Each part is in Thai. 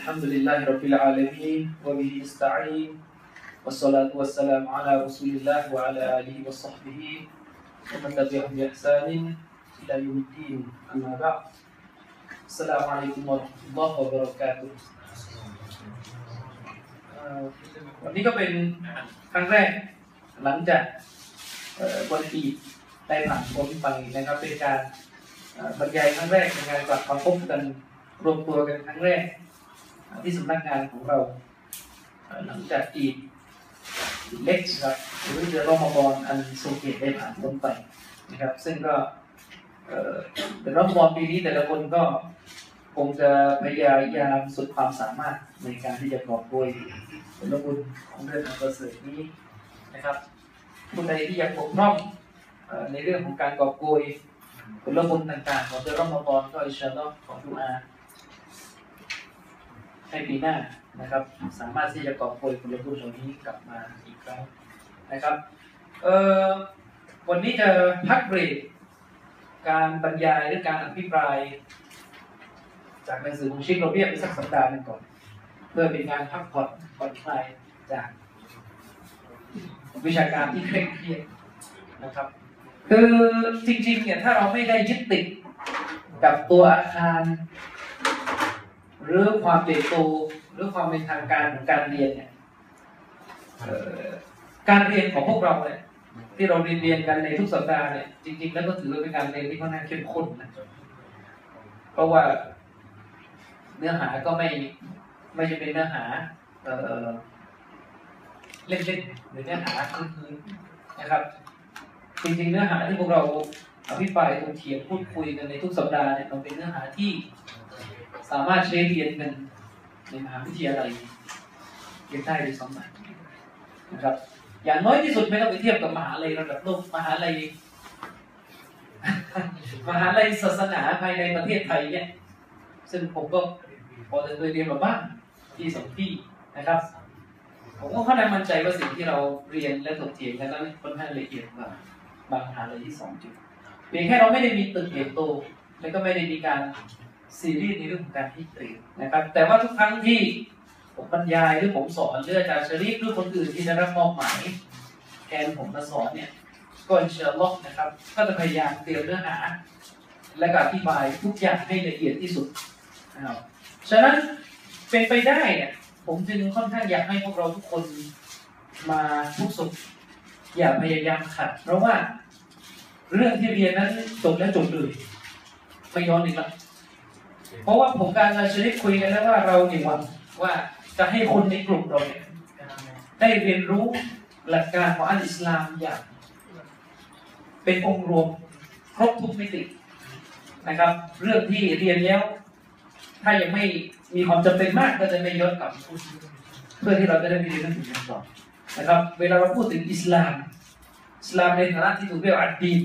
الحمد لله رب العالمين وبه نستعين والصلاة والسلام على رسول الله وعلى آله وصحبه ومن تبعهم بإحسان إلى يوم الدين أما بعد السلام عليكم ورحمة الله وبركاته เอ่อวันนี้ก็เป็นครั้งแรกหลังจากเอ่อวันอีดได้ผ่านพ้นไปนะครับเป็นการเอ่อบรรยายครั้งแรกในการกลับมาพบกันรวมตัวกันครั้งแรกเอ่อ ที่สำนักงานของเรา หลังจากอีดเล็กนะครับหรือเดือรอมฎอนอันทรงเกตได้ผ่านพ้นไปนะครับ ซึ่งก็เอ่อเป็นรอมฎอนปีนี้แต่ละคนก็คงจะพยายามสุดความสามารถในการที่จะกอบโกยผลบุญของเดือนอันประเสริฐนี้นะครับผู้ใดที่ยังบกพร่องในเรื่องของการกอบโกยผลบุญต่างๆ ของเดือรอมฎอนก็อิชาลอขอดุกอา ให้ปีหน้านะครับ สามารถที่จะกอบโกยผลบุญเหล่านี้กลับมาอีกครั้งนะครับเอ่อวันนี้จะพักเบรกการบรรยายหรือการอภิปราย จากหนังสือของชิคโรเบียไปสักสัปดาห์หนึ่งก่อน เพื่อเป็นการพักผ่อนผ่อนคลายจากวิชาการที่เคร่งเครียดนะครับ คือจริงๆเนี่ยถ้าเราไม่ได้ยึดติดกับตัวอาคาร หรือความใหญ่โตหรือความเป็นทางการของการเรียนเนี่ยการเรียนของพวกเราเนี่ยที่เราเรียนเรียนกันในทุกสัปดาห์เนี่ยจริง ๆ แล้วก็ถือว่าเป็นการเรียนที่ค่อนข้างเข้มข้นนะเพราะว่าเนื้อหาก็ไม่ไม่จะเป็นเนื้อหา เอ่อเล่นๆหรือเนื้อหาคืนๆนะครับ จริง ๆ เนื้อหาที่พวกเราอภิปรายถกเถียงพูดคุยกันในทุกสัปดาห์เนี่ยมันเป็นเนื้อหาที่ สามารถใช้เรียนกันในมหาวิทยาลัยเรียนได้ด้วยซ้ำไปนะครับ อย่างน้อยที่สุดไม่ต้องไปเทียบกับมหาลัยระดับโลกมหาลัยมหาลัยศาสนาภายในประเทศไทยเนี่ย ซึ่งผมก็พอจะเคยเรียนมาบ้างที่สองที่นะครับ ผมก็ค่อนข้างมั่นใจว่าสิ่งที่เราเรียนและถกเถียงกันนั้นค่อนข้างละเอียดกว่าบางมหาลัยที่สองจุดเพียงแค่เราไม่ได้มีตึกใหญ่โตและก็ไม่ได้มีการ ซีรีส์ในเรื่องของการให้เตรียมนะครับ แต่ว่าทุกครั้งที่ผมบรรยายหรือผมสอนหรืออาจารย์ชริฟหรือคนอื่นที่ได้รับมอบหมายแทนผมมาสอนเนี่ยก็อินชาอัลลอฮ์นะครับ ก็จะพยายามเตรียมเนื้อหา และก็อธิบายทุกอย่างให้ละเอียดที่สุดนะครับฉะนั้นเป็นไปได้เนี่ยผมจึงค่อนข้างอยากให้พวกเราทุกคนมาทุกสุขอย่าพยายามขัด เพราะว่าเรื่องที่เรียนนั้นจบแล้วจบเลยไม่ย้อนอีกแล้ว เพราะว่าผมการอาชริฟคุยกันแล้วว่าเราเนี่ยหวังว่าจะให้คนในกลุ่มเราเนี่ยได้เรียนรู้หลักการของอัลอิสลามอย่าง เป็นองค์รวมครบทุกมิตินะครับ เรื่องที่เรียนแล้ว ถ้ายังไม่มีความจำเป็นมากก็จะไม่ย้อนกลับพูดเพื่อที่เราจะได้ไปเรียนหนังสือกันต่อนะครับ เวลาเราพูดถึงอิสลามอิสลามในฐานะที่ถูกเรียกอัดดีน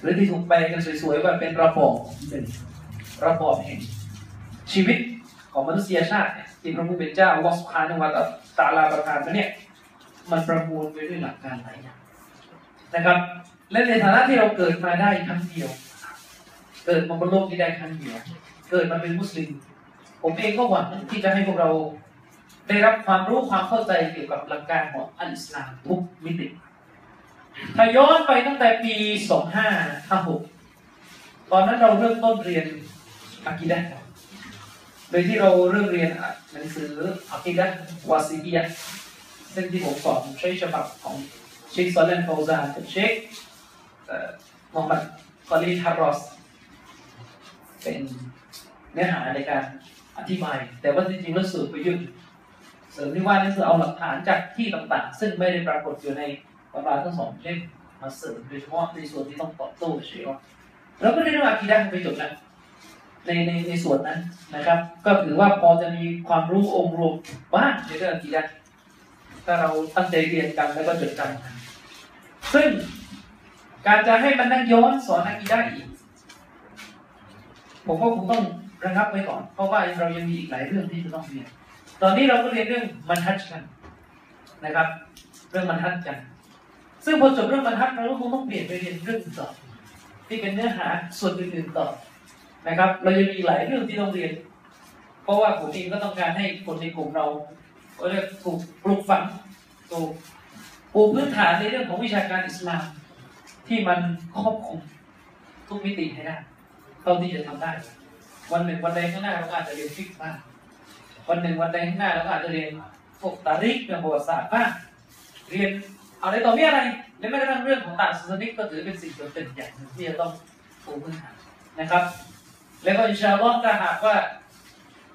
หรือที่ถูกแปลกันสวยๆว่าเป็นระบอบ ระบอบแห่งชีวิตของมนุษยชาติเนี่ยที่พระผู้เป็นเจ้าอัลลอสุบฮานวะตะอาลาประทานมาเนี่ยมันประมวลไว้ด้วยหลักการหลายอย่างนะครับ และในฐานะที่เราเกิดมาได้ครั้งเดียว เกิดมาบนโลกนี้ได้ครั้งเดียว เกิดมาเป็นมุสลิม ผมเองก็หวังที่จะให้พวกเราได้รับความรู้ความเข้าใจเกี่ยวกับหลักการของอัลอิสลามทุกมิติ ถ้าย้อนไปตั้งแต่ปี 2556 ตอนนั้นเราเริ่มต้นเรียน อากีดะโดยที่เราเริ่มเรียนหนังสืออากีดะวาซีบียะซึ่งที่ผมสอนใช้ฉบับของเชคซอลเลนฟาวซานกับเชคมูฮัมหมัดคอลีฮารอส เป็นเนื้อหาในการอธิบาย แต่ว่าจริงๆแล้วสื่อประยุกต์เสริมที่ว่านี่คือเอาหลักฐานจากที่ต่างๆ ซึ่งไม่ได้ปรากฏอยู่ในตำราทั้งสองเล่มมาเสริมโดยเฉพาะในส่วนที่ต้องตอบโต้เชียวแล้วก็ได้เรื่องอาคีดะไปจบแล้ว ในในในส่วนนั้นนะครับ ก็ถือว่าพอจะมีความรู้องค์รวมบ้างในเรื่องกีดะถ้าเราตั้งใจเรียนกันแล้วก็จดจำกันซึ่งการจะให้มันนั่งย้อนสอนอาคีดะอีก ผมก็คงต้องระงับไว้ก่อน เพราะว่าเรายังมีอีกหลายเรื่องที่จะต้องเรียน ตอนนี้เราก็เรียนเรื่องบรรทัดกันนะครับ เรื่องบรรทัดกัน ซึ่งพอจบเรื่องบรรทัดเราก็คงต้องเปลี่ยนไปเรียนเรื่องต่อที่เป็นเนื้อหาส่วนอื่นๆต่อ นะครับ เรายังมีหลายเรื่องที่ต้องเรียน เพราะว่าผมเองก็ต้องการให้คนในกลุ่มเราก็เรียกถูกปลูกฝังถูกปูพื้นฐานในเรื่องของวิชาการอิสลาม ที่มันครอบคลุมทุกมิติให้ได้เท่าที่จะทำได้ วันหนึ่งวันใดข้างหน้าเราอาจจะเรียนฟิกบ้างวันหนึ่งวันใดข้างหน้าเราอาจจะเรียนพวกตาริกเรื่องประวัติศาสตร์บ้างเรียนอะไรต่อมีอะไรและไม่กระทั่งเรื่องของต่างศาสนิกก็ถือเป็นสิ่งจำเป็นอย่างหนึ่งที่จะต้องปูพื้นฐานนะครับ แล้วก็อินชาอัลลอฮ์ถ้าหากว่า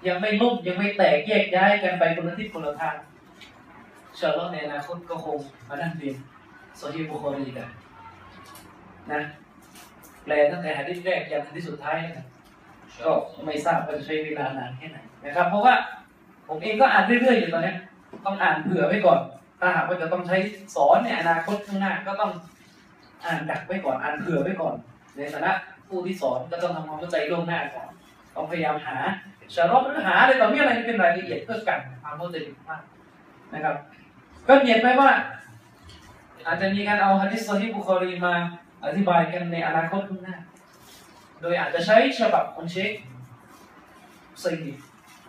ยังไม่ล่มยังไม่แตกแยกย้ายกันไปคนละทิศคนละทางอินชาอัลลอฮ์ในอนาคตก็คงมานั่งเรียนโซฮีบุคอรีกันนะแปลตั้งแต่หะดีษแรกยันหะดีษสุดท้ายนะก็ไม่ทราบว่าจะใช้เวลานานแค่ไหนนะครับ เพราะว่าผมเองก็อ่านเรื่อยๆอยู่ตอนนี้ต้องอ่านเผื่อไว้ก่อน ถ้าหากว่าจะต้องใช้สอนในอนาคตข้างหน้าก็ต้องอ่านดักไว้ก่อนอ่านเผื่อไว้ก่อนในฐานะ ผู้ที่สอนก็ต้องทำความเข้าใจล่วงหน้าก่อนต้องพยายามหาชาร์ลหรือหาอะไรต่อมีอะไรเป็นรายละเอียดเพื่อกันความเข้าใจผิดพลาดนะครับ ก็เห็นไหมว่า อาจจะมีการเอาฮะดิษซอฮีบุคอรีมาอธิบายกันในอนาคตข้างหน้า โดยอาจจะใช้ฉบับของเชคซี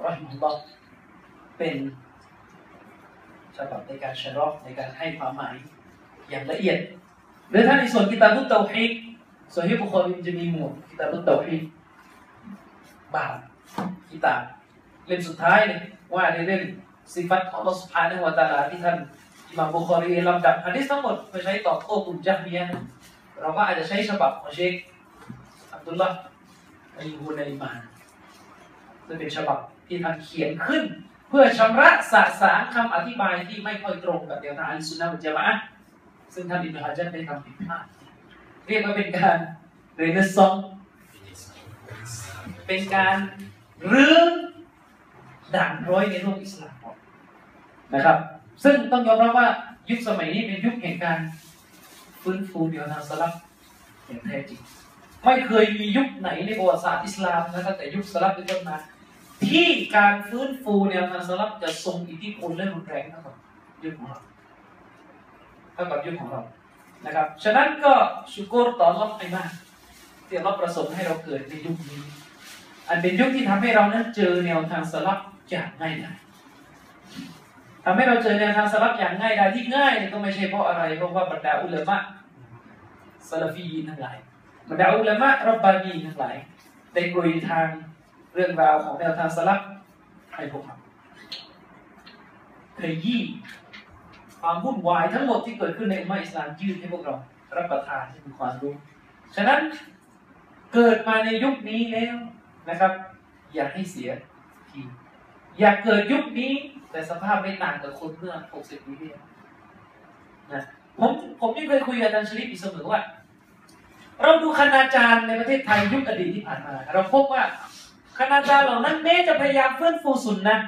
รอฮิมุลลอฮ์เป็นฉบับในการชะรอกในการให้ความหมายอย่างละเอียดหรือถ้าในส่วนกิตาบุตเตาฮีด ส่วนที่บุคคลจะมีหมวดกิตาบุตเตาฮีบาปกิตาเล่มสุดท้ายเนี่ยว่าในเรื่องสิฟัตของอัลลอฮฺสุบฮานะฮูวตาลาที่ท่านอิหม่ามบุคอรีลำดับฮะดิษทั้งหมดไปใช้ตอบโต้กลุ่มจัฮมียะเราก็อาจจะใช้ฉบับของเชคอับดุลลาห์อัยยูนัยมานซึ่งเป็นฉบับที่ท่านเขียนขึ้น เพื่อชำระสาสารคำอธิบายที่ไม่ค่อยตรงกับแนวทางอัลสุนนะมุจามะซึ่งท่านอิบนุฮะจัรได้ทำผิดพลาด เรียกว่าเป็นการเรเนซองส์เป็นการรื้อด่างร้อยในโลกอิสลามนะครับ ซึ่งต้องยอมรับว่ายุคสมัยนี้เป็นยุคแห่งการฟื้นฟูแนวทางสลับอย่างแท้จริง ไม่เคยมียุคไหนในประวัติศาสตร์อิสลามนะตั้งแต่ยุคสลับเป็นต้นมาที่การฟื้นฟูแนวทางสลับจะทรงอิทธิพลและรุนแรงเท่ากับยุคของเราเท่ากับยุคของเรา นะครับ ฉะนั้นก็ชุกรต่อรับให้มากที่เราประสงค์ให้เราเกิดในยุคนี้ อันเป็นยุคที่ทำให้เรานั้นเจอแนวทางสลับอย่างง่ายดายทำให้เราเจอแนวทางสลับอย่างง่ายดายที่ง่ายก็ไม่ใช่เพราะอะไร เพราะว่าบรรดาอุลามะซาลาฟีทั้งหลายบรรดาอุลามะรับบานีทั้งหลายได้กลุยทางเรื่องราวของแนวทางสลับให้พวกเราเคยยี่ ความวุ่นวายทั้งหมดที่เกิดขึ้นในอุมมะอิสลามยื่นให้พวกเรารับประทานที่มีความรู้ ฉะนั้นเกิดมาในยุคนี้แล้วนะครับ อย่าให้เสียทีอย่าเกิดยุคนี้แต่สภาพไม่ต่างกับคนเมื่อ 60 ปีที่แล้วนะผมผมนี่เคยคุยกับอาจารย์ชลิปอีกเสมอว่า เราดูคณาจารย์ในประเทศไทยยุคอดีตที่ผ่านมา เราพบว่าคณาจารย์เหล่านั้นแม้จะพยายามเฟื้นฟูสุนนะ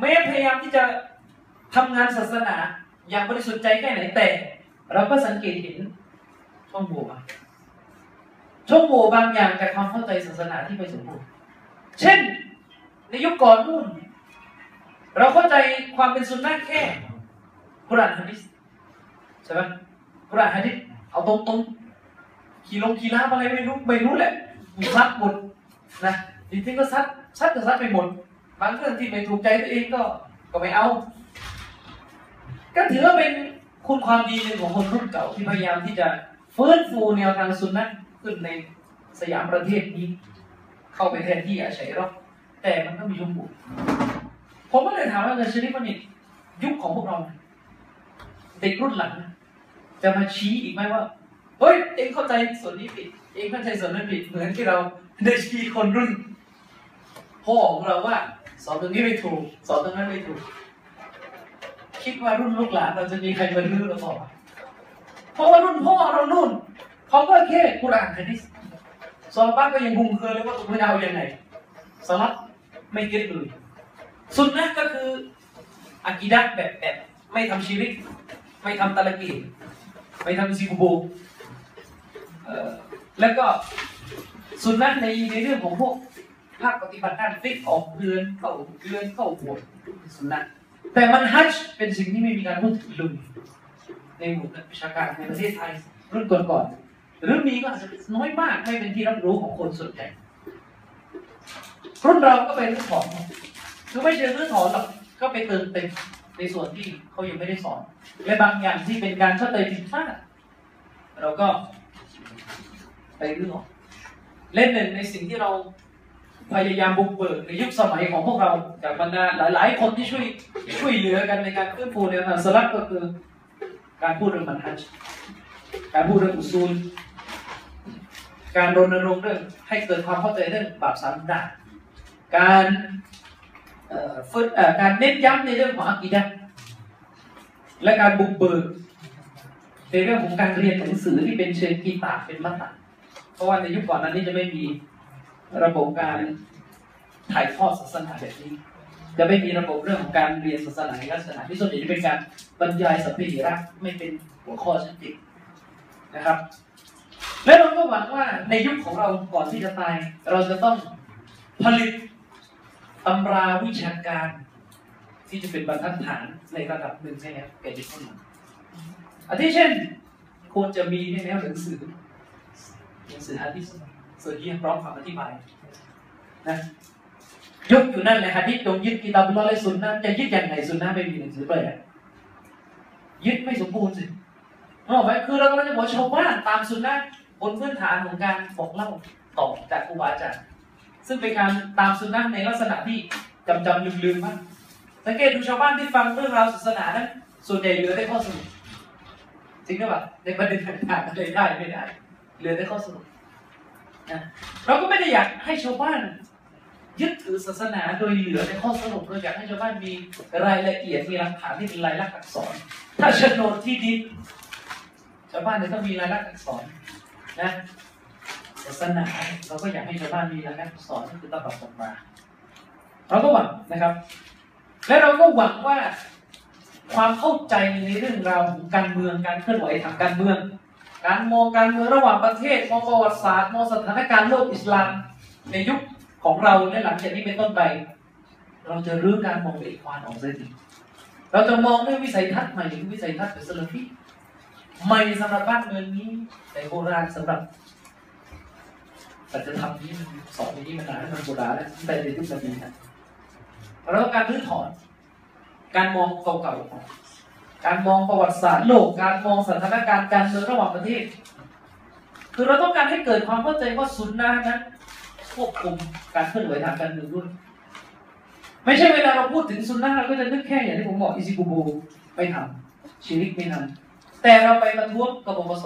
แม้พยายามที่จะทำงานศาสนา อย่างบริสุทธิ์ใจแค่ไหนแต่ เราก็สังเกตเห็นช่องโหว่บาช่องโหว่บางอย่างกับความเข้าใจศาสนาที่ไม่สมบูรณ์เช่น ในยุคก่อนนู่น เราเข้าใจความเป็นสุนนะแค่กุรานฮะดิษใช่ไหมกุรานฮะดิษเอาตรงๆขี่ลงขี่ล้าอะไรไม่รู้ไม่รู้แหละซัดหมดนะจริงๆก็ซัดซัดก็ซัดไปหมดบางเรื่องที่ไม่ถูกใจตัวเองก็ก็ไม่เอา ก็ถือว่าเป็นคุณความดีหนึ่งของคนรุ่นเก่าที่พยายามที่จะฟื้นฟูแนวทางสุนนะขึ้นในสยามประเทศนี้ เข้าไปแทนที่อาชัยรอบแต่มันก็มียุคบุกผมก็เลยถามว่าเงินชนิดมันนี่ยุคของพวกเราเด็กรุ่นหลัง จะมาชี้อีกไหมว่าเฮ้ยเองเข้าใจส่วนนี้ผิด เองเข้าใจส่วนนั้นผิดเหมือนที่เราได้ชี้คนรุ่นพ่อของเราว่า สอนตรงนี้ไม่ถูก สอนตรงนั้นไม่ถูก คิดว่ารุ่นลูกหลานเราจะมีใครมาลื้อเราต่อเพราะว่ารุ่นพ่อเรารุ่นเขาก็แค่กุรอานฮะดิษซอบ้านก็ยังบุงเคยเลยว่าตกลงจะเอายังไงสลับไม่เก็ตเลยสุดนะก็คืออากิดะแบบแบบไม่ทำชีริก ไม่ทำตะลกีไม่ทำซิกุโบแล้วก็สุดนะในในเรื่องของพวกภาคปฏิบัติด้านฟิกออกเดือนเข้าเดือนเข้าบวชสุดนะ แต่มันฮัจเป็นสิ่งที่ไม่มีการพูดถึงเลยในหมู่นักวิชาการในประเทศไทยรุ่นก่อนๆหรือมีก็อาจจะน้อยมากไม่เป็นที่รับรู้ของคนส่วนใหญ่รุ่นเราก็เป็นรื้อถอนคือไม่เชิงรื้อถอนหรอกก็ไปเติมเต็มในส่วนที่เขายังไม่ได้สอน และบางอย่างที่เป็นการเข้าใจผิดพลาดเราก็ไปรื้อออกเล่นหนึ่งในสิ่งที่เรา พยายามบุกเบิกในยุคสมัยของพวกเราจากบรรดาหลาย ๆ คนที่ช่วยช่วยเหลือกันในการฟื้นฟูแนวทางสลับก็คือ การพูดเรื่องมันฮัจการพูดเรื่องอุซูล การรณรงค์เรื่องให้เกิดความเข้าใจเรื่องบาปสามด่านการเอ่อฝึกเอ่อการเน้นย้ำในเรื่องของอักีดะและการบุกเบิกในเรื่องของการเรียนหนังสือที่เป็นเชิงกีตาเป็นมัตตะเพราะว่าในยุคก่อนนั้นนี่จะไม่มี ระบบการถ่ายทอดศาสนาแบบนี้ จะไม่มีระบบเรื่องของการเรียนศาสนาในลักษณะที่ส่วนใหญ่จะเป็นการบรรยายสัพเพเหระไม่เป็นหัวข้อชัดเจนนะครับ และเราก็หวังว่าในยุคของเราก่อนที่จะตาย เราจะต้องผลิตตำราวิชาการ ที่จะเป็นบรรทัดฐานในระดับหนึ่งใช่ไหมแก่เด็กคนนั้นอาทิเช่นควรจะมีในแนวหนังสือหนังสือฮะดิษ ส่วนที่พร้อมคำอธิบายนะยกอยู่นั่นแหละฮะดิษจงยึดกิตาบุลลอฮ์และสุนนะจะยึดอย่างไรสุนนะไม่มีหนังสือแปลยึดไม่สมบูรณ์สินึกออกไหมคือเรากำลังจะบอกชาวบ้านตามสุนนะบนพื้นฐานของการบอกเล่าต่อจากครูบาอาจารย์ซึ่งเป็นการตามสุนนะในลักษณะที่จำจำลืมลืมๆมากสังเกตดูชาวบ้านที่ฟังเรื่องราวศาสนานั้น ส่วนใหญ่เหลือได้ข้อสรุปจริงหรือเปล่าในประเด็นต่างๆเลยได้ไม่ได้เหลือได้ข้อสรุป นะเราก็ไม่ได้อยากให้ชาวบ้านยึดถือศาสนาโดยเหลือในข้อสรุปเราอยากให้ชาวบ้านมีรายละเอียดมีหลักฐานที่เป็นลายลักษณ์อักษร ถ้าโฉนดที่ดินชาวบ้านเนี่ยต้องมีรายลักษณ์อักษรนะศาสนาเราก็อยากให้ชาวบ้านมีรายลักษณ์อักษรก็คือต้องปรับตำราเราก็หวังนะครับ และเราก็หวังว่าความเข้าใจในเรื่องราวของการเมืองการเคลื่อนไหวทางการเมือง การมองการเมืองระหว่างประเทศมองประวัติศาสตร์มองสถานการณ์โลกอิสลามในยุคของเราและหลังจากนี้เป็นต้นไป เราจะรื้อการมองแบบอีควานออกเสียทีเราจะมองด้วยวิสัยทัศน์ใหม่หรือวิสัยทัศน์แบบสลับที่ใหม่สำหรับบ้านเมืองนี้แต่โบราณสำหรับแต่จะทำนี้มันสองนี้มานนานมันโบราณแล้วแต่ในยุคนบีนะเราต้องการรื้อถอนการมองเก่าๆ การมองประวัติศาสตร์โลก การมองสถานการณ์การเมืองระหว่างประเทศ คือเราต้องการให้เกิดความเข้าใจว่าสุนนะนั้นควบคุมการเคลื่อนไหวทางการเมืองด้วยไม่ใช่เวลาเราพูดถึงสุนนะเราก็จะนึกแค่อย่างที่ผมบอกอิซิกุบูไม่ทำชีวิตไม่ทำแต่เราไปประท้วงกบพศ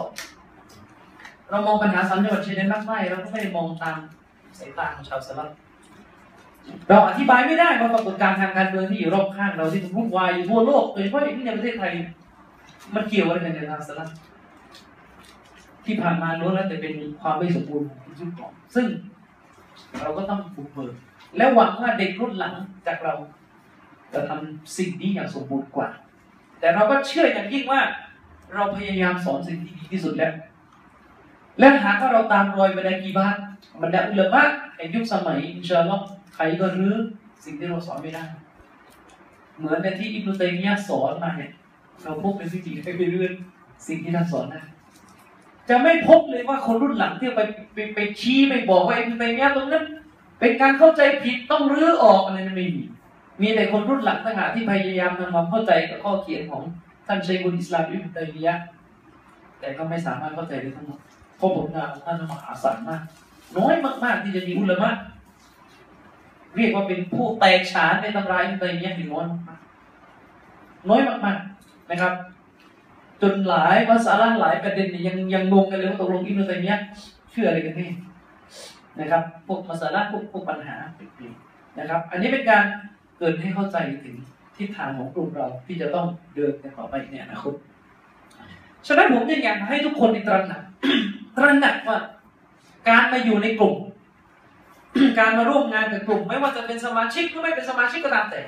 เรามองปัญหาสามจังหวัดชายแดนภาคใต้เราก็ไม่ได้มองตามสายตาของชาวสลับ เราอธิบายไม่ได้ว่าปรากฏการณ์ทางการเมืองที่อยู่รอบข้างเราที่มันวุ่นวายอยู่ทั่วโลกโดยเฉพาะอย่างที่ในประเทศไทย มันเกี่ยวอะไรกันในทางสลับที่ผ่านมาล้วนแล้วแต่เป็นความไม่สมบูรณ์ของยุคก่อนซึ่งเราก็ต้องบุกเบิกและหวังว่าเด็กรุ่นหลังจากเราจะทำสิ่งนี้อย่างสมบูรณ์กว่า แต่เราก็เชื่ออย่างยิ่งว่า เราพยายามสอนสิ่งที่ดีที่สุดแล้ว และหากว่าเราตามรอยบรรดากีบาตบรรดาอุลามะในยุคสมัยอินชาอัลลอฮ์ ใครก็รื้อสิ่งที่เราสอนไม่ได้ เหมือนในที่อิบนุตัยมียะสอนมาเนี่ย เราพบเป็นวิธีให้ไปเรื่อยสิ่งที่ท่านสอนนะจะไม่พบเลยว่าคนรุ่นหลังที่ไปไปไปชี้ไปบอกว่าอิบนุตัยมียะตรงนั้นเป็นการเข้าใจผิดต้องรื้อออกอะไรนั้นไม่มีมีแต่คนรุ่นหลังต่างหากที่พยายามทำความเข้าใจกับข้อเขียนของท่านชัยกุลอิสลามอิบนุตัยมียะแต่ก็ไม่สามารถเข้าใจได้ทั้งหมดเพราะผลงานของท่านมหาศาลมาก น้อยมากๆที่จะมีอุลามะ เรียกว่าเป็นผู้แตกฉานในตำราอินุตัยมียะห์ถึงน้อยมากน้อยมากๆนะครับ จนหลายภาษาละหลายประเด็นเนี่ยยังยังงงกันเลยว่าตกลงอินุตัยมียเชื่ออะไรกันแน่นะครับพวกภาษาละพวกพวกปัญหานะครับ อันนี้เป็นการเกิดให้เข้าใจถึงทิศทางของกลุ่มเราที่จะต้องเดินกันต่อไปในอนาคตฉะนั้นผมจึงอยากให้ทุกคนในตระหนักตระหนักว่า การมาอยู่ในกลุ่ม การมาร่วมงานกับกลุ่ม ไม่ว่าจะเป็นสมาชิกหรือไม่เป็นสมาชิกก็ตามแต่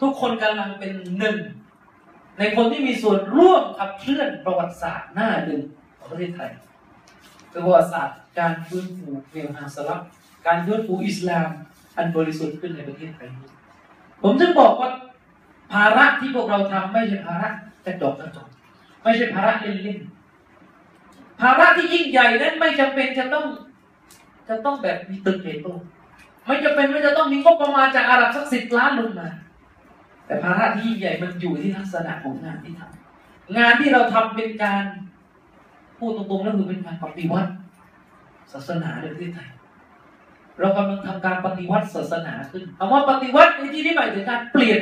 ทุกคนกำลังเป็นหนึ่ง ในคนที่มีส่วนร่วมขับเคลื่อนประวัติศาสตร์หน้าหนึ่งของประเทศไทยคือประวัติศาสตร์การฟื้นฟูแนวทาสลับการฟื้นฟูอิสลาม อันบริสุทธิ์ขึ้นในประเทศไทยผมจึงบอกว่าภาระที่พวกเราทำไม่ใช่ภาระกระจอกกระจกไม่ใช่ภาระเล่นๆภาระที่ยิ่งใหญ่นั้นไม่จำเป็นจะต้อง จะต้องแบบมีตึกเห็นตัวไม่จะเป็นไม่จะต้องมีงบประมาณจากอาหรับสักสิบล้านลงมา แต่ภาระที่ใหญ่มันอยู่ที่ลักษณะของงานที่ทำงานที่เราทำเป็นการพูดตรงๆแล้วคือเป็นการปฏิวัติศาสนาในประเทศไทยเรากำลังทำการปฏิวัติศาสนาขึ้นคำว่าปฏิวัติในที่นี้หมายถึงการเปลี่ยน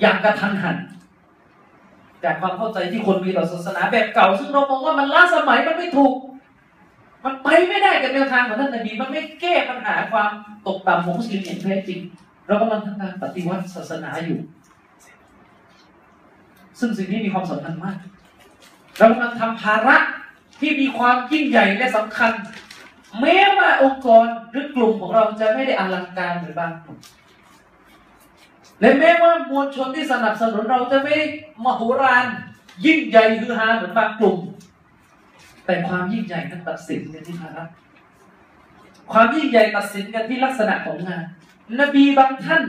อย่างกระทันหันจากความเข้าใจที่คนมีต่อศาสนาแบบเก่า ซึ่งเรามองว่ามันล้าสมัยมันไม่ถูก มันไปไม่ได้กับแนวทางของท่านนบีมันไม่แก้ปัญหาความตกต่ำของมุสลิมอย่างแท้จริง เรากำลังทำการปฏิวัติศาสนาอยู่ ซึ่งสิ่งนี้มีความสำคัญมาก เรากำลังทำภาระที่มีความยิ่งใหญ่และสำคัญ แม้ว่าองค์กรหรือกลุ่มของเราจะไม่ได้อลังการหมือนบางกลุ่มและแม้ว่ามวลชนที่สนับสนุนเราจะไม่มโหฬารยิ่งใหญ่ฮือฮาเหมือนบางกลุ่ม แต่ความยิ่งใหญ่นั้นตัดสินกันที่ภาระความยิ่งใหญ่ตัดสินกันที่ลักษณะของงาน นบีบางท่าน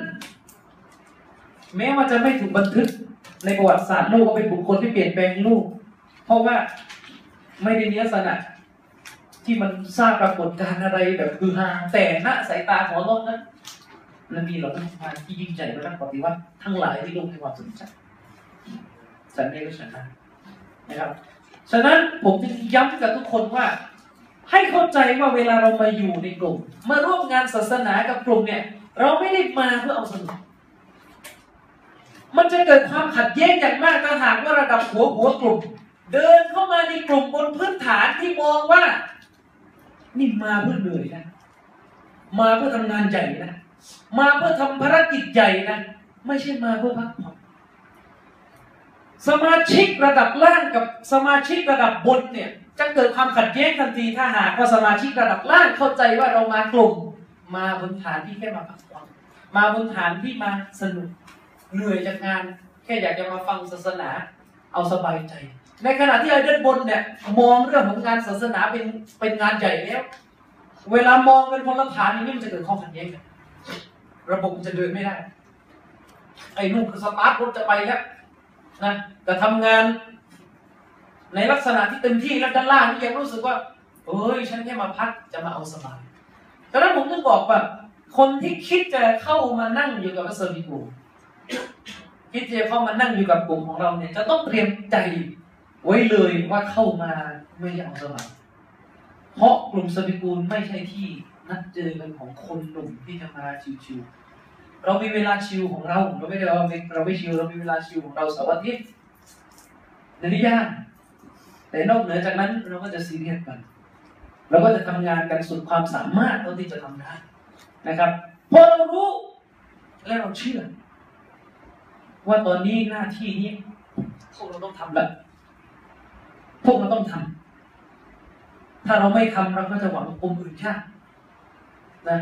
แม้ว่าจะไม่ถูกบันทึกในประวัติศาสตร์โลกว่าเป็นบุคคลที่เปลี่ยนแปลงโลกเพราะว่าไม่ได้มีลักษณะที่มันสร้างปรากฏการณ์อะไรแบบคือฮาแต่ณสายตาของโลกนั้นนบีเราต้องทานที่ยิ่งใหญ่และนักปฏิวัติทั้งหลายที่โลกให้ความสนใจสันนิษฐานนะครับ ฉะนั้นผมจึงย้ำกับทุกคนว่า ให้เข้าใจว่าเวลาเรามาอยู่ในกลุ่ม มาร่วมงานศาสนากับกลุ่มเนี่ย เราไม่ได้มาเพื่อเอาสนุกมันจะเกิดความขัดแย้งอย่างมากถ้าหากว่าระดับหัวหัวกลุ่ม เดินเข้ามาในกลุ่มบนพื้นฐานที่มองว่า นี่มาเพื่อเหนื่อยนะ มาเพื่อทำงานใหญ่นะ มาเพื่อทำภารกิจใหญ่นะ ไม่ใช่มาเพื่อพักผ่อน สมาชิกระดับล่างกับสมาชิกระดับบนเนี่ยจะเกิดความขัดแย้งทันทีถ้าหากว่าสมาชิกระดับล่างเข้าใจว่าเรามากลุ่ม มาบนฐานที่แค่มาพักผ่อนมาบนฐานที่มาสนุกเหนื่อยจากงาน แค่อยากจะมาฟังศาสนาเอาสบายใจ ในขณะที่ไอ้ด้านบนเนี่ยมองเรื่องของงานศาสนาเป็นเป็นงานใหญ่แล้วเวลามองเป็นคนละฐานอย่างนี้มันจะเกิดความขัดแย้งกันระบบจะเดินไม่ได้ ไอ้นู่นคือสตาร์ทรถจะไปแล้ว นะแต่ทำงานในลักษณะที่เต็มที่แล้วด้านล่างที่ยังรู้สึกว่าเอ้ยฉันแค่มาพักจะมาเอาสบายดังนั้นผมถึงบอกว่าคนที่คิดจะเข้ามานั่งอยู่กับเซอร์วิกลุ่มคิดจะเข้ามานั่งอยู่กับกลุ่มของเราเนี่ยจะต้องเตรียมใจไว้เลยว่าเข้ามาไม่อยากเอาสบายเพราะกลุ่มสวิกูลไม่ใช่ที่นัดเจอกันของคนหนุ่มที่จะมาชิวๆ เรามีเวลาชิวของเรา เราไม่ได้ว่าเราไม่ชิวเรามีเวลาชิวของเราเสาร์อาทิตย์ในนิยามแต่นอกเหนือจากนั้นเราก็จะซีเรียสกัน เราก็จะทำงานกันสุดความสามารถเท่าที่จะทำได้นะครับพอเรารู้และเราเชื่อ ว่าตอนนี้หน้าที่นี้พวกเราต้องทำแล้วพวกเราต้องทำถ้าเราไม่ทำเราก็จะหวังกลุ่มอื่นชาตินะ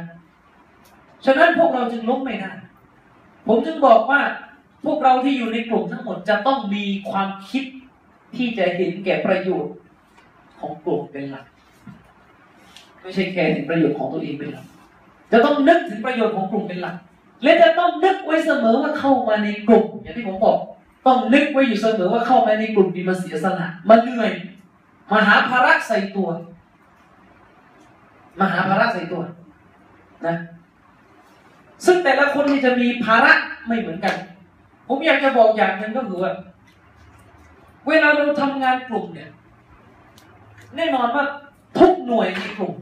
ฉะนั้นพวกเราจึงล้มไม่ได้ผมจึงบอกว่าพวกเราที่อยู่ในกลุ่มทั้งหมดจะต้องมีความคิดที่จะเห็นแก่ประโยชน์ของกลุ่มเป็นหลัก ไม่ใช่แค่ถึงประโยชน์ของตัวเองเป็นหลัก จะต้องนึกถึงประโยชน์ของกลุ่มเป็นหลัก และจะต้องนึกไว้เสมอว่าเข้ามาในกลุ่ม อย่างที่ผมบอก ต้องนึกไว้อยู่เสมอว่าเข้ามาในกลุ่มมีมาเสียสละมาเหนื่อยมาหาภาระใส่ตัวมาหาภาระใส่ตัวนะ ซึ่งแต่ละคนนี่จะมีภาระไม่เหมือนกัน ผมอยากจะบอกอย่างหนึ่งก็คือว่า เวลาเราทำงานกลุ่มเนี่ย แน่นอนว่าทุกหน่วยในกลุ่ม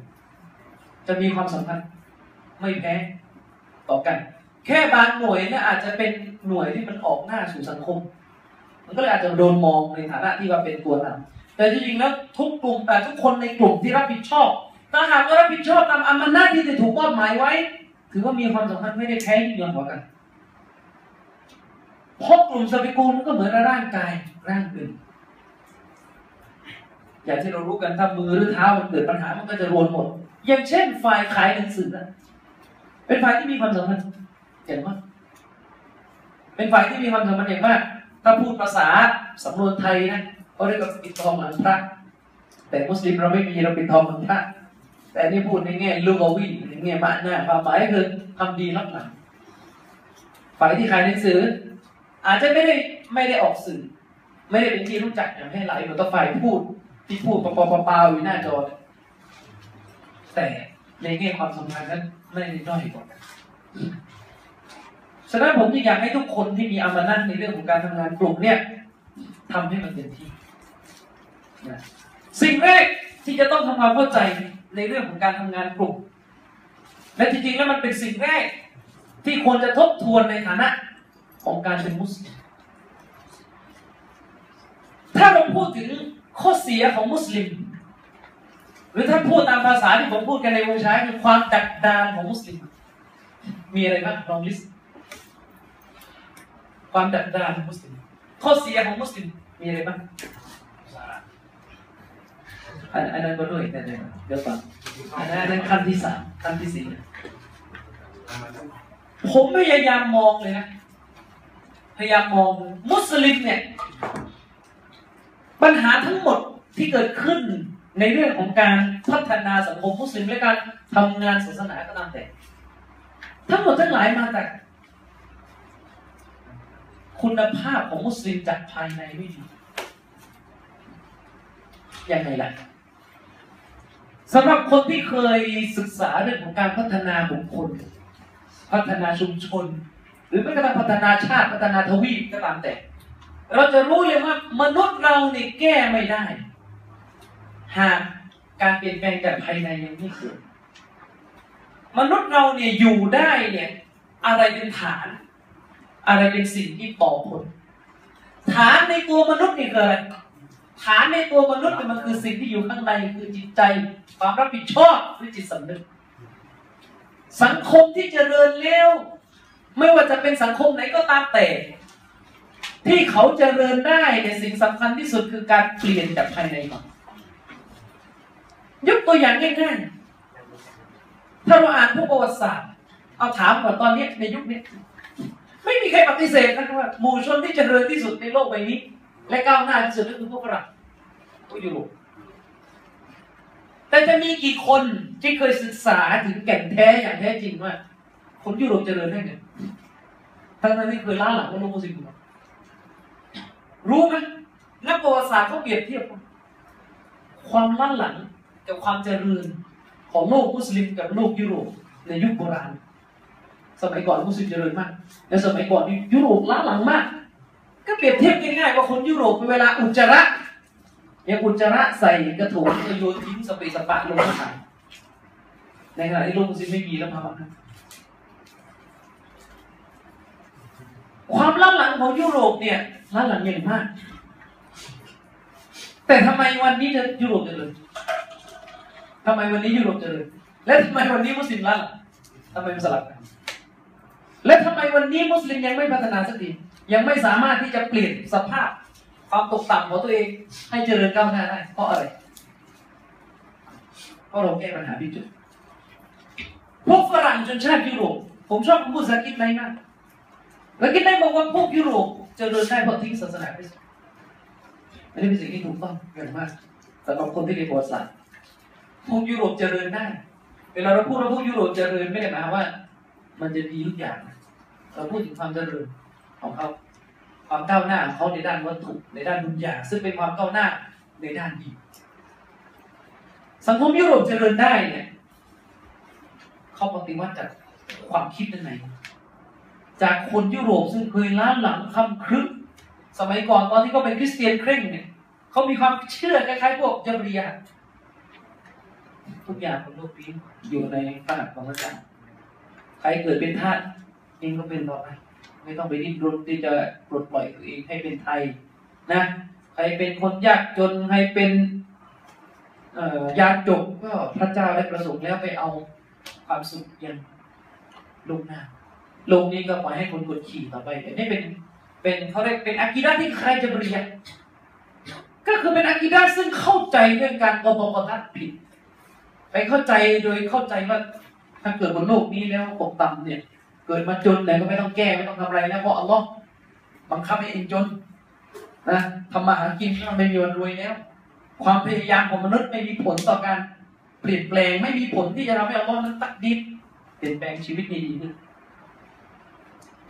จะมีความสำคัญไม่แพ้ต่อกัน แค่บางหน่วยเนี่ยอาจจะเป็นหน่วยที่มันออกหน้าสู่สังคม มันก็เลยอาจจะโดนมองในฐานะที่ว่าเป็นตัวนำแต่จริงๆแล้วทุกกลุ่มแต่ทุกคนในกลุ่มที่รับผิดชอบถ้าหากว่ารับผิดชอบตามอำนาจที่จะถูกมอบหมายไว้ ถือว่ามีความสำคัญไม่ได้แพ้ยิ่งยอนกว่ากันเพราะกลุ่มสปิกูลมันก็เหมือนร่างกายร่างอื่นอย่างที่เรารู้กันถ้ามือหรือเท้ามันเกิดปัญหามันก็จะรวนหมด อย่างเช่นฝ่ายขายหนังสือเป็นฝ่ายที่มีความสำคัญอย่างมากเป็นฝ่ายที่มีความสำคัญอย่างมากถ้าพูดภาษาสำนวนไทยนะเขาเรียกว่าปิดทองหลังพระแต่มุสลิมเราไม่มีเราปิดทองหลังพระแต่นี่พูดในแง่ลูกอวิน แง่มาหน้าความหมายคือทำดีรับหลังฝ่ายที่ขายหนังสือ อาจจะไม่ได้ไม่ได้ออกสื่อ ไม่ได้เป็นที่รู้จักอย่างให้หลายเหมือนตัวฝ่ายพูดที่พูดปปปปาอยู่หน้าจอ แต่ในแง่ความสัมพันธ์นั้นไม่ได้น้อยกว่ากันฉะนั้นผมจึงอยากให้ทุกคนที่มีอามานะในเรื่องของการทำงานกลุ่มเนี่ยทำให้มันเต็มที่สิ่งแรกที่จะต้องทำความเข้าใจในเรื่องของการทำงานกลุ่ม และจริงๆแล้วมันเป็นสิ่งแรก ที่ควรจะทบทวนในฐานะของการเป็นมุสลิม ถ้าเราพูดถึงข้อเสียของมุสลิม หรือถ้าพูดตามภาษาที่ผมพูดกันในวงช้คือความดักดานของมุสลิม มีอะไรบ้างลองลิสต์ความดักดานของมุสลิม ข้อเสียของมุสลิมมีอะไรบ้างอันนั้นก็ด้วยแต่เดี๋ยวก่อน อันนั้นอันนั้นขั้นที่สามขั้นที่สี่ผมพยายามมองเลยนะ พยายามมองมุสลิมเนี่ย ปัญหาทั้งหมดที่เกิดขึ้นในเรื่องของการพัฒนาสังคมมุสลิมและการทำงานศาสนาก็ตามแต่ ทั้งหมดทั้งหลายมาจาก คุณภาพของมุสลิมจากภายในไม่ดียังไงล่ะ สำหรับคนที่เคยศึกษาเรื่องของการพัฒนาบุคคล พัฒนาชุมชน หรือแม้กระทั่งพัฒนาชาติพัฒนาทวีปก็ตามแต่ เราจะรู้เลยว่ามนุษย์เราเนี่ยแก้ไม่ได้ หากการเปลี่ยนแปลงจากภายในยังไม่เกิดมนุษย์เราเนี่ยอยู่ได้เนี่ย อะไรเป็นฐาน อะไรเป็นสิ่งที่ต่อผล ฐานในตัวมนุษย์นี่คืออะไร ฐานในตัวมนุษย์มันคือสิ่งที่อยู่ข้างในคือจิตใจ ความรับผิดชอบหรือจิตสำนึก สังคมที่จเจริญเร็วไม่ว่าจะเป็นสังคมไหนก็ตามแต่ ที่เขาจเจริญได้ในสิ่งสำคัญที่สุดคือการเปลี่ยนจากภายในก่อนยกตัวอย่างง่ายๆถ้าเราอ่านพวกประวัติศาสตร์ เอาถามก่อนตอนนี้ในยุคนี้ไม่มีใครปฏิเสธนะครับว่าหมู่ชนที่เจริญที่สุดในโลกใบนี้ และก้าวหน้าที่สุดก็คือพวกฝรั่ง พวกยุโรปแต่จะมีกี่คนที่เคยศึกษาถึงแก่นแท้อย่างแท้จริงว่า คนยุโรปเจริญได้ไงทั้งนั้นที่เคยล้าหลังว่าโลกมุสลิมรู้ไหมนักประวัติศาสตร์เขาเปรียบเทียบ ความล้าหลังกับความเจริญของโลกมุสลิมกับโลกยุโรปในยุคโบราณ สมัยก่อนมุสลิมเจริญมากในสมัยก่อนยุโรปล้าหลังมาก ก็เปรียบเทียบง่ายๆว่าคนยุโรปเวลาอุจจาระ ย่างอุจจาระใส่กระถางโยนทิ้งสเปสปะลงมาถ่ายในขณะที่โลกมุสลิมไม่มีแล้วมาบ้าความล้าหลังของยุโรปเนี่ยล้าหลังใหญ่มาก แต่ทำไมวันนี้จะยุโรปเจริญทำไมวันนี้ยุโรปเจริญและทำไมวันนี้มุสลิมล้าหลังทำไมมันสลับกัน และทำไมวันนี้มุสลิมยังไม่พัฒนาสักทียังไม่สามารถที่จะเปลี่ยนสภาพ ความตกต่ำของตัวเองให้เจริญก้าวหน้าได้เพราะอะไร เพราะเราแก้ปัญหาที่จุดพวกฝรั่งชนชาติยุโรปผมชอบพูดสกิทไนมากแล้วกินได้บอกว่าพวกยุโรปเจริญได้เพราะทิ้งศาสนาคริสต์อันนี้เป็นสิ่งที่ถูกต้องอย่างมากสำหรับคนที่เรียนประวัติศาสตร์พวกยุโรปเจริญได้เวลาเราพูดว่าพวกยุโรปเจริญไม่ได้หมายว่า มันจะดีทุกอย่าง เราพูดถึงความเจริญของเขา ความก้าวหน้าของเขาในด้านวัตถุในด้านบุญญาซึ่งเป็นความก้าวหน้าในด้านดีสังคมยุโรปเจริญได้เนี่ยเขาปฏิวัติจากความคิดด้านในจากคนยุโรปซึ่งเคยล้าหลังคำครึกสมัยก่อนตอนที่เขาเป็นคริสเตียนเคร่งเนี่ยเขามีความเชื่อคล้ายๆพวกจารียทุกอย่างบนโลกนี้อยู่ในขนาดของพระเจ้าใครเกิดเป็นทาสเองก็เป็นต่อไป ไม่ต้องไปดิ้นรนที่จะปลดปล่อยตัวเองให้เป็นไทยนะใครเป็นคนยากจนใครเป็นยากจกก็พระเจ้าได้ประสงค์แล้วไปเอาความสุขยังลงหน้าลกนี้ก็ปล่อยให้คนกดขี่ต่อไปแต่นี่เป็นเป็นเขาเรียกเป็นอากิดาที่ใครจะเรียนก็คือเป็นอากิดาซึ่งเข้าใจเรื่องการกบฏทัดผิด ไปเข้าใจโดยเข้าใจว่าถ้าเกิดบนโลกนี้แล้วตกต่ำเนี่ย เกิดมาจนแล้วก็ไม่ต้องแก้ไม่ต้องทำอะไรแล้วเพราะอัลลอฮ์บังคับให้เองจนนะทำมาหากินก็ไม่มีวันรวยแล้ว ความพยายามของมนุษย์ไม่มีผลต่อการเปลี่ยนแปลงไม่มีผลที่จะทำให้อัลลอฮ์นั้นตักดิบเปลี่ยนแปลงชีวิตดีขึ้น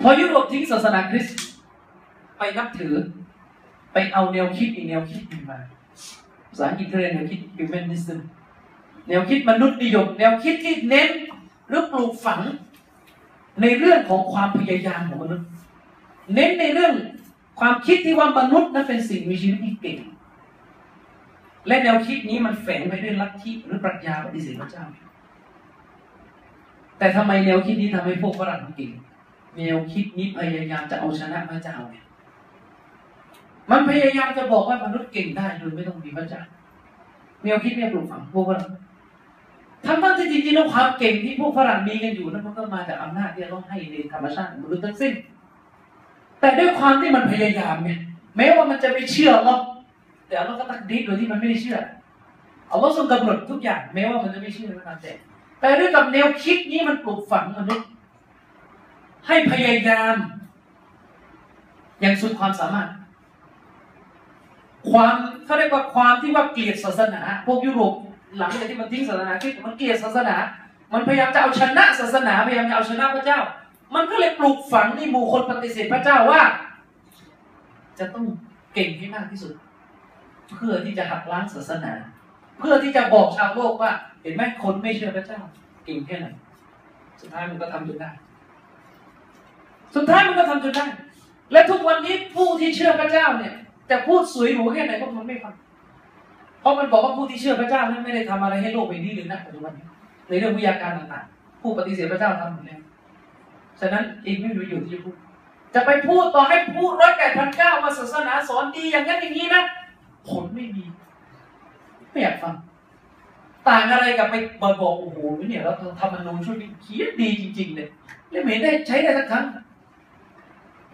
พอยุโรปทิ้งศาสนาคริสต์ไปนับถือ ไปเอาแนวคิดอีกแนวคิดหนึ่งมาภาษาอังกฤษเรียนแนวคิด humanism แนวคิดมนุษย์นิยม แนวคิดที่เน้นหรือปลูกฝัง ในเรื่องของความพยายามของมนุษย์ เน้นในเรื่องความคิดที่ว่ามนุษย์นั้นเป็นสิ่งมีชีวิตที่เก่ง และแนวคิดนี้มันแฝงไปด้วยลัทธิหรือปรัชญาปฏิเสธพระเจ้า แต่ทำไมแนวคิดนี้ทำให้พวกฝรั่งเก่งแนวคิดนี้พยายามจะเอาชนะพระเจ้าเนี่ยมันพยายามจะบอกว่ามนุษย์เก่งได้โดยไม่ต้องมีพระเจ้าแนวคิดเนี่ยปลูกฝังพวกฝรั่ง ทั้งทั้งที่จริงๆแล้วความเก่งที่พวกฝรั่งมีกันอยู่นั้นมันก็มาจากอำนาจที่เราให้ในธรรมชาติมนุษย์ทั้งสิ้น แต่ด้วยความที่มันพยายามเนี่ยแม้ว่ามันจะไม่เชื่อหรอกแต่เราก็ตักดีโดยที่มันไม่ได้เชื่อเอาว่าทรงกำหนดทุกอย่างแม้ว่ามันจะไม่เชื่อก็ตามแต่แต่ด้วยกับแนวคิดนี้มันปลูกฝังมนุษย์ให้พยายาม อย่างสุดความสามารถ ความเขาเรียกว่าความที่ว่าเกลียดศาสนา พวกยุโรป หลังจากที่มันทิ้งศาสนาคริสต์มันเกลียดศาสนา มันพยายามจะเอาชนะศาสนาพยายามจะเอาชนะพระเจ้า มันก็เลยปลูกฝังในหมู่คนปฏิเสธพระเจ้าว่า จะต้องเก่งให้มากที่สุด เพื่อที่จะหักล้างศาสนา เพื่อที่จะบอกชาวโลกว่า เห็นไหมคนไม่เชื่อพระเจ้า เก่งแค่ไหนสุดท้ายมันก็ทำจนได้ สุดท้ายมันก็ทำจนได้ และทุกวันนี้ผู้ที่เชื่อพระเจ้าเนี่ยจะพูดสวยหรูแค่ไหนพวกมันไม่ฟัง เพราะมันบอกว่าผู้ที่เชื่อพระเจ้านั้นไม่ได้ทำอะไรให้โลกใบนี้เลยนะปัจจุบันในเรื่องวิทยาการต่างๆ ผู้ปฏิเสธพระเจ้าทำหมดแล้วฉะนั้นเองไม่มีประโยชน์ที่จะพูดจะไปพูดต่อให้พูดร้อยแปดพันเก้ามาศาสนาสอนดีอย่างนั้นอย่างนี้นะผลไม่มี ไม่อยากฟัง ต่างอะไรกับไปบอกบอกโอ้โหเนี่ยเราทำมันนูนช่วยเขียนดีจริง ๆ เลยแล้วไม่เห็นได้ใช้ได้สักครั้ง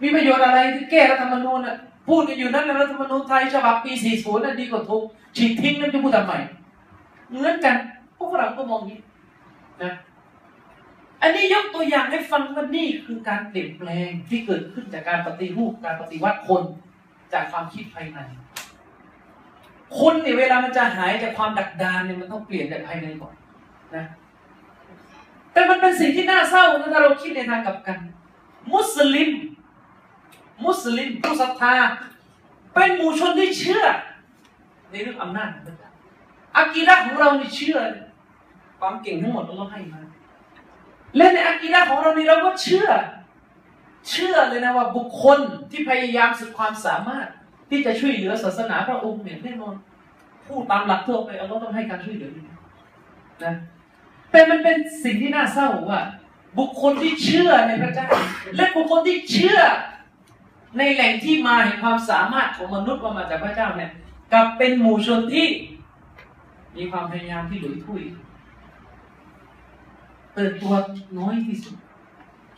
มีประโยชน์อะไรที่แก้รัฐธรรมนูญอะ พูดกันอยู่นั่นรัฐธรรมนูญไทยฉบับปี 40นั่นดีกว่าทุกฉีกทิ้งนั่นจะพูดทำไมเหมือนกัน พวกเราก็มองอย่างนี้นะอันนี้ยกตัวอย่างให้ฟังว่านี่คือการเปลี่ยนแปลงที่เกิดขึ้นจากการปฏิรูปการปฏิวัติคนจากความคิดภายใน คนเนี่ยเวลามันจะหายจากความดักดานเนี่ยมันต้องเปลี่ยนจากภายในก่อนนะแต่มันเป็นสิ่งที่น่าเศร้านะถ้าเราคิดในทางกลับกัน มุสลิม มุสลิมผู้ศรัทธา เป็นหมู่ชนที่เชื่อ ในเรื่องอำนาจของพระเจ้าอากีดะของเรานี่เชื่อ ความเก่งทั้งหมดเราให้มาและในอากีดะของเรานี่เราก็เชื่อ เชื่อเลยนะว่าบุคคลที่พยายามสุดความสามารถ ที่จะช่วยเหลือศาสนาพระองค์เนี่ยแน่นอนผู้ตามหลักทั่วไปเราต้องให้การช่วยเหลือนะแต่มันเป็นสิ่งที่น่าเศร้าว่า บุคคลที่เชื่อในพระเจ้า และบุคคลที่เชื่อ ในแหล่งที่มาแห่งความสามารถของมนุษย์ว่ามาจากพระเจ้าเนี่ยกับเป็นหมู่ชนที่ มีความพยายามที่หลุยทุยเปิดตัวน้อยที่สุด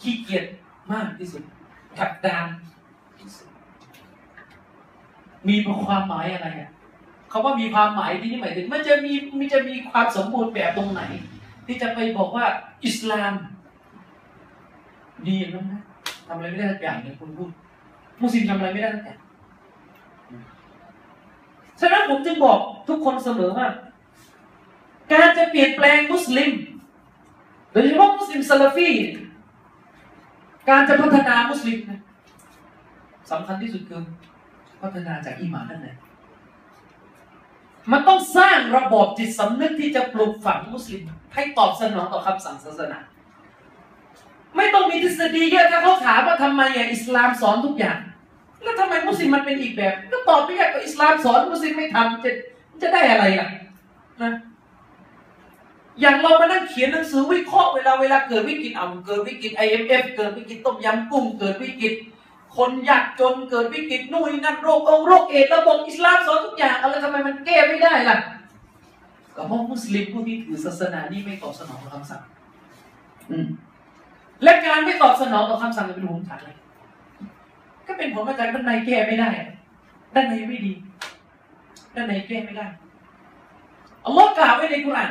ขี้เกียจมากที่สุดขัดดานที่สุดมีความหมายอะไรอะเขาว่ามีความหมายที่นี่หมายถึงมันจะมีมันจะมีความสมบูรณ์แบบตรงไหน ที่จะไปบอกว่าอิสลาม ดีอย่างนั้นนะทำอะไรไม่ได้สักอย่างเลยคุณพูด มุสลิมทำอะไรไม่ได้สักอย่างฉะนั้นผมจึงบอกทุกคนเสมอว่าการจะเปลี่ยนแปลงมุสลิม โดยเฉพาะมุสลิมซาลาฟีการจะพัฒนามุสลิมนะสำคัญที่สุดคือพัฒนาจากอิมานนั่นแหละมันต้องสร้างระบบจิตสำนึกที่จะปลูกฝังมุสลิม ให้ตอบสนองต่อคำสั่งศาสนา ไม่ต้องมีทฤษฎีเยอะถ้าเขาถามว่าทำไมอิสลามสอนทุกอย่าง แล้วทำไมมุสลิมมันเป็นอีกแบบ ก็ตอบไม่ยากก็อิสลามสอนมุสลิมไม่ทำจะจะได้อะไรล่ะนะอย่างเรามานั่งเขียนหนังสือวิเคราะห์เวลาเวลาเกิดวิกฤตเอาเกิดวิกฤต IMF เกิดวิกฤตต้มยำกุ้งเกิดวิกฤต คนยากจนเกิดวิกฤตนู่นนั่นโรคองโรคเอดระบบอิสลามสอนทุกอย่างอะไรทำไมมันแก้ไม่ได้ล่ะก็เพราะมุสลิมผู้ที่ถือศาสนานี้ไม่ตอบสนองคำสั่งอืม และการไม่ตอบสนองต่อคำสั่งเป็นผลจากอะไรก็เป็นผลมาจากด้านในแก้ไม่ได้ ด้านในไม่ดี ด้านในแก้ไม่ได้อัลลอฮ์กล่าวไว้ในกุรอาน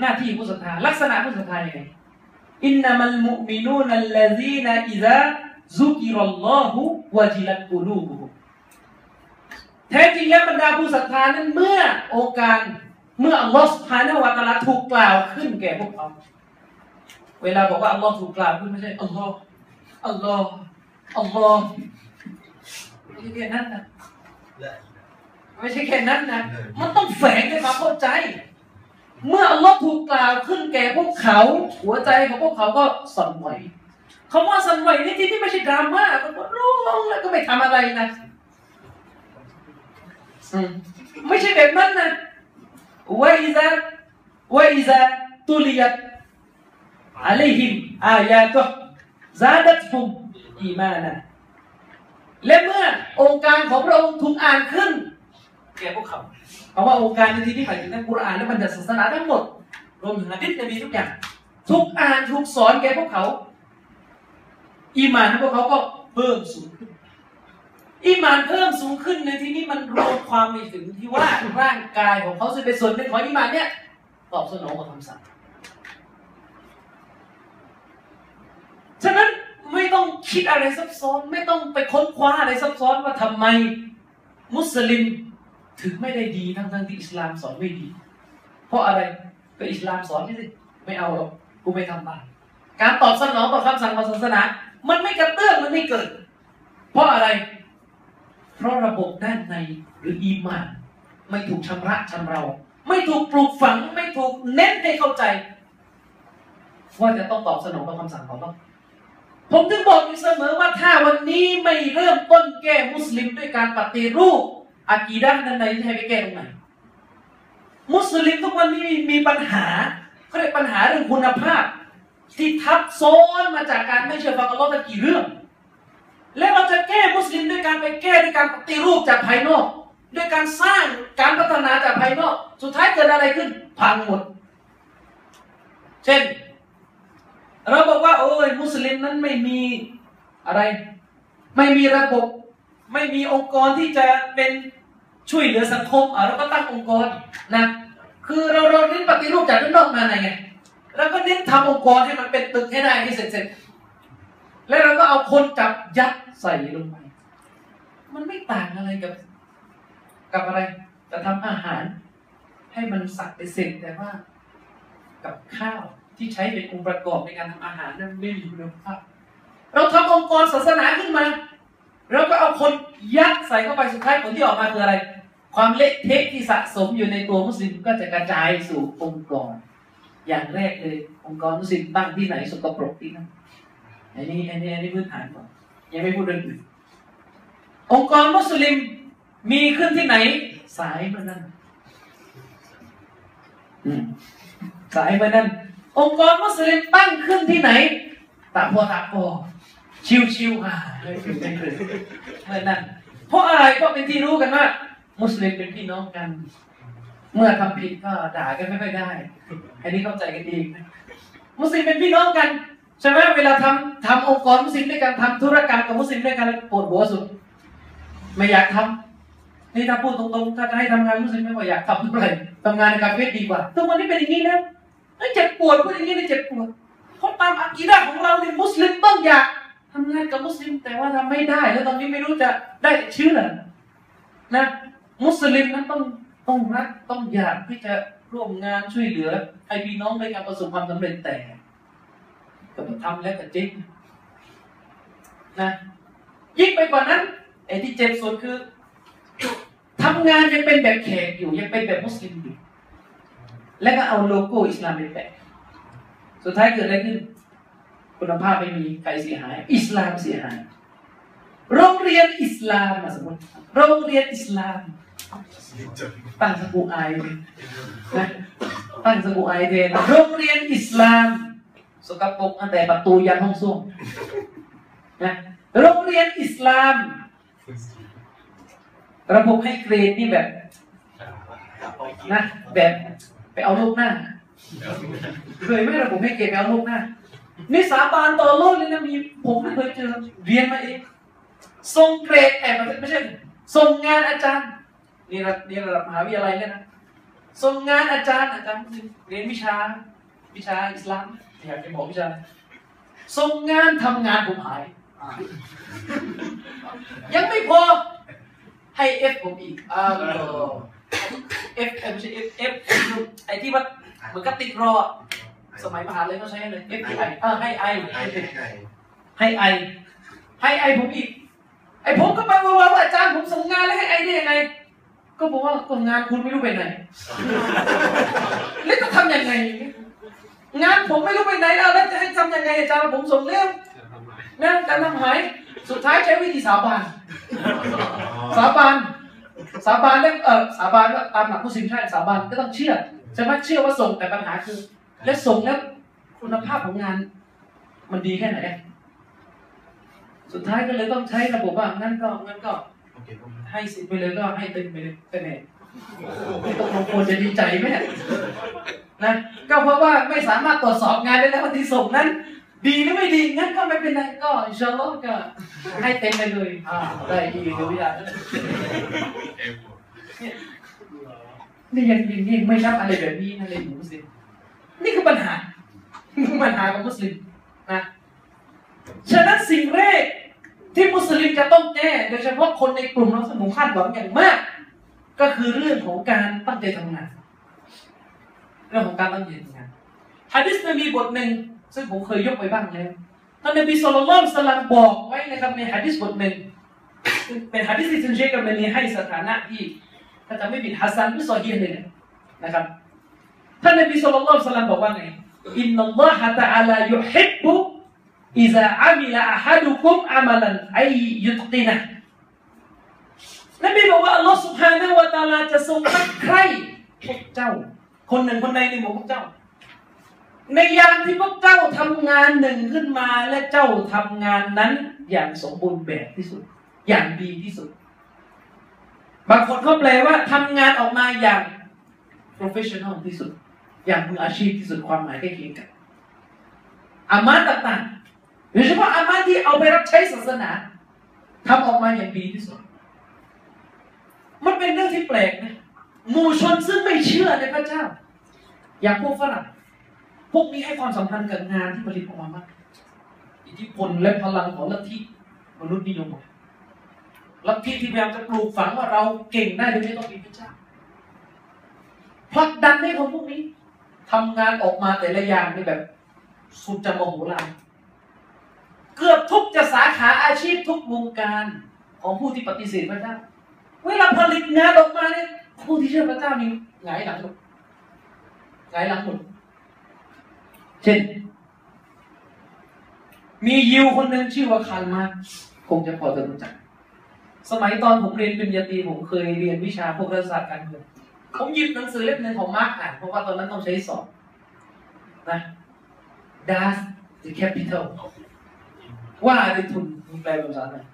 หน้าที่ผู้ศรัทธาลักษณะผู้ศรัทธาอย่างไรอินนามัลมุมินูนัลลซีนอิซาซุกิรัลลอฮุวะจิลัตกุลูบุแท้จริงแล้วบรรดาผู้ศรัทธานั้นเมื่อโอกาสเมื่ออัลลอฮ์สุภาณวะตาลาถูกกล่าวขึ้นแก่พวกเขา เวลาบอกว่าอัลลอฮ์ถูกกล่าวขึ้นไม่ใช่อัลลอฮ์อัลลอฮ์อัลลอฮ์ไม่ใช่แค่นั้นนะไม่ใช่แค่นั้นนะมันต้องแฝงด้วยความเข้าใจ เมื่ออัลลอฮ์ถูกกล่าวขึ้นแก่พวกเขา หัวใจของพวกเขาก็สั่นไหวคำว่าสั่นไหวนี่ที่นี่ไม่ใช่ดราม่าก็ร้องแล้วก็ไม่ทำอะไรนะไม่ใช่แบบนั้นนะว่าอิซาว่าอิซาตุลียต อะลัยฮิมอายาตุซาดัตฮุมอีมานะและเมื่อองค์การของพระองค์ถูกอ่านขึ้นแก่พวกเขาเพราะว่าองค์การในที่นี้หมายถึงทั้งกุรอานและบรรดาศาสนาทั้งหมด รวมถึงอะดิษนบีทุกอย่างทุกอ่านทุกสอนแก่พวกเขา อีมานของพวกเขาก็เพิ่มสูงขึ้นอีมานเพิ่มสูงขึ้นในที่นี้มันรวมความไปถึงที่ว่าร่างกายของเขาซึ่งเป็นส่วนหนึ่งของอีมานเนี่ยตอบสนองกับคำสั่ง ฉะนั้นไม่ต้องคิดอะไรซับซ้อน ไม่ต้องไปค้นคว้าอะไรซับซ้อนว่าทำไมมุสลิมถึงไม่ได้ดีทั้งทั้งที่อิสลามสอนไม่ดี เพราะอะไรก็อิสลามสอนไม่สิไม่เอาหรอกกูไม่ทำบาปการตอบสนองต่อคำสั่งของศาสนา มันไม่กระเตื้องมันไม่เกิด เพราะอะไร เพราะระบบด้านในหรืออีมาน ไม่ถูกชำระชำเรา ไม่ถูกปลูกฝัง ไม่ถูกเน้นให้เข้าใจ ว่าจะต้องตอบสนองต่อคำสั่งของเรา ผมถึงบอกอยู่เสมอว่าถ้าวันนี้ไม่เริ่มต้นแก้มุสลิมด้วยการปฏิรูปอากีดันั้นในให้ไปแก้ตรงไหนมุสลิมทุกวันนี้มีปัญหาเขาเรียกปัญหาเรื่องคุณภาพ ที่ทับซ้อนมาจากการไม่เชื่อฟังอัลลอฮ์ตะกี่เรื่อง และเราจะแก้มุสลิมด้วยการไปแก้ด้วยการปฏิรูปจากภายนอก ด้วยการสร้างการพัฒนาจากภายนอก สุดท้ายเกิดอะไรขึ้น พังหมด เช่น เราบอกว่า โอ้ยมุสลิมนั้นไม่มีอะไร ไม่มีระบบ ไม่มีองค์กรที่จะเป็นช่วยเหลือสังคมอะเราก็ตั้งองค์กรนะคือเราเราเน้นปฏิรูปจากด้านนอกมาไงแล้วก็เน้นทำองค์กรให้มันเป็นตึกให้ได้ให้เสร็จเสร็จแล้วเราก็เอาคนจับยัดใส่ลงไปมันไม่ต่างอะไรกับ กับอะไรจะทำอาหาร ให้มันสักไปเสร็จแต่ว่า กับข้าว ที่ใช้เป็นองค์ประกอบในการทำอาหารนั้นไม่มีคุณภาพ เราทำองค์กรศาสนาขึ้นมาเราก็เอาคนยัดใส่เข้าไปสุดท้ายผลที่ออกมาคืออะไร ความเละเทะที่สะสมอยู่ในตัวมุสลิมก็จะกระจายสู่องค์กร อย่างแรกเลยองค์กรมุสลิมตั้งที่ไหนสกปรกที่นั่นอันนี้อันนี้อันนี้พื้นฐานก่อนยังไม่พูดเรื่องอื่นองค์กรมุสลิมมีขึ้นที่ไหน สายมานั่นสายมานั่น องค์กรมุสลิมตั้งขึ้นที่ไหนตาพอตาพอชิวชิวอะเมื่อนั้นเพราะอะไรก็เป็นที่รู้กันว่า มุสลิมเป็นพี่น้องกัน เมื่อทำผิดก็ด่ากันไม่ค่อยได้ อันนี้เข้าใจกันดีมุสลิมเป็นพี่น้องกันใช่ไหมเวลาทำทำองค์กรมุสลิมด้วยกันทำธุรกรรมกับมุสลิมด้วยกันปวดหัวสุด ไม่อยากทำนี่ถ้าพูดตรงๆถ้าจะให้ทำงานมุสลิมไม่ว่าอยากทำอะไรทำงานในกาเฟ่ดีกว่าทุกวันนี้เป็นอย่างนี้แล้ว เจ็บปวดพูดอย่างนี้เลยเจ็บปวดเพราะตามอักีดะของเราเนี่ยมุสลิมต้องอยากทำงานกับมุสลิมแต่ว่าทำไม่ได้แล้วตอนนี้ไม่รู้จะได้ชื่อหรอนะ มุสลิมนั้นต้องต้องรักต้องอยากที่จะร่วมงานช่วยเหลือให้พี่น้องในการประสบความสำเร็จแต่ก็ทำแล้วแต่จริงนะยิ่งไปกว่านั้นไอ้ที่เจ็บสุดคือทำงานยังเป็นแบบแขกอยู่ยังเป็นแบบมุสลิมอยู่ แล้วก็เอาโลโก้อิสลามไปแปะสุดท้ายเกิดอะไรขึ้น คุณภาพไม่มีใครเสียหาย อิสลามเสียหาย โรงเรียนอิสลามสมมติโรงเรียนอิสลาม ตั้งสกุลไอนะตั้งสกุลไอเทนโรงเรียนอิสลาม สกปรกตั้งแต่ประตูยันห้องส้วมนะโรงเรียนอิสลาม ระบบให้เกรดนี่แบบนะแบบ ไปเอาลูกหน้า เคยไหมล่ะผมให้เกรดไปเอาลูกหน้านี่สาบานต่อโลกเลยนะมีผมไม่เคยเจอเรียนมาเองส่งเกรดแอบไม่ใช่ส่งงานอาจารย์นี่ระนี่ระดับมหาวิทยาลัยเลยนะส่งงานอาจารย์อาจารย์เรียนวิชา วิชาอิสลามอยากจะบอกวิชาส่งงานทำงานผมหาย ยังไม่พอให้เอฟผมอีกอ้าว เอฟไม่ใช่เอฟเอฟไอที่ว่าเหมือนกับติดรอสมัยมหาเลยเขาใช้เลย FBI เออให้ไอให้ไอให้ไอผมอีก ไอผมก็ไปว่าว่าอาจารย์ผมส่งงานแล้วให้ไอได้ยังไง ก็บอกว่าก็งานคุณไม่รู้ไปไหน แล้วจะทำยังไง งานผมไม่รู้ไปไหนแล้วแล้วจะให้ทำยังไงอาจารย์ผมส่งเรื่องนะการทำหาย สุดท้ายใช้วิธีสาบาน สาบาน สาบานเรื่เออสาบานว่าตามหลักผู้สิมใช่สาบานก็ต้องเชื่อใช่ไหมเชื่อว่าส่งแต่ปัญหาคือ แล้วส่งแล้วคุณภาพของงาน มันดีแค่ไหนสุดท้ายก็เลยต้องใช้ระบบว่างั้นก็งั้นก็ให้สิไปเลยก็ให้เต็มไปเลยคะแนนไม่ต้องลงควรจะดีใจไหมนะก็เพราะว่าไม่สามารถตรวจสอบงานได้แล้วที่ส่งนั้น ดีหรือไม่ดีงั้นก็ไม่เป็นไรก็อินชาอัลลอฮ์ก็ให้เต็มไปเลยอ่าได้ดีเดี๋ยวอย่านี่ยังยังยังไม่นับอะไรแบบนี้นะเลยมุสลิมนี่คือปัญหานี่คือปัญหาของมุสลิมนะฉะนั้นสิ่งแรกที่มุสลิมจะต้องแก้โดยเฉพาะคนในกลุ่มเราสมุคาดหวังอย่างมาก ก็คือเรื่องของการตั้งใจทำงาน เรื่องของการตั้งใจทำงานฮะดิษนบีบทหนึ่ง ซึ่งผมเคยยกไปบ้างแล้วท่านนบีสุลต่านสลัมบอกไว้นะครับในฮะดิษบทหนึ่งเป็นฮะดิษที่ท่านเชคกับเมนีให้สถานะที่ถ้าจะไม่ผิดฮัสซันหรือซอฮีเลยนะครับท่านนบีสุลต่านสลัมบอกว่าไงอินนัลลอฮะตะอาลายุฮิบบุอิซาอามิลาอะฮัดุคุมอามัลันไอยุตกินะนบีบอกว่าอัลลอฮ์ سبحانه และ تعالى จะทรงรักใครพวกเจ้า คนหนึ่งคนใดในหมู่พวกเจ้า ในยามที่พวกเจ้าทำงานหนึ่งขึ้นมาและเจ้าทำงานนั้นอย่างสมบูรณ์แบบที่สุด อย่างดีที่สุด บางคนเขาแปลว่าทำงานออกมาอย่าง professional ที่สุด อย่างมืออาชีพที่สุดความหมายใกล้เคียงกันอามาต่างๆโดยเฉพาะอามาที่เอาไปรับใช้ศาสนาทำออกมาอย่างดีที่สุด มันเป็นเรื่องที่แปลกนะหมู่ชนซึ่งไม่เชื่อในพระเจ้า อย่างพวกฝรั่ง วกนี้ให้ความสำคัญกับงานที่ผลิตออกมามาก อิทธิพลและพลังของลัทธิมนุษย์นิยมลัทธิที่พยายามจะปลูกฝังว่าเราเก่งได้โดยไม่ต้องมีพระเจ้าผลักดันให้คนพวกนี้ทำงานออกมาแต่ละอย่างในแบบ สุดจะโมโหลานเกือบทุกจะสาขาอาชีพทุกวงการของผู้ที่ปฏิเสธพระเจ้าเวลาผลิตงานออกมาเนี่ยผู้ที่เชื่อพระเจ้านี่หงายหลังหมดหงายหลังหมด เช่น มียิวคนหนึ่งชื่อว่าคารมาคงจะพอจะรู้จัก สมัยตอนผมเรียนปริญญาตรีผมเคยเรียนวิชาพวกรัฐศาสตร์การเมืองผมหยิบหนังสือเล่มหนึ่งของมาร์กอ่านเพราะว่าตอนนั้นต้องใช้สอบนะ Das the capital ว่าด้วยทุนแปลเป็นภาษาไทย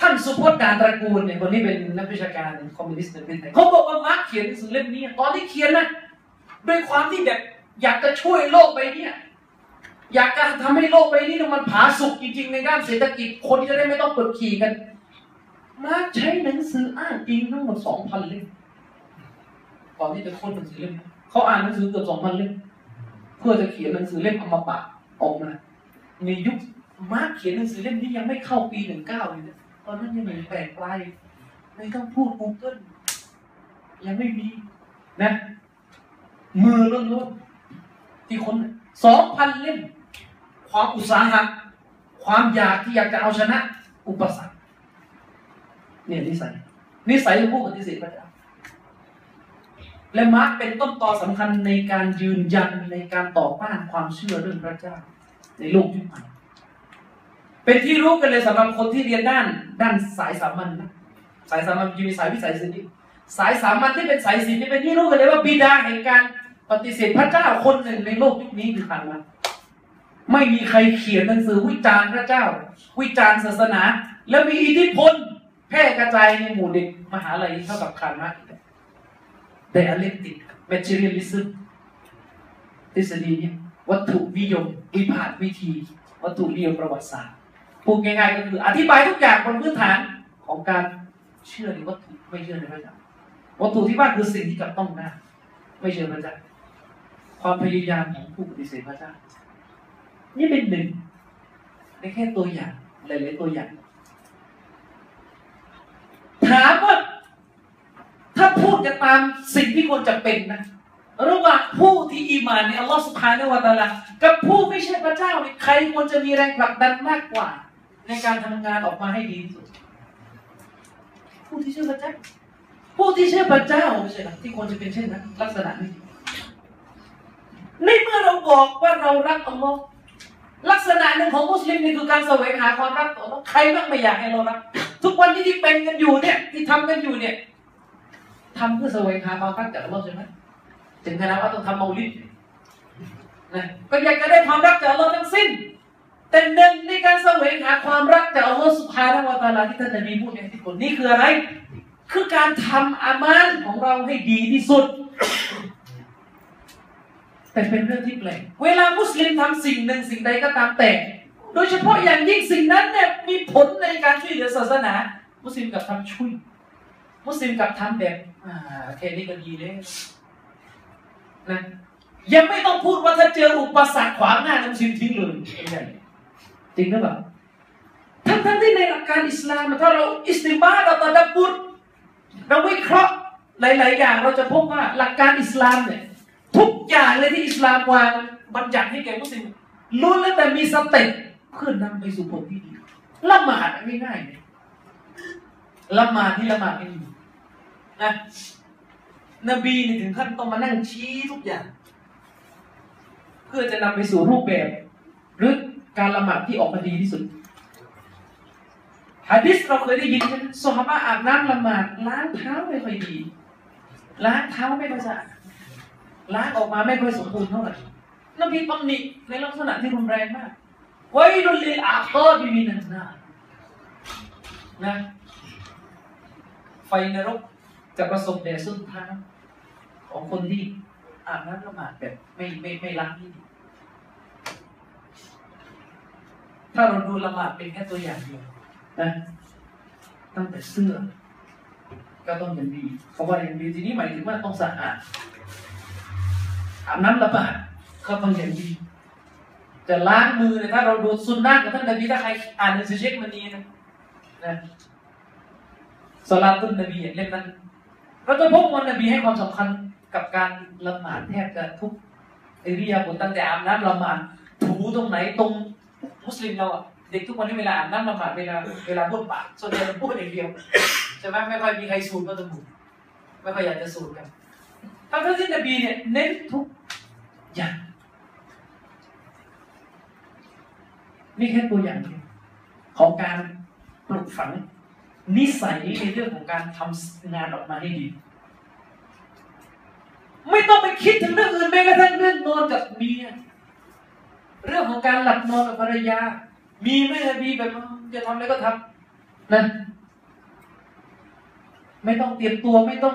ท่านสุพจน์การตระกูลเนี่ยคนนี้เป็นนักวิชาการคอมมิวนิสต์ในประเทศไทยเขาบอกว่ามาร์กเขียนหนังสือเล่มนี้ตอนที่เขียนนะด้วยความที่แบบ อยากจะช่วยโลกใบนี้อยากจะทำให้โลกใบนี้มันผาสุกจริง ๆ ในด้านเศรษฐกิจคนจะได้ไม่ต้องกดขี่กัน มาใช้หนังสืออ้างอิงทั้งหมดสองพันเล่มก่อนที่จะค้นหนังสือเล่มเขาอ่านหนังสือเกือบสองพันเล่มเพื่อจะเขียนหนังสือเล่มอมตะออกมาในยุคมาร์กเขียนหนังสือเล่มนี้ยังไม่เข้าปีหนึ่งเก้าเลยนะตอนนั้นยังไม่แปลกปลายไม่ต้องพูด Google ยังไม่มีนะ มือล้วนๆ ที่คนสองพันเล่ม ความอุตสาหะความอยากที่อยากจะเอาชนะ อุปสรรคเนี่ยนิสัยนิสัยของผู้ปฏิเสธพระเจ้าและมาร์กเป็นต้นตอสำคัญในการยืนยันในการต่อต้านความเชื่อเรื่องพระเจ้า ในโลกยุคใหม่เป็นที่รู้กันเลยสำหรับคนที่เรียนด้านด้านสายสามัญนะสายสามัญจะมีสายวิทย์สายศิลป์สายสามัญที่เป็นสายศิลป์นี่เป็นที่รู้กันเลยว่าบิดาแห่งการ ปฏิเสธพระเจ้าคนหนึ่งในโลกยุคนี้คือใครมาไม่มีใครเขียนหนังสือวิจารณ์พระเจ้า วิจารณ์ศาสนา แล้วมีอิทธิพลแพร่กระจายในหมู่เด็กมหาลัยเท่ากับคาร์ล มาร์กซ์ dialectic materialism ทฤษฎีนี้วัตถุนิยม วิพากษ์วิธี วัตถุนิยมประวัติศาสตร์พูดง่ายๆก็คือ อธิบายทุกอย่างบนพื้นฐานของการเชื่อในวัตถุไม่เชื่อในพระเจ้าวัตถุที่ว่าคือสิ่งที่จับต้องได้ไม่เชื่อพระเจ้า ความพยายามของผู้ปฏิเสธพระเจ้า นี่เป็นหนึ่งในแค่ตัวอย่างหลายๆตัวอย่าง ถามว่า ถ้าพูดกันตามสิ่งที่ควรจะเป็นนะ ระหว่างผู้ที่อีมานในอัลลอฮฺสุบฮานวะตาลากับผู้ไม่ใช่พระเจ้าเนี่ยใครควรจะมีแรงผลักดันมากกว่า ในการทำงานออกมาให้ดีที่สุด ผู้ที่เชื่อพระเจ้า ผู้ที่เชื่อพระเจ้าไม่ใช่หรอที่ควรจะเป็นเช่นนั้นลักษณะนี้ ในเมื่อเราบอกว่าเรารักอัลลอฮ์ลักษณะหนึ่งของมุสลิมนี่คือการแสวงหาความรักต่ออัลลอฮ์ใครบ้างไม่อยากให้เรารัก ทุกวันที่ที่เป็นกันอยู่เนี่ยที่ทำกันอยู่เนี่ยทำเพื่อแสวงหาความรักจากอัลลอฮ์ใช่ไหมถึงขนาดว่าต้องทำมาลิดนะก็อยากจะได้ความรักจากอัลลอฮ์ทั้งสิ้น แต่หนึ่งในการแสวงหาความรักจากอัลลอฮ์สุภาพวตาลาที่ท่านนบีพูดในที่คนนี้คืออะไร คือการทำอามานของเราให้ดีที่สุด แต่เป็นเรื่องที่แปลกเวลามุสลิมทำสิ่งหนึ่งสิ่งใดก็ตามแต่ โดยเฉพาะอย่างยิ่งสิ่งนั้นเนี่ยมีผลในการช่วยเหลือศาสนา มุสลิมกับทำช่วย มุสลิมกับทำแบบอ่าแค่นี้ก็ดีเลยนะยังไม่ต้องพูดว่าถ้าเจออุปสรรคขวางหน้ามุสลิมทิ้งเลยจริงหรือเปล่าทั้งทั้งที่ในหลักการอิสลามถ้าเราاستماعเราتدبرเราวิเคราะห์หลาย ๆ อย่าง เราจะพบว่าหลักการอิสลามเนี่ย ทุกอย่างเลยที่อิสลามวางบัญญัติให้แก่มุสลิมล้วนแล้วแต่มี step เพื่อนำไปสู่ผลที่ดีละหมาดไม่ง่ายเลยละหมาดที่ละหมาดไม่ดีนะนบีนี่ถึงขั้นต้องมานั่งชี้ทุกอย่าง เพื่อจะนำไปสู่รูปแบบ หรือการละหมาดที่ออกมาดีที่สุดฮะดิษเราเคยได้ยินกันสฮาบะอาบน้ำละหมาดล้างเท้าไม่ค่อยดี ล้างเท้าไม่ค่อยสะอาด ล้างออกมาไม่ค่อยสมบูรณ์เท่าไหร่นบีตำหนิในลักษณะที่รุนแรงมากไว้รุนลิลอาคอบิมินันนานะไฟนรกจะประสบแด่ส้นเท้าของคนที่อาบน้ำละหมาดแบบไม่ไม่ไม่ล้างที่ดีถ้าเราดูละหมาดเป็นแค่ตัวอย่างเดียวนะตั้งแต่เสื้อ ก็ต้องอย่างดีเขาว่าอย่างดีทีนี้หมายถึงว่าต้องสะอาด อาบน้ำละหมาดก็ต้องอย่างดีจะล้างมือเนี่ยถ้าเราดูสุนนะกับท่านนบีถ้าใครอ่านหนังสือเช็คมันนี้นะนะสลาตุนนบีเล่มนั้นเราจะพบว่านบีให้ความสำคัญกับการละหมาดแทบจะทุกเอริยาบถตั้งแต่อาบน้ำละหมาดถูตรงไหนตรงมุสลิมเราอะเด็กทุกวันนี้เวลาอาบน้ำละหมาดเวลาเวลาพูดปากส่วนใหญ่เราพูดอย่างเดียวใช่ไหมไม่ค่อยมีใครสูดก็ตะมูไม่ค่อยอยากจะสูดกัน ทั้งที่นบีเนี่ยเน้นทุกอย่างนี่แค่ตัวอย่างเดียวของการปลูกฝังนิสัยในเรื่องของการทำงานออกมาให้ดี ไม่ต้องไปคิดถึงเรื่องอื่นแม้กระทั่งเรื่องนอนกับเมียเรื่องของการหลับนอนกับภรรยา มีไหมมีแบบจะทำอะไรก็ทำนะไม่ต้องเตรียมตัวไม่ต้อง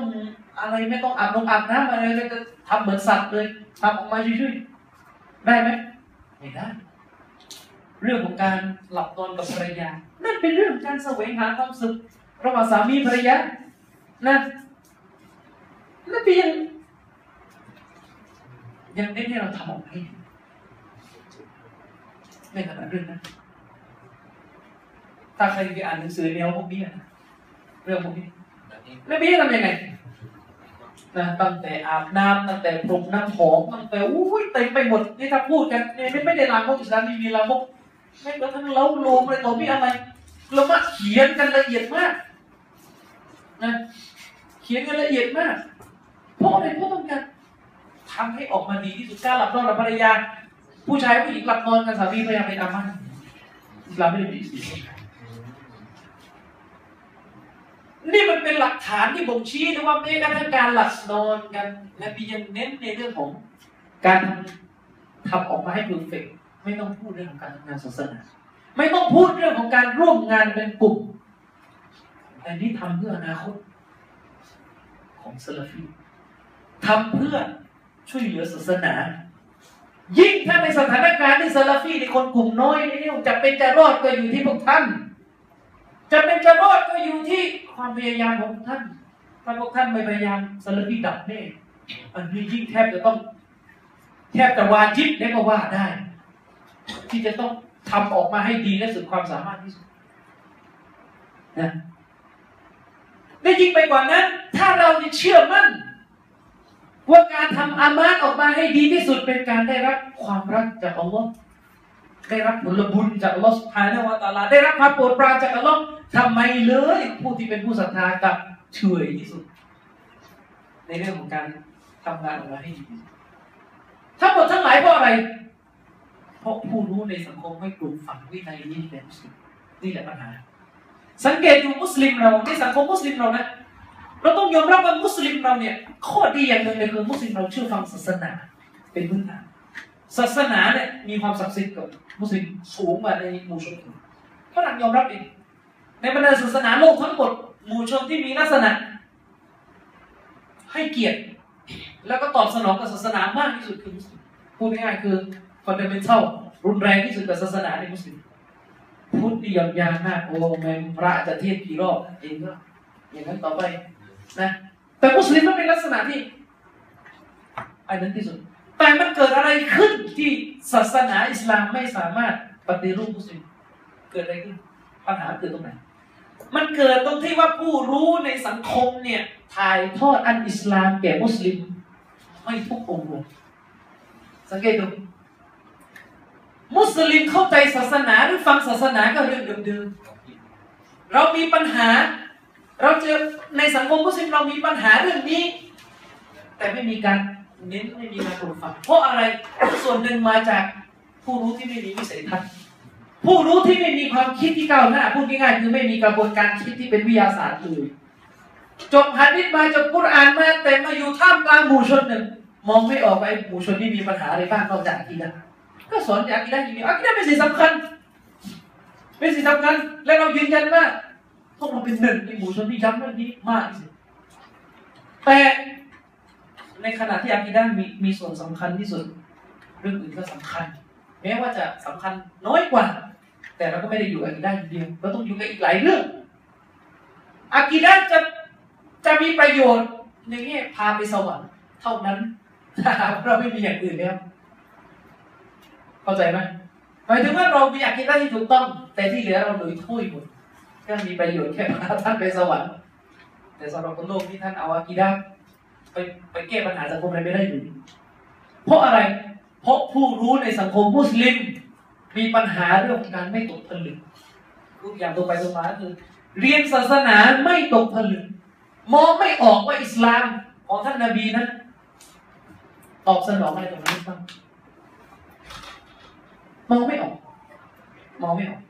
อะไรไม่ต้องอาบน้ำอาบน้ำอะไรเลยจะทำเหมือนสัตว์เลยทำออกมาช่วยๆได้ไหมไม่ได้ เรื่องของการหลับนอนกับภรรยา นั่นเป็นเรื่องการแสวงหาความสุขระหว่างสามีภรรยานะนั่นเป็นยังยังเน้นให้เราทำออกมาให้ไม่ขนาดเรื่องนั้นถ้าใครไปอ่านหนังสือแนวพวกนี้นะเรื่องพวกนี้แล้วพี่ทำยังไง นะตั้งแต่อาบน้ำตั้งแต่ปรุงน้ำหอมตั้งแต่อุ้ยเต็มไปหมดนี่ถ้าพูดกันเนี่ยไม่ได้ลามกอิสลามมีลามกไม่กระทั่งเล้าโลมอะไรต่อมีอะไรเรามาเขียนกันละเอียดมากนะเขียนกันละเอียดมากเพราะอะไรเพราะต้องการทำให้ออกมาดีที่สุดการหลับนอนกับภรรยา ผู้ชายผู้หญิงหลับนอนกันสามีภรรยาเป็นอามันอิสลามไม่ได้มีสิ่ง นี่มันเป็นหลักฐานที่บ่งชี้นะว่าแม้กระทั่งการหลับนอนกันและบียังเน้นในเรื่องของการทำออกมาให้เพอร์เฟกไม่ต้องพูดเรื่องของการทำงานศาสนาไม่ต้องพูดเรื่องของการร่วมงานเป็นกลุ่มแต่นี่ทำเพื่ออนาคตของซาลฟีทำเพื่อช่วยเหลือศาสนา ยิ่งถ้าในสถานการณ์ที่ซาลฟีในคนกลุ่มน้อยนี่จะเป็นจะรอดก็อยู่ที่พวกท่าน จะเป็นจะรอดก็อยู่ที่ ความพยายามของท่านถ้าพวกท่านไม่พยายามสารพีดับแน่อันนี้ยิ่งแทบจะต้อง แทบจะวาจิบได้ก็ว่าได้ ที่จะต้องทำออกมาให้ดีและสุดความสามารถที่สุดนะได้ยิ่งไปกว่านั้น ถ้าเราเชื่อมั่นว่าการทำอามาตออกมาให้ดีที่สุดเป็นการได้รับความรักจากอัลลอฮ์ ได้รับผลบุญจากอัลลอฮฺสุภาเนวะตาลา ได้รับความโปรดปรานจากอัลลอฮ์ทำไมเลย ผู้ที่เป็นผู้ศรัทธากับเฉยที่สุด ในเรื่องของการทำงานออกมาให้ดีทั้งหมดทั้งหลายเพราะอะไร เพราะผู้รู้ในสังคมไม่ปลูกฝังวินัยนี้ในมุสลิมนี่แหละปัญหา สังเกตดูมุสลิมเราในสังคมมุสลิมเรานะเราต้องยอมรับว่ามุสลิมเราเนี่ย ข้อดีอย่างหนึ่งเลยคือมุสลิมเราเชื่อฟังศาสนา เป็นพื้นฐาน ศาสนาเนี่ยมีความศักดิ์สิทธิ์กับมุสลิมสูงกว่าในหมู่ชนอื่นฝรั่งยอมรับเองในบรรดาศาสนาโลกทั้งหมดหมู่ชนที่มีลักษณะ ให้เกียรติ แล้วก็ตอบสนองกับศาสนามากที่สุดคือมุสลิมพูดง่ายๆคือฟันเดเมนทัลรุนแรงที่สุดกับศาสนาในมุสลิมพุทธิยมยามากโอ้แม่พระจะเทศกี่รอบเองก็อย่างนั้นต่อไปนะแต่มุสลิมมันเป็นลักษณะที่อันนั้นที่สุด แต่มันเกิดอะไรขึ้นที่ศาสนาอิสลามไม่สามารถปฏิรูปมุสลิมเกิดอะไรขึ้นปัญหาเกิดตรงไหน มันเกิดตรงที่ว่าผู้รู้ในสังคมเนี่ยถ่ายทอดอันอิสลามแก่มุสลิม ไม่ทุกองค์เลยสังเกตดูมุสลิมเข้าใจศาสนาหรือฟังศาสนาก็เรื่องเดิมๆเรามีปัญหา เราเจอในสังคมมุสลิมเรามีปัญหาเรื่องนี้ แต่ไม่มีการ เน้นไม่มีการปลูกฝังเพราะอะไรส่วนหนึ่งมาจากผู้รู้ที่ไม่มีวิสัยทัศน์ผู้รู้ที่ไม่มีความคิดที่ก้าวหน้าพูดง่ายๆคือไม่มีกระบวนการคิดที่เป็นวิทยาศาสตร์เลยจบฮะดิษมาจบกุรอานมาแต่มาอยู่ท่ามกลางหมู่ชนหนึ่งมองไม่ออกไปหมู่ชนที่มีปัญหาอะไรบ้างนอกจากอากีดะก็สอนจากอากีดะอย่างเดียวอากีดะเป็นสิ่งสำคัญ เป็นสิ่งสำคัญ และเรายืนยันว่าพวกเราเป็นหนึ่งในหมู่ชนที่ย้ำเรื่องนี้มากที่สุดแต่ ในขณะที่อากีดะมีมีส่วนสำคัญที่สุด เรื่องอื่นก็สำคัญ แม้ว่าจะสำคัญน้อยกว่า แต่เราก็ไม่ได้อยู่อากีดะอย่างเดียวเราต้องอยู่กับอีกหลายเรื่องอากีดะจะจะมีประโยชน์ในแง่พาไปสวรรค์เท่านั้นเราไม่มีอย่างอื่นแล้วเข้าใจไหมหมายถึงว่าเรามีอากีดะที่ถูกต้อง แต่ที่เหลือเราหลุยทุ่ยหมดก็มีประโยชน์แค่พาท่านไปสวรรค์แต่สำหรับคนโลกที่ท่านเอาอากีดะ ไปไปแก้ปัญหาสังคมอะไรไม่ได้อยู่เพราะอะไร เพราะผู้รู้ในสังคมมุสลิม มีปัญหาเรื่องของการไม่ตกผลึกทุกอย่างตรงไปตรงมาคือ เรียนศาสนาไม่ตกผลึก มองไม่ออกว่าอิสลามของท่านนาบีนั้นตอบสนองอะไรกับมนุษย์บ้างมองไม่ออก มองไม่ออก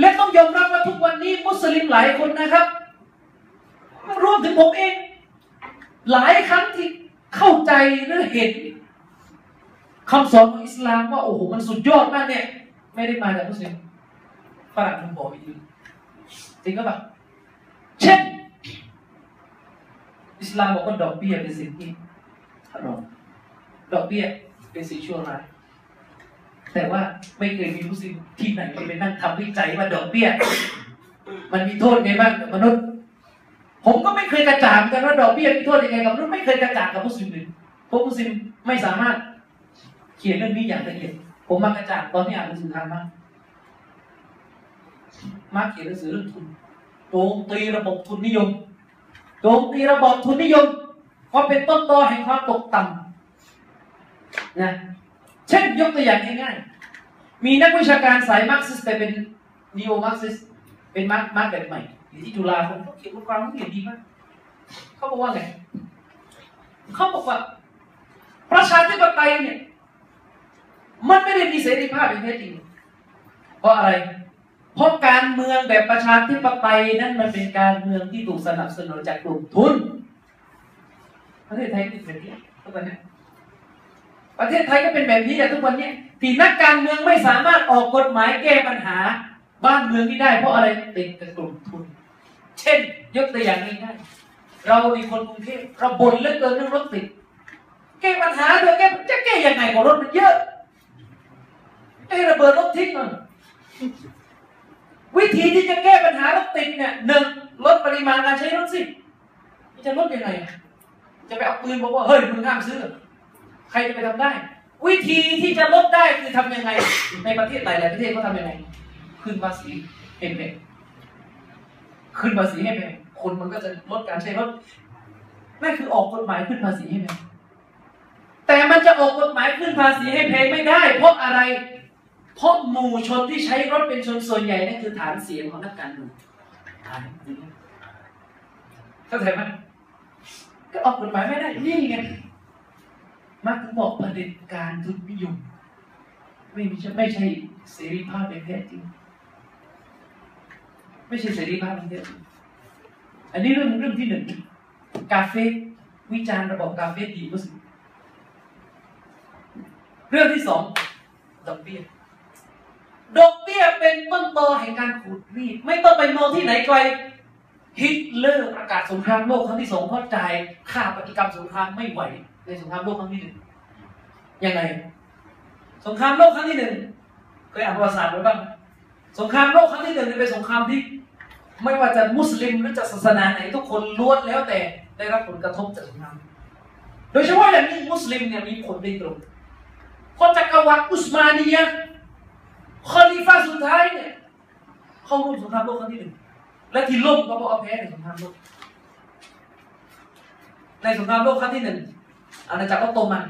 และต้องยอมรับว่าทุกวันนี้มุสลิมหลายคนนะครับ รวมถึงผมเอง หลายครั้งที่เข้าใจหรือเห็นคำสอนของอิสลามว่าโอ้โหมันสุดยอดมากเนี่ย ไม่ได้มาจากมุสลิมฝรั่งมันบอกอีกจริงก็แบบเช่นอิสลามบอกว่าดอกเบี้ยเป็นสิ่งที่ฮารอมดอกเบี้ยเป็นสิ่งชั่วร้ายแต่ว่าไม่เคยมีมุสลิมที่ไหนไปนั่งทำวิจัยว่าดอกเบี้ย มันมีโทษไงบ้างมนุษย์ ผมก็ไม่เคยกระจ่างกันว่าดอกเบี้ยมีโทษยังไงกับมนุษย์ไม่เคยกระจ่างกับมุสลิมเลยเพราะมุสลิมไม่สามารถเขียนเรื่องนี้อย่างละเอียด ผมมากระจ่างตอนที่อ่านหนังสือทางมากมาเขียนหนังสือเรื่องทุนโจมตีระบบทุนนิยมโจมตีระบบทุนนิยมว่าเป็นต้นตอแห่งความตกต่ำนะเช่นยกตัวอย่างง่ายๆมีนักวิชาการสายมาร์กซิสแต่เป็น neo-Marxist เป็นมาร์กซ์มาร์กซ์แบบใหม่ อยู่ที่จุฬาผมเขียนบทความเขาเขียนดีมากเขาบอกว่าไงเขาบอกว่า ประชาธิปไตยเนี่ย มันไม่ได้มีเสรีภาพอย่างแท้จริง เพราะอะไร เพราะการเมืองแบบประชาธิปไตยนั้นมันเป็นการเมืองที่ถูกสนับสนุนจากกลุ่มทุน ประเทศไทยเป็นแบบนี้ทุกวันนี้ประเทศไทยก็เป็นแบบนี้แหละทุกวันนี้ที่นักการเมืองไม่สามารถออกกฎหมายแก้ปัญหาบ้านเมืองที่ได้ เพราะอะไรติดกับกลุ่มทุน เช่น ยกตัวอย่างง่ายๆเรามีคนกรุงเทพเราบ่นเรื่องเกินเรื่องรถติดแก้ปัญหาโดยแก้จะแก้ยังไงกับรถมันเยอะไอ้ระเบิดรถทิ้งมันวิธีที่จะแก้ปัญหารถติดเนี่ยหนึ่งลดปริมาณการใช้รถสิจะลดยังไงจะไปเอาปืนบอกว่าเฮ้ยมึงห้ามซื้อ ใครจะไปทำได้ วิธีที่จะลดได้คือทำยังไง ในประเทศหลายๆประเทศเขาทำยังไง ขึ้นภาษีเอ็มเอ็ ขึ้นภาษีให้แพงคนมันก็จะลดการใช้รถนั่นคือออกกฎหมายขึ้นภาษีให้แพงแต่มันจะออกกฎหมายขึ้นภาษีให้แพงไม่ได้ เพราะอะไร เพราะหมู่ชนที่ใช้รถเป็นชนส่วนใหญ่นั่นคือฐานเสียงของนักการเมืองเข้าใจไหมก็ออกกฎหมายไม่ได้นี่ไงมักบอกประเด็จการทุนนิยมไม่ใช่ไม่ใช่เสรีภาพเป็นแท้จริง ไม่ใช่เสรีภาพเป็นแท้จริงอันนี้เรื่องเรื่องที่หนึ่งกาเฟ่วิจารณ์ระบบกาเฟ่ดีมุสลิมเรื่องที่สองดอกเบี้ยดอกเบี้ยเป็นต้นตอแห่งการขูดรีดไม่ต้องไปมองที่ไหนไกลฮิตเลอร์ประกาศสงครามโลกครั้งที่สองเพราะจ่ายค่าปฏิกรรมสงครามไม่ไหว ในสงครามโลกครั้งที่หนึ่งยังไง สงครามโลกครั้งที่หนึ่งเคยอ่านประวัติศาสตร์ไว้บ้างสงครามโลกครั้งที่หนึ่งเป็นสงครามที่ ไม่ว่าจะมุสลิมหรือจะศาสนาไหนทุกคนล้วนแล้วแต่ได้รับผลกระทบจากสงครามโดยเฉพาะอย่างยิ่งมุสลิมเนี่ยมีผลโดยตรงเพราะจักรวรรดิอุสมานียคอลิฟาสุดท้ายเนี่ยเข้าร่วมสงครามโลกครั้งที่หนึ่งและที่ล่มก็เพราะเอาแพ้ในสงครามโลกในสงครามโลกครั้งที่หนึ่งอาณาจักรออตโตมัน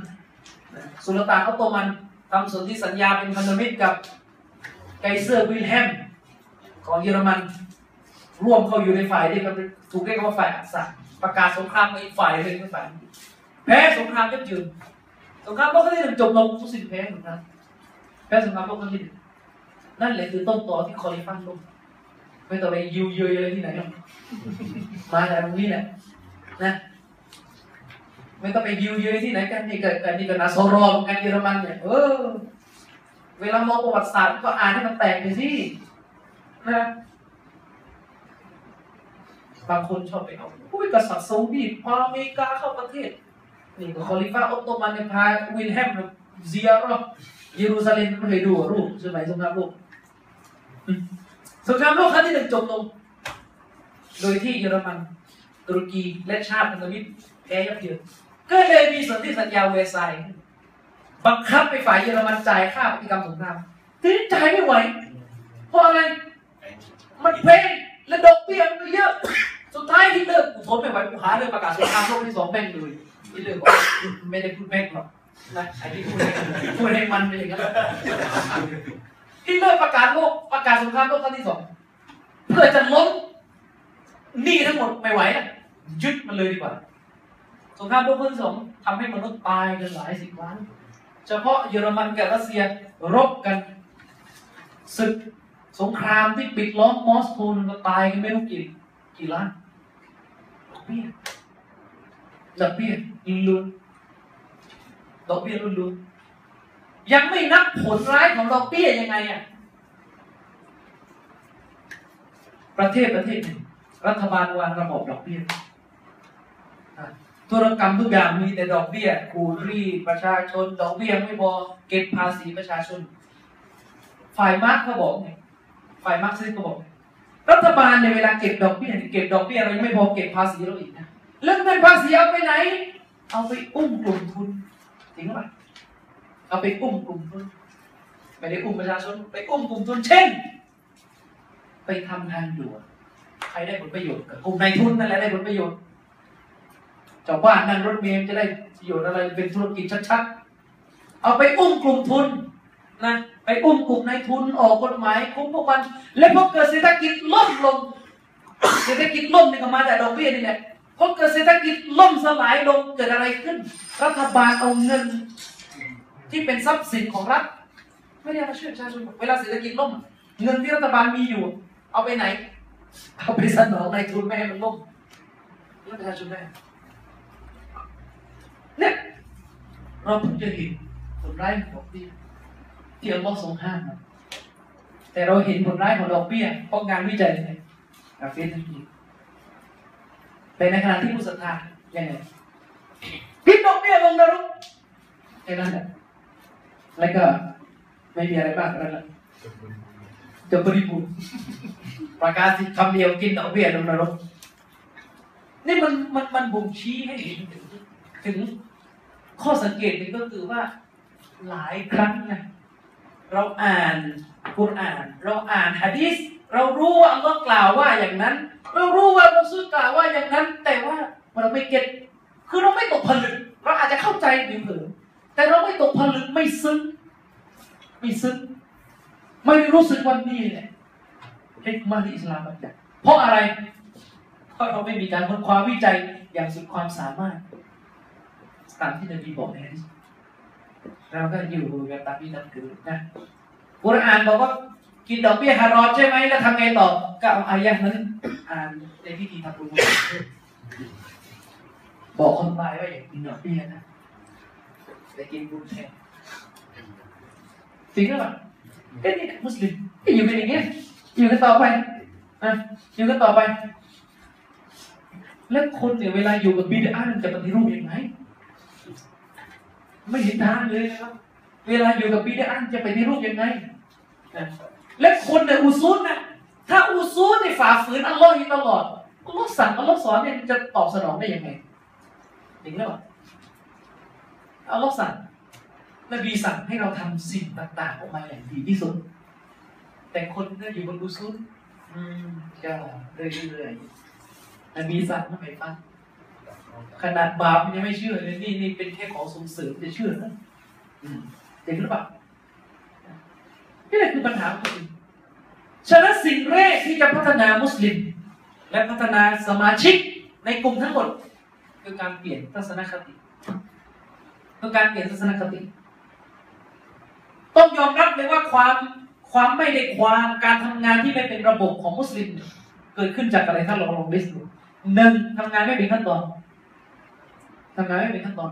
สุลต่านออตโตมันทำสนธิสัญญาเป็นพันธมิตรกับไกเซอร์วิลแฮมของเยอรมัน ร่วมเข้าอยู่ในฝ่ายที่ถูกเรียกว่าฝ่ายอักษะประกาศสงครามกับอีกฝ่ายหนึ่งเป็นฝ่ายแพ้สงครามยับเยินสงครามโลกครั้งที่หนึ่งจบลงมุสลิมแพ้สงครามแพ้สงครามโลกครั้งที่หนึ่งนั่นแหละคือต้นตอที่คอลิฟะฮ์ล่มลงไม่ต้องไปยิวเยยอะไรที่ไหนมาจากตรงนี้แหละนะไม่ต้องไปยิวเยยที่ไหนกันนี่กันนี่ก็نصارىมกันเยอรมันเนี่ยเออเวลามองประวัติศาสตร์ก็อ่านให้มันแตกไปสินะ บางคนชอบไปเอาอุ้ยกษัตริย์ซาอุดีพาอเมริกาเข้าประเทศนี่คอลิฟะฮ์ออตโตมันเนี่ยพาวิลแฮมเซียร์เยรูซาเล็มไม่เคยดูรูปสมัยสงครามโลกสงครามโลกครั้งที่หนึ่งจบลง โดยที่เยอรมันตุรกีและชาติพันธมิตรแพ้ยับเยินก็เลยมีสนธิสัญญาแวร์ซายบังคับให้ฝ่ายเยอรมันจ่ายค่าปฏิกรรมสงครามทีนี้จ่ายไม่ไหวเพราะอะไร มันแพงและดอกเบี้ยมันเยอะ สุดท้ายที่เลิกกูทนไม่ไหวกูหาเรื่องประกาศสงครามโลกที่สองแม่งเลยที่เลิกบอกไม่ได้พูดแม่งหรอกนะไอ้ที่พูดพูดให้มันเป็นอย่างนั้นที่เลิกประกาศโลกประกาศสงครามโลกครั้งที่สองเพื่อจะล้มหนี้ทั้งหมดไม่ไหวอะยึดมันเลยดีกว่าสงครามโลกครั้งที่สองทำให้มนุษย์ตายกันหลายสิบล้าน เฉพาะเยอรมันกับรัสเซียรบกันศึกสงครามที่ปิดล้อมมอสโกก็ตายกันไม่รู้กี่กี่ล้าน เบี้ยดอกเบี้ยลุ้นดอกเบี้ยลุ้นยังไม่นับผลร้ายของดอกเบี้ยยังไงอะประเทศประเทศหนึ่งรัฐบาลวางระบบดอกเบี้ยธุรกรรมทุกอย่างมีแต่ดอกเบี้ยคูรีประชาชน ดอกเบี้ยไม่พอเก็บภาษีประชาชน ฝ่ายมาร์กเขาบอกไงฝ่ายมาร์กซิสต์เขาบอก รัฐบาลในเวลาเก็บดอกเบี้ยเก็บดอกเบี้ยเรายังไม่พอเก็บภาษีเราอีกนะเรื่องเงินภาษีเอาไปไหน เอาไปอุ้มกลุ่มทุนจริงไหมเอาไปอุ้มกลุ่มทุนไม่ได้อุ้มประชาชนไปอุ้มกลุ่มทุนเช่น ไปทำทางด่วนใครได้ผลประโยชน์กลุ่มนายทุนนั่นแหละได้ผลประโยชน์ชาวบ้านนั่งรถเมล์จะได้ประโยชน์อะไรเป็นธุรกิจชัดๆเอาไปอุ้มกลุ่มทุน นะไปอุ้มกลุ่มนายทุนออกกฎหมายคุ้มพวกมัน และพอเกิดเศรษฐกิจล่มลง เศรษฐกิจล่มนี่ก็มาจากดอกเบี้ยนี่แหละพอเกิดเศรษฐกิจล่มสลายลงเกิดอะไรขึ้น รัฐบาลเอาเงิน ที่เป็นทรัพย์สินของรัฐไม่ได้มาช่วยประชาชนเวลาเศรษฐกิจล่ม เงินที่รัฐบาลมีอยู่ เอาไปไหน เอาไปสนองนายทุนไม่ให้มันล่มแล้วประชาชนได้เนี่ยเราเพิ่งจะเห็นผลร้ายของดอกเบี้ย ที่อัลลอฮ์ทรงห้ามแต่เราเห็นผลร้ายของดอกเบี้ยเพราะงานวิจัยเนี่ยอาเฟสทั้งทีแต่ในขณะที่ผู้ศรัทธายังไงพิดดอกเบี้ยลงนรกแค่นั้นแหละแล้วก็ไม่มีอะไรมากแล้วจะบริบูรณ์ประกาศคำเดียวกินดอกเบี้ยลงนรกนี่มันมันมันบ่งชี้ให้เห็นถึงถึงข้อสังเกตหนึ่งก็คือว่าหลายครั้งนะ เราอ่านกุรอาน เราอ่านฮะดีษเรารู้ว่าอัลลอฮ์กล่าวว่าอย่างนั้น เรารู้ว่าเราซื้อกล่าวว่าอย่างนั้น แต่ว่าเราไม่เก็ตคือเราไม่ตกผลึกเราอาจจะเข้าใจผิวเผินแต่เราไม่ตกผลึกไม่ซึ้งไม่ซึ้งไม่รู้สึกวันนี้เนี่ยเฮกมาที่อิสลามบัญญัติเพราะอะไร เพราะเราไม่มีการค้นคว้าวิจัยอย่างสุดความสามารถ ตามที่นบีบอกในฮะดิษ เราก็อยู่แบบตามที่นั่นคือนะกุรอานบอกว่ากินดอกเบี้ยฮารอมใช่ไหมแล้วทำไงต่อก็เอาอายะนั้นอ่านในพิธีทำบุญบอกคนตายว่าอย่ากินดอกเบี้ยนะแต่กินบุญแทนจริงหรือเปล่าก็นี่มุสลิมก็อยู่กันอย่างเงี้ยอยู่กันต่อไปอะอยู่กันต่อไป แล้วคนเนี่ยเวลาอยู่กับบิดามันจะปฏิรูปยังไง ไม่เห็นทางเลยนะครับ เวลาอยู่กับบิดาจะไปฏิรูปยังไงและคนในอุซูลนะถ้าอุซูลในฝ่าฝืนอัลลอฮ์อยู่ตลอดอัลลอฮ์สั่งอัลลอฮ์สอนเนี่ยจะตอบสนองได้ยังไงจริงหรือเปล่าอัลลอฮ์สั่งนบีสั่งให้เราทำสิ่งต่าง ๆ ออกมาอย่างดีที่สุด แต่คนก็อยู่บนอุซูลก็เรื่อยๆนบีสั่งไม่ฟัง ขนาดบาปยังไม่เชื่อเลยนี่นี่เป็นแค่ของส่งเสริมจะเชื่อนะจริงหรือเปล่านี่แหละคือปัญหาของตัวเองฉะนั้นสิ่งแรกที่จะพัฒนามุสลิม และพัฒนาสมาชิกในกลุ่มทั้งหมด คือการเปลี่ยนทัศนคติคือการเปลี่ยนทัศนคติ ต้องยอมรับเลยว่าความความไม่ได้ความการทำงานที่ไม่เป็นระบบของมุสลิม เกิดขึ้นจากอะไรถ้าลองลิสต์ดูหนึ่งทำงานไม่เป็นขั้นตอน ทำงานไม่เป็นขั้นตอน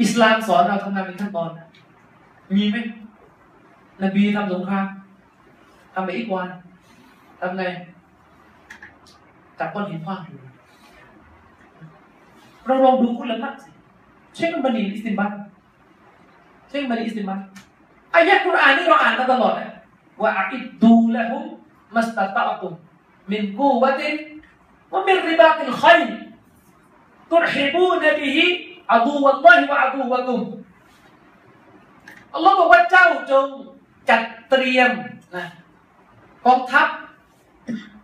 อิสลามสอนเราทำงานเป็นขั้นตอน มีไหมนบีทำสงครามทำไปอีกวันทำไงจับก้อนหินคว้างอยู่เราลองดูคุณละมัดสิเช่นบันีอิสติมบัตเช่นบันีอิสติมบัตอายะกุรอานนี่เราอ่านมาตลอดนะว่าอักิดดูละหุมมัสตตะตุมมินกูวะตินว่ามินริบาติลขัยตุรฮิบูนบิฮิ อาดูวัลลอฮิวะอาดูวะกุมอัลลอฮ์บอกว่าเจ้าจงจัดเตรียมนะกองทัพ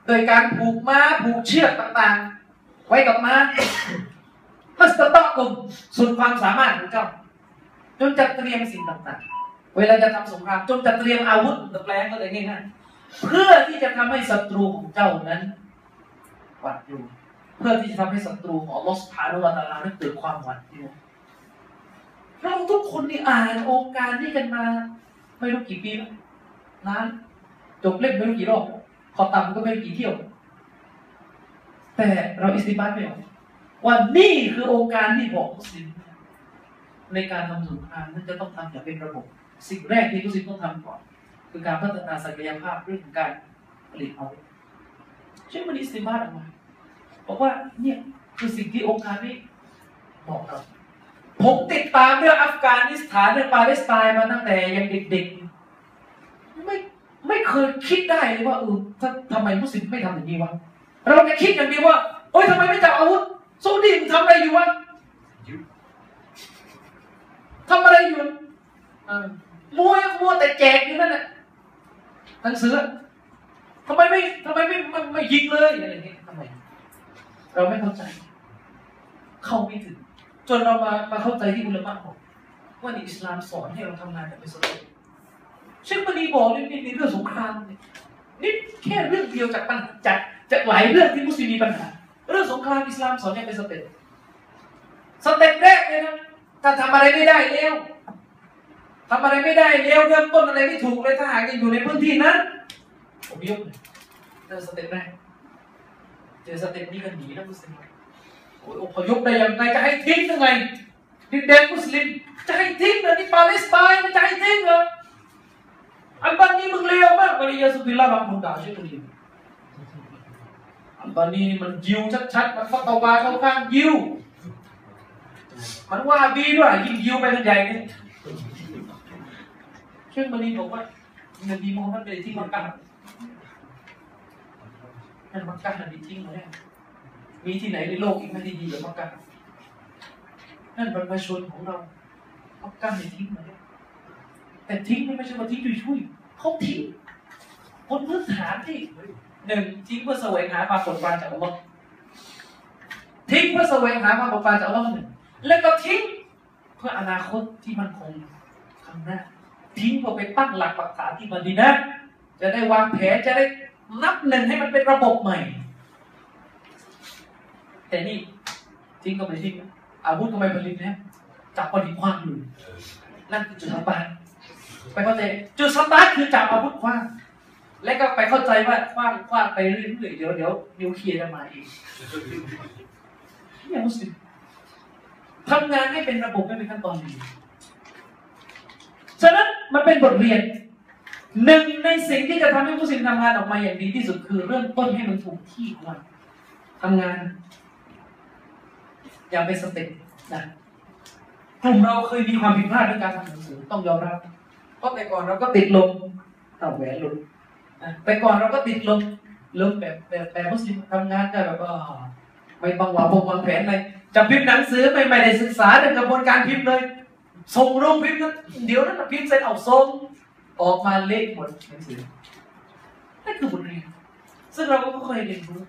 โดยการผูกม้าผูกเชือกต่างๆ ไว้กับม้ามัสตอกุมสุดความสามารถของเจ้า จนจัดเตรียมสิ่งต่างๆ เวลาจะทำสงครามจนจัดเตรียมอาวุธตะแปลงก็เลยง่ายๆเพื่อที่จะทำให้ศัตรูของเจ้านั้นหวาดกลัว พื่อที่จะทำให้ศัตรูของลอสพานุวัตาลานั้นเกิดความหวาดกลัวเราทุกคนนี่อ่านองค์การนี้กันมา ไม่รู้กี่ปีแล้วนานจบเล่มไม่รู้กี่รอบขอต่ำก็ไม่รู้กี่เที่ยว แต่เราอิสติบัตไม่ออกว่านี่คือองค์การที่บอกมุสลิมในการทำสงครามนั้นจะต้องทำอย่างเป็นระบบ สิ่งแรกที่มุสลิมต้องทำก่อน คือการพัฒนาศักยภาพเรื่องของการผลิตอาวุธเช่นมันอิสติบัตออกมา บอกว่าเนี่ยคือสิ่งที่องค์การนี้บอกเราผมติดตามเรื่องอัฟกานิสถานเรื่องปาเลสไตน์มาตั้งแต่ยังเด็กๆไม่ไม่เคยคิดได้เลยว่าเออทำไมมุสลิมไม่ทำอย่างนี้วะเราจะคิดอย่างเดียวว่าโอ้ยทำไมไม่จับอาวุธซาอุดีมันทำอะไรอยู่วะทำอะไรอยู่มัวมัวแต่แจกอยู่นั่นแหละหนังสือทำไมไม่ทำไมไม่ไม่ไม่ยิงเลยอะไรอย่างเงี้ยทำไม เราไม่เข้าใจ เข้าไม่ถึง จนเรามามาเข้าใจที่อุลามะบอกว่าในอิสลามสอนให้เราทำงานแบบเป็นสติเช่นมันีบอกนี่นี่เรื่องสงครามนี่นี่แค่เรื่องเดียวจากปัญจากจากหลายเรื่องที่มุสลิมมีปัญหา เรื่องสงครามอิสลามสอนให้เป็นสเต็ปสเต็ปแรกเลยนะถ้าทำอะไรไม่ได้เร็วทำอะไรไม่ได้เร็วเริ่มต้นอะไรไม่ถูกเลยถ้าหากยังอยู่ในพื้นที่นั้นผมยกเลยนั่น step แรก เจอ step นี้กันหนีนะมุสลิมโอ้ยอพยพได้ยังไงจะให้ทิ้งยังไงดินแดนมุสลิมจะให้ทิ้งเหรอที่ปาเลสไตน์มันจะให้ทิ้งเหรออันบันนี้มึงเลวมากวะลียาสุบิลลาบางคนด่าชื่อมึงอันบันนี้มันยิวชัดๆมันฟัตวาเข้าข้างยิวมันว่าบีด้วยยิ่งยิวไปกันใหญ่เนี่ยเช่นบันนี้บอกว่านบีมูฮัมมัดไปที่มักกะ นั่นมักกะนบีทิ้งมาแล้วมีที่ไหนในโลกอีกไม่ได้ดีกว่ามักกะนั่นบรรพชนของเรามักกะไม่ทิ้งมาแล้วแต่ทิ้งนี่ไม่ใช่ว่าทิ้งช่วยๆเขาทิ้งบนพื้นฐานที่หนึ่งทิ้งเพื่อแสวงหาความโปรดปรานจากอัลลอฮ์ทิ้งเพื่อแสวงหาความโปรดปรานจากอัลลอฮ์หนึ่งแล้วก็ทิ้งเพื่ออนาคตที่มั่นคงข้างหน้าทิ้งเพื่อไปตั้งหลักปักฐานที่มันดีนะ จะได้วางแผนจะได้ นับหนึ่งให้มันเป็นระบบใหม่ แต่นี่จริงก็ไม่จริงอาวุธก็ไม่ผลิตนะจับพอดีขว้างอยู่นั่นคือจุดสตาร์ทไปเข้าใจจุดสตาร์ทคือจับอาวุธขว้างและก็ไปเข้าใจว่าขว้างขว้างไปเรื่อยๆเดี๋ยวเดี๋ยวนิวเคลียร์จะมาเองเนี่ยมุสลิมทำงานให้เป็นระบบไม่เป็นขั้นตอนดีฉะนั้นมันเป็นบทเรียน หนึ่งในสิ่งที่จะทำให้มุสลิมทำงานออกมาอย่างดีที่สุดคือเริ่มต้นให้มันถูกที่ก่อนทำงาน อย่าไปสเต็ปนะกลุ่มเราเคยมีความผิดพลาดในการทำหนังสือต้องยอมรับเพราะแต่ก่อนเราก็ติดลมเอาแหวนหลุดแต่ก่อนเราก็ติดลมลมแบบแบบแบบมุสลิมทำงานได้แบบว่าไม่ต้องวางวงวางแผนเลยจะพิมพ์หนังสือไม่ไม่ได้ศึกษาในกระบวนการพิมพ์เลยส่งโรงพิมพ์นั้นเดี๋ยวนั้นพิมพ์เสร็จเอาส่ง ออกมาเละหมดหนังสือนั่นคือบทเรียนซึ่งเราก็เคยเรียนรู้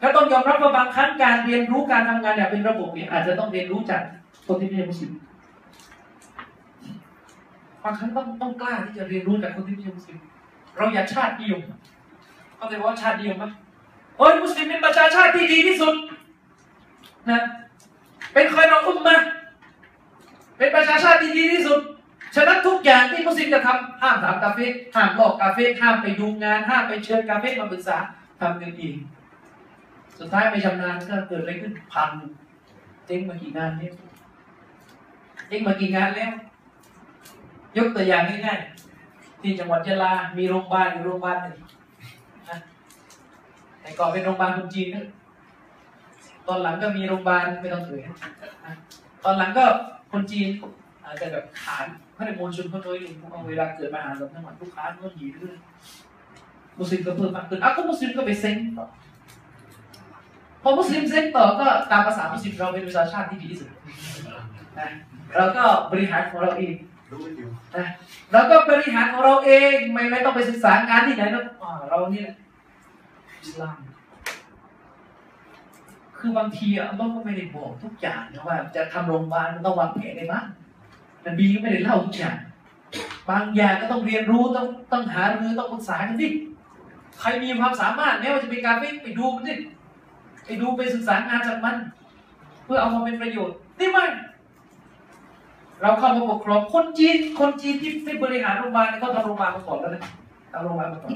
แล้วต้องยอมรับว่าบางครั้งการเรียนรู้การทำงานอย่างเป็นระบบเนี่ยอาจจะต้องเรียนรู้จากคนที่ไม่ใช่มุสลิมบางครั้งต้องต้องกล้าที่จะเรียนรู้จากคนที่ไม่ใช่มุสลิมเราอย่าชาตินิยมเข้าใจว่าชาตินิยมไหมโอ้ยมุสลิมเป็นประชาชาติที่ดีที่สุดนะเป็นคอยรองอุ้มมาเป็นประชาชาติที่ดีที่สุด ฉะนั้นทุกอย่างที่มุสลิมจะทำห้ามถามกาเฟ่ห้ามบอกกาเฟ่ห้ามไปดูงาน ห้ามไปเชิญกาเฟ่มาปรึกษาทำกันเองสุดท้ายไปชำนาญก็เกิดอะไรขึ้นพังเจ๊งมากี่งานแล้วเจ๊งมากี่งานแล้ว ยกตัวอย่างง่ายๆที่จังหวัดยะลา มีโรงพยาบาลอยู่โรงพยาบาลหนึ่งนะแต่ก่อนเป็นโรงพยาบาลคนจีนนะตอนหลังก็มีโรงพยาบาลไม่ต้องเอ่ยนะตอนหลังก็คนจีนอาจจะแบบขาน พระในมวลชนเขาโดยรวมเวลาเกิดปัญหาแบบนั้นลูกค้าก็หยีเรื่อยมุสลิมก็เพิ่มมากขึ้นอะก็มุสลิมก็ไปเซ็งต่อพอมุสลิมเซ็งต่อก็ตามภาษามุสลิมเราเป็นประชาชาติที่ดีที่สุดนะเราก็บริหารของเราเองนะเราก็บริหารของเราเองไม่ไม่ต้องไปศึกษางานที่ไหนนะอ่าเราเนี่ยอิสลามคือบางทีอะอัลเลาะห์ก็ไม่ได้บอกทุกอย่างนะว่า จะทำโรงพยาบาลมันต้องวางแผนได้บ้าง นบีก็ไม่ได้เล่าทุกอย่างบางอย่างก็ต้องเรียนรู้ต้องต้องหารือต้องปรึกษากันสิใครมีความสามารถแม้ว่าจะเป็นการไปไปดูมันสิไปดูไปศึกษางานจากมัน เพื่อเอามาเป็นประโยชน์นี่มันเราเข้ามาปกครองคนจีน คนจีนที่ที่บริหารโรงพยาบาลเขาทำโรงพยาบาลมาก่อนแล้วนะทำโรงพยาบาลมาก่อน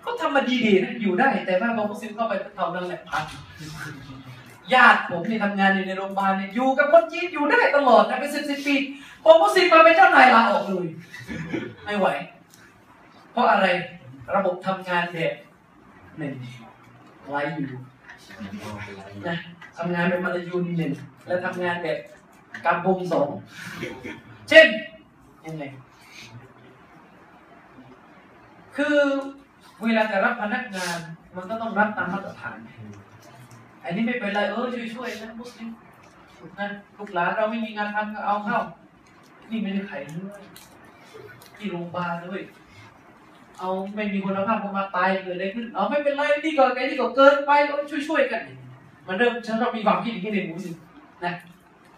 เขาทำมาดีๆนะอยู่ได้ แต่ว่าพอมุสลิมเข้าไปเท่านั้นแหละพัง ญาติผมที่ทำงานอยู่ในโรงพยาบาลเนี่ยอยู่กับคนจีนอยู่ได้ตลอดนะเป็นสิบสิบปีพอมุสลิมมาเป็นเจ้านายลาออกเลยไม่ไหว เพราะอะไรระบบทำงานแบบหนึ่งไว้อยู่นะทำงานเป็นมาลายูนหนึ่งแล้วทำงานแบบกำพงสองเช่นยังไงคือเวลาจะรับพนักงานมันก็ต้องรับตามมาตรฐาน อันนี้ไม่เป็นไรเออช่วยช่วยนะมุสลิมนะลูกหลานเราไม่มีงานทำก็เอาเข้า นี่ไม่ได้ไขเนื้อที่โรงพยาบาลด้วยเอาไม่มีคุณภาพก็มาตายเกิดอะไรขึ้นเอาไม่เป็นไรนี่ก็ไอ้นี่ก็เกินไปเอาช่วยช่วยกัน มันเริ่มฉันเรามีความคิดอย่างนี้ในมุสลิมนะ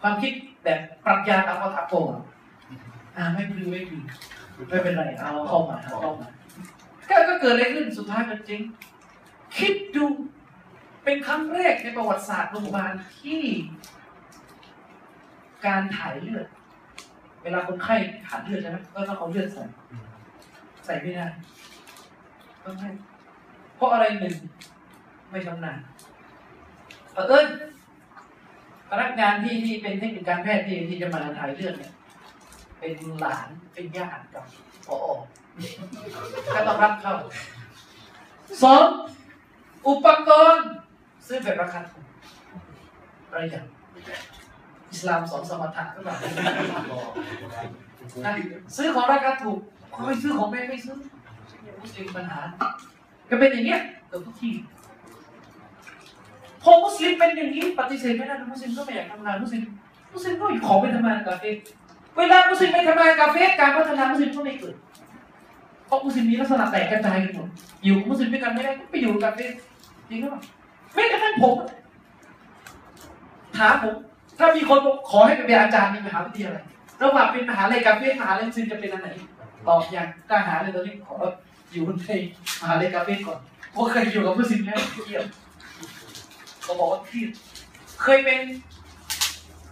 ความคิดแบบปรัชญาตามวัฏโกอ่าไม่พลือไม่พลือไม่เป็นไรเอาเข้ามาเอาเข้ามาก็ก็เกิดอะไรขึ้นสุดท้ายมันจริง คิดดู เป็นครั้งแรกในประวัติศาสตร์โรงพยาบาลที่การถ่ายเลือด เวลาคนไข้ขาดเลือดใช่ไหมก็ต้องเอาเลือดใส่ ใส่ไม่ได้ต้องให้เพราะอะไรหนึ่งไม่ชำนาญเผอิญพนักงานที่ที่เป็นเทคนิคการแพทย์ที่ที่จะมาถ่ายเลือดเนี่ย เป็นหลานเป็นญาติกับพอก็ต้องรับเข้าสองอุปกรณ์ ซื้อแบบราคาถูกประหยัดอิสลามสอนสมถะก็แบบซื้อของราคาถูกไม่ซื้อของแม่ไม่ซื้อมุสลิมปัญหา ก็เป็นอย่างเงี้ยเกือบทุกที่พอมุสลิมเป็นอย่างนี้ปฏิเสธไม่ได้มุสลิมก็ไม่อยากทำงานมุสลิมมุสลิมก็ขอไปทำงานกาเฟ่เวลามุสลิมไปทำงานกาเฟ่การพัฒนามุสลิมก็ไม่เกิดเพราะมุสลิมมีลักษณะแตกกระจายกันหมดอยู่มุสลิมด้วยกันไม่ได้ก็ไปอยู่กับเฟสจริงหรือเปล่า ไม่กระทั่งผมถามผม ถ้ามีคนขอให้ไปเป็นอาจารย์ในมหาวิทยาลัยระหว่างเป็นมหาลัยกับเฟสมหาลัยมุสลิมจะเป็นอันไหนตอบอย่างกล้าหาเลยตอนนี้ขออยู่ในมหาเลยกาเฟ่ก่อนเพราะเคยอยู่กับผู้สินแล้วเครียดเขาบอกว่าเครียดเคยเป็น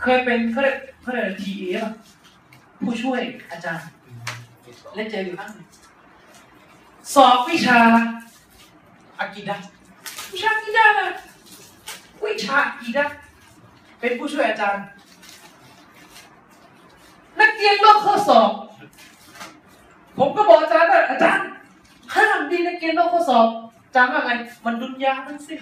เคยเป็นเขาเรียกเขาเรียกทีเอป่ะผู้ช่วยอาจารย์เล่นเจออยู่นั่งสอบวิชาอากิดะ วิชาอากิดะนะวิชาอากิดะเป็นผู้ช่วยอาจารย์ นักเรียนลอกข้อสอบ ผมก็บอกอาจารย์ว่าอาจารย์ห้ามดีนักเรียนลอกข้อสอบอาจารย์ว่าไง มันดุนยาทั้งสิ้น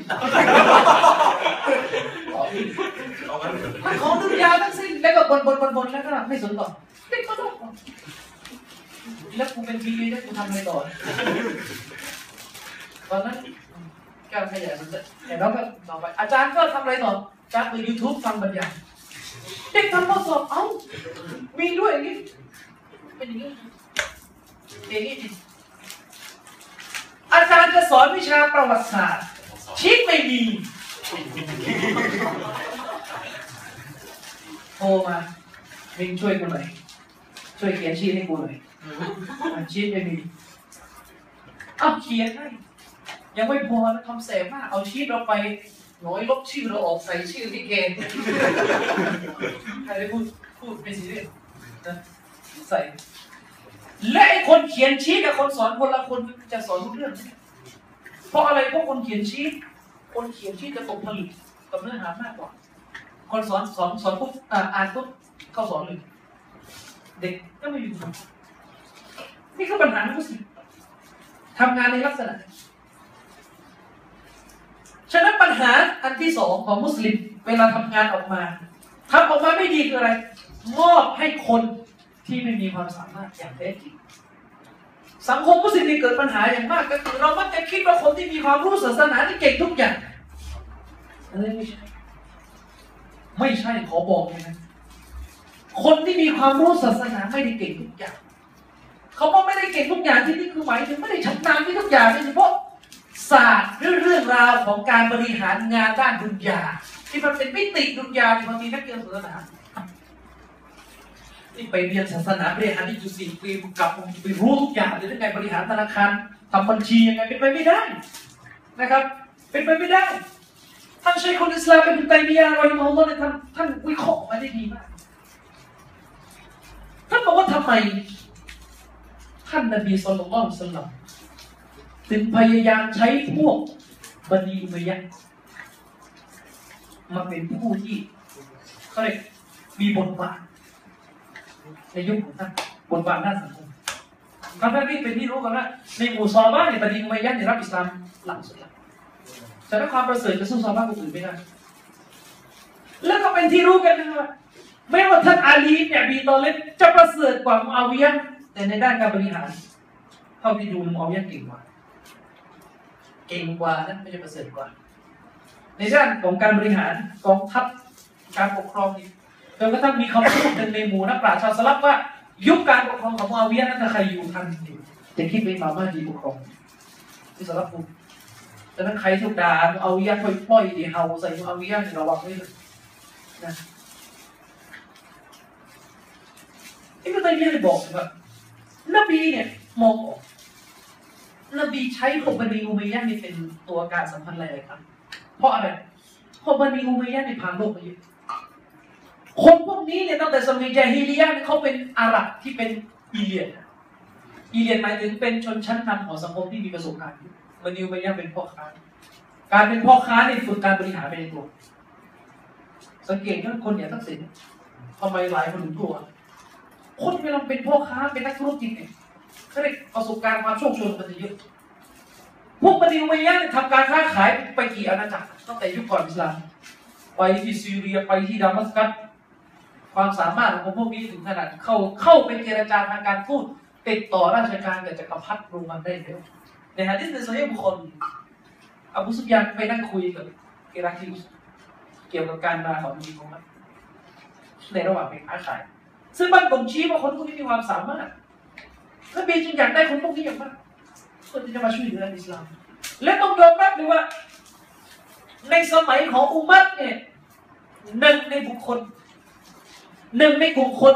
มันของดุนยาทั้งสิ้นแล้วก็บนบนบนบนแล้วก็ไม่สนต่อเด็กก็ต้องแล้วกูเป็นทีวีแล้วกูทำอะไรต่อตอนนั้น การขยายมันจะเห็นแล้วก็ต่อไปอาจารย์ก็ทำอะไรต่ออาจารย์เปิดยูทูบฟังบรรยายเด็กทำข้อสอบเอ้ามีด้วยอย่างนี้เป็นอย่างนี้อย่างนี้จริงอาจารย์จะสอนวิชาประวัติศาสตร์ชีตไม่มีโทรมาเม่งช่วยกูหน่อยช่วยเขียนชีตให้กูหน่อยชีตไม่มีเอาเขียนให้ ยังไม่พอนะทำแสบมาก เอาชีตเราไปน้อยลบชื่อเราออกใส่ชื่อที่เกณฑ์ใครได้พูดพูดเป็นสีเรียสนใส่ และไอ้คนเขียนชีตกับคนสอนคนละคนจะสอนทุกเรื่อง เพราะอะไรเพราะคนเขียนชีตคนเขียนชีตจะตกผลึกกับเนื้อหามากกว่า คนสอนสอนสอนปุ๊บอ่านปุ๊บเข้าสอนเลย เด็กก็ไม่มีความนี่คือปัญหาของผู้สิทำงานในลักษณะ ฉะนั้นปัญหาอันที่สองของมุสลิมเวลาทำงานออกมาทำออกมาไม่ดีคืออะไร มอบให้คนที่ไม่มีความสามารถอย่างแท้จริงสังคมมุสลิมเกิดปัญหาอย่างมากก็คือเรามักจะคิดว่าคนที่มีความรู้ศาสนาที่เก่งทุกอย่างอันนี้ไม่ใช่ไม่ใช่ขอบอกเลยนะคนที่มีความรู้ศาสนาไม่ได้เก่งทุกอย่างเขาบอกไม่ได้เก่งทุกอย่างที่นี่คือหมายถึงไม่ได้ชำนาญที่ทุกอย่างโดยเฉพาะ ศาสตร์หรือเรื่องราวของการบริหารงานด้านดุนยา ที่มันเป็นมิติดุนยาที่บางทีนักเรียนศาสนาที่ไปเรียนศาสนาเรียนอันนี้อยู่สี่ปีกลับไปรู้ทุกอย่างเลยทั้งไงบริหารธนาคารทำบัญชียังไงเป็นไปไม่ได้นะครับ เป็นไปไม่ได้ท่านชัยคนอิสลามเป็นไตมียาเราอิมาเนี่ยท่านท่านวิเคราะห์มาได้ดีมากท่านบอกว่าทำไมท่านนบีสุลต่านสลัม ถึงพยายามใช้พวกบันีอุมัยยะมาเป็นผู้ที่เขาเรียกมีบทบาทในยุคของท่านบทบาทด้านสังคมครับท่านที่เป็นที่รู้กันว่าในหมู่ซอบ้านในยบันีอุมัยยะเนี่ยรับอิสลามหลังสุดละแต่ถ้าความประเสริฐจะสู้ซอบ้านคนอื่นไม่ได้แล้วก็เป็นที่รู้กันนะว่าไม่ว่าท่านอาลีเนี่ยบีตอเลสจะประเสริฐกว่ามุอาวิยะแต่ในด้านการบริหารเท่าที่ดูมุอาวิยะเก่งกว่า เก่งกว่านั้นไม่ใช่ประเสริฐกว่า ในด้านของการบริหารกองทัพการปกครองนี่จนกระทั่งมีคำพูดหนึ่งในหมู่นักปราชญ์ชาวสลับว่า ยุคการปกครองของมุอาวิยนั้นถ้าใครอยู่ทันอยู่จะคิดเป็นมาม่าดีปกครองที่สลับพูดดังนั้นใครทุกด่ามุอาวิยะห์ปล่อยปล่อยดีเฮาใส่มุอาวิยระวังไว้เลยนะอิบนุตัยมียะได้บอกว่า นบีเนี่ยมองออก นบีใช้พวกบันีอุมัยยะนี่เป็นตัวการสัมพันธ์หลายครั้งเพราะอะไรเพราะบันีอุมัยยะนี่ผ่านโลกมาเยอะคนพวกนี้เนี่ยตั้งแต่สมัยจาฮิลียะเลียเขาเป็นอาหรับที่เป็นอีเลียนอีเลียนหมายถึงเป็นชนชั้นนำของสังคมที่มีประสบการณ์บันีอุมัยยะเป็นพ่อค้า การเป็นพ่อค้าเนี่ยฝึกการบริหารไปในตัว สังเกตว่าคนอย่างทักษิณทำไมหลายคนถึงกลัวคนเวลาเป็นพ่อค้าเป็นนักธุรกิจเนี่ย เขาเรียกประสบการณ์ความโชคชนมันจะเยอะพวกบันิอุมัยยะเนี่ยทำการค้าขายไปกี่อาณาจักรตั้งแต่ยุคก่อนอิสลามไปที่ซีเรียไปที่ดามัสกัสความสามารถของพวกนี้ถึงขนาดเข้าเข้าเป็นเจรจาทางการทูตติดต่อราชการกับจักรพรรดิโรมันได้แล้วในฮะดิษในโซเฮียบุคคลอบูซุฟยานไปนั่งคุยกับเอราคลิอุสเกี่ยวกับการมาของนบีมุฮัมมัดในระหว่างไปค้าขาย ซึ่งมันบ่งชี้ว่าคนพวกนี้มีความสามารถ นบีจึงอยากได้คนพวกนี้อย่างมากเพื่อที่จะมาช่วยเหลืออิสลาม และต้องยอมรับเลยว่า ในสมัยของอุมัตเนี่ยหนึ่งในบุคคลหนึ่งในกลุ่มคน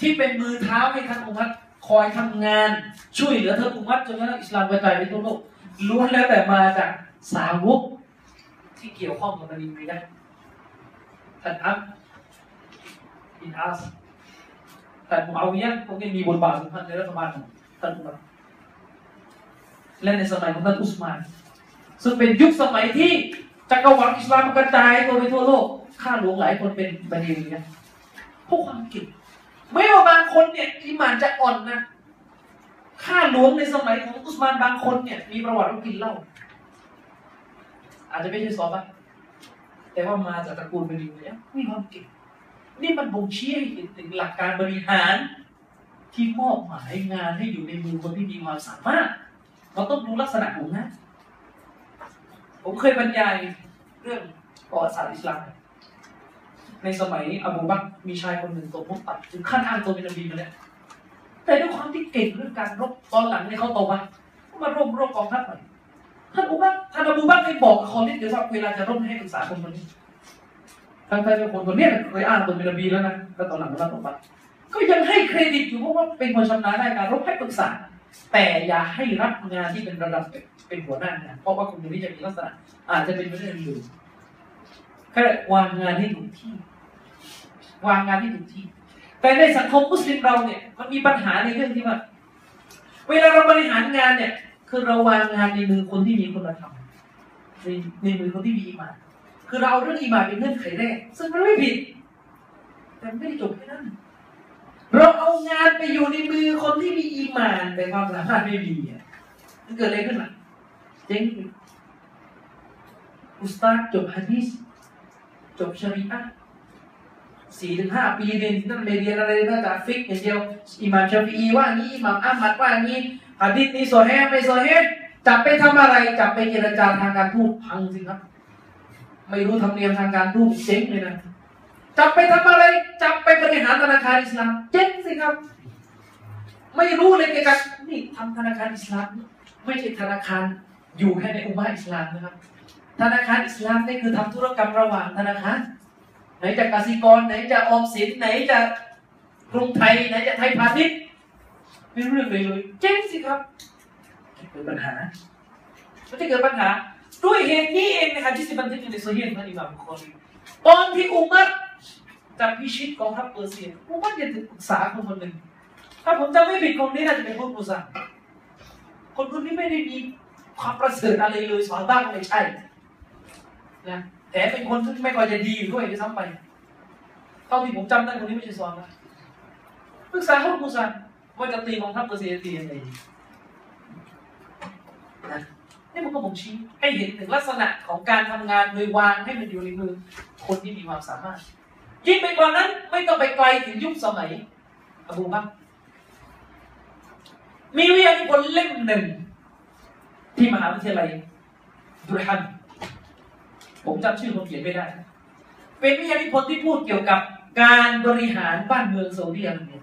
ที่เป็นมือเท้าให้ท่านอุมัตคอยทำงานช่วยเหลือเธออุมัตจนกระทั่งอิสลามกระจายไปทั่วโลกล้วนแล้วแต่มาจากสาวกที่เกี่ยวข้องกับนบีมุฮัมมัดท่านอับบินอาส ท่มุอาวิยะพวกนี้มีบทบาทสำคัญในรัฐบาลของท่านอุมัรและในสมัยของท่านอุสมาน ซึ่งเป็นยุคสมัยที่จักรวรรดิอิสลามกระจายตัวไปทั่วโลกข้าหลวงหลายคนเป็นบันีมุฮัมมัดพวกความเก่งไม่ว่าบางคนเนี่ยอิมานจะอ่อนนะข้าหลวงในสมัยของอุสมานบางคนเนี่ย มีประวัติว่ากินเหล้าอาจจะไม่ใช่ซอฟต์แต่ว่ามาจากตระกูลบันีมุฮัมมัดมีความเก่ง นี่มันบ่งชี้ให้เห็นถึงหลักการบริหารที่มอบหมายงานให้อยู่ในมือคนที่มีความสามารถ เราต้องดูลักษณะของนะ ผมเคยบรรยายเรื่องประวัติศาสตร์อิสลาม ในสมัยอบูบักมีชายคนหนึ่งตัวมุตัดถึงขั้นอ้างตัวเป็นนบีมาแล้วแต่ด้วยความที่เก่งเรื่องการรบตอนหลังเนี่ยเขาโตมาเขามาร่วมรบกองทัพใหม่ท่านอบูบักท่านอบูบักรให้บอกกับคอลิดเดี๋ยวว่าเวลาจะรบให้ปรึกษาคนคนนี้ ทั้งที่เป็นคนคนนี้เคยอ้างตัวเป็นนบีแล้วนะแล้วตอนหลังก็รับออกมาก็ยังให้เครดิตอยู่เพราะว่าเป็นคนชำนาญด้านการรบให้ปรึกษา แต่อย่าให้รับงานที่เป็นระดับเป็นหัวหน้างานเพราะว่าคนคนนี้จะมีลักษณะอาจจะเป็นไม่ได้อยู่แค่วางงานให้ถูกที่ วางงานให้ถูกที่ แต่ในสังคมมุสลิมเราเนี่ยมันมีปัญหาในเรื่องที่ว่าเวลาเราบริหารงานเนี่ย คือเราวางงานในมือคนที่มีคุณธรรมในในมือคนที่มีอีมาน คือเราเอาเรื่องอีมานเป็นเงื่อนไขแรก ซึ่งมันไม่ผิด แต่ไม่ได้จบแค่นั้น เราเอางานไปอยู่ในมือคนที่มีอีมาน แต่ความสามารถไม่มีอะมันเกิดอะไรขึ้นล่ะเจ๊งอุสตาดจบฮะดีษจบชริอะสี่ถึงห้าปีเรียนนั่นไม่เรียนอะไรนอกจากฟิกอย่างเดียวอิหม่ามชาฟีอีว่างี้อิหม่ามอัมมัดว่างี้ฮะดีษนี้โซเฮไม่โซเฮจับไปทำอะไร จับไปเจรจาทางการทูตพังสิครับ ไม่รู้ธรรมเนียมทางการทูตเจ๊งเลยนะจับไปทำอะไร จับไปบริหารธนาคารอิสลามเจ๊งสิครับ ไม่รู้เลยเกี่ยวกับนี่ทำธนาคารอิสลาม ไม่ใช่ธนาคารอยู่แค่ในอุมาอิสลามนะครับ ธนาคารอิสลามนี่คือทำธุรกรรมระหว่างธนาคารไหนจะกสิกรไหนจะออมสินไหนจะกรุงไทยไหนจะไทยพาณิชย์ไม่รู้เรื่องเลยเลยเจ๊งสิครับเกิดปัญหาไม่ได้เกิดปัญหา ด้วยเหตุนี้เองนะครับที่สิบันทึกในซอเฮียะห์อิหม่ามบุคอรีตอนที่อุมัรจะพิชิตกองทัพเปอร์เซียอุมัรยังปรึกษาคนคนหนึ่งถ้าผมจำไม่ผิดคนนี้น่าจะเป็นพวกมุสลิมคนคนนี้ไม่ได้มีความประเสริฐอะไรเลยซอฮาบะห์ไม่ใช่นะแต่เป็นคนที่ไม่ค่อยจะดีอยู่ด้วยด้วยซ้ำไปเท่าที่ผมจำได้คนนี้ไม่ใช่ซอฮาบะห์ปรึกษาพวกมุสลิมว่าจะตีกองทัพเปอร์เซียตียังไงนะ นี่มันก็บ่งชี้ให้เห็นถึงลักษณะของการทำงานโดยวางให้มันอยู่ในมือ คนที่มีความสามารถยิ่งไปกว่านั้นไม่ต้องไปไกลถึงยุคสมัยอบูบักมีวิทยานิพนธ์เล่มหนึ่ง ที่มหาวิทยาลัยดุรฮันผมจำชื่อคนเขียนไม่ได้ เป็นวิทยานิพนธ์ที่พูดเกี่ยวกับการบริหารบ้านเมืองซาอุดิอาระเบีย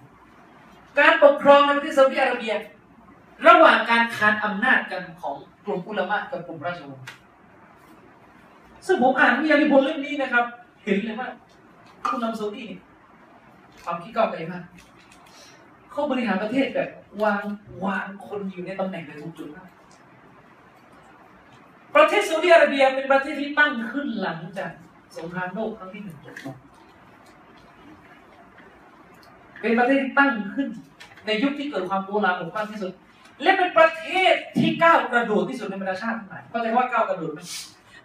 การปกครองในประเทศซาอุดิอาระเบีย ระหว่างการคานอำนาจกันของ กลุ่มอุลามะกับกลุ่มราชวงศ์ซึ่งผมอ่านวิทยานิพนธ์เล่มนี้นะครับ เห็นเลยว่าผู้นำซาอุดีความคิดก้าวไกลมากเขาบริหารประเทศแบบวางวางคนอยู่ในตำแหน่งในทุกจุดมากประเทศซาอุดิอาระเบียเป็นประเทศที่ตั้งขึ้นหลังจากสงครามโลกครั้งที่หนึ่งจบลงเป็นประเทศที่ตั้งขึ้น ในยุคที่เกิดความโกลาหลมากที่สุด และเป็นประเทศที่ก้าวกระโดดที่สุดในบรรดาชาติทั้งหลายเข้าใจว่าก้าวกระโดดไหม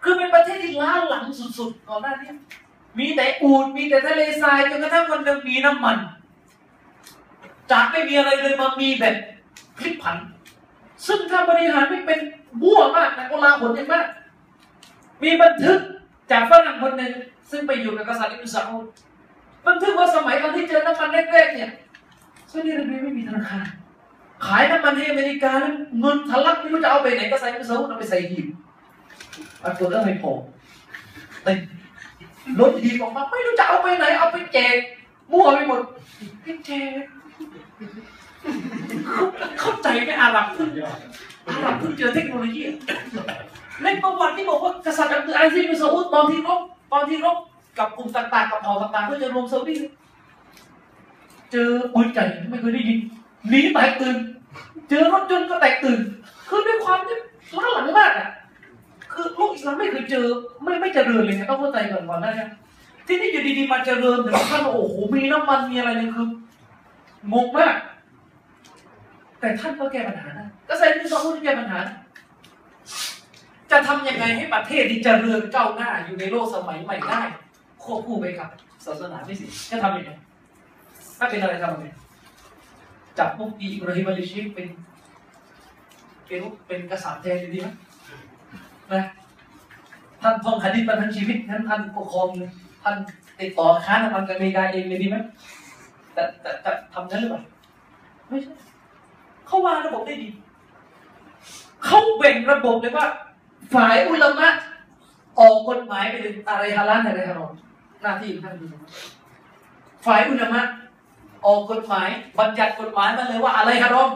คือเป็นประเทศที่ล้าหลังสุดๆก่อนหน้านี้มีแต่อูดมีแต่ทะเลทรายจนกระทั่งวันหนึ่งมีน้ำมัน จากไม่มีอะไรเลยมามีแบบพลิกผัน ซึ่งถ้าบริหารไม่เป็นบัวมากนะก็ลาผลยังมาก มีบันทึกจากฝรั่งคนหนึ่งซึ่งไปอยู่กับกษัตริย์อิสราเอลบันทึกว่าสมัยตอนที่เจอน้ำมันแรกๆเนี่ยซาอุดิอาระเบียไม่มีธนาคาร ขายน้ำมันให้อเมริกาแล้วเงินทะลักไม่รู้จะเอาไปไหนก็ใส่ไปซาอุเอาไปใส่หีบปรากฏว่าไม่พอแต่รถหีบออกมาไม่รู้จะเอาไปไหน เอาไปแจกมั่วไปหมดไปแจกเข้าใจไหมอาหรับเพิ่งอาหรับเพิ่งเจอเทคโนโลยีในประวัติที่บอกว่ากษัตริย์อับดุลอาซิซเป็นซาอุดตอนที่รบตอนที่รบกับกลุ่มต่างๆ กับเผ่าต่างๆเพื่อจะรวมซาอุดีเจอปืนใหญ่ไม่เคยได้ยิน หนีแตกตื่น เจอรถยนต์ก็แตกตื่น คือด้วยความที่ล้าหลังมากอะ คือโลกอิสลามไม่เคยเจอ ไม่ไม่เจริญเลยนะต้องเข้าใจก่อนวันนั้นนะที่นี่อยู่ดีๆมาเจริญถึงขั้นโอ้โหมีน้ำมันมีอะไรเนี่ยคืองงมาก แต่ท่านก็แก้ปัญหาได้ก็ใส่ที่สองที่แก้ปัญหา จะทำยังไงให้ประเทศที่เจริญก้าวหน้าอยู่ในโลกสมัยใหม่ได้ควบคู่ไปกับศาสนาไม่สิจะทำยังไงถ้าเป็นอะไรทำยังไง จับมุกดีอิบราฮิมอัลชิฟเป็น เป็นเป็นกษัตริย์แทนดีไหมนะท่านท่องคดีมาทั้งชีวิตนั้นท่านปกครองท่านติดต่อค้าน้ำกับอเมริกาเองเลยดีไหมแต่แต่แต่ทำนั้นหรือเปล่าไม่ใช่เขาวางระบบได้ดีเขาแบ่งระบบเลยว่า ฝ่ายอุลามะออกกฎหมายไปเลยอะไรฮาลาลอะไรฮารอมหน้าที่ของท่านดูฝ่ายอุลามะ ออกกฎหมาย บัญญัติกฎหมายมาเลยว่าอะไรฮารอม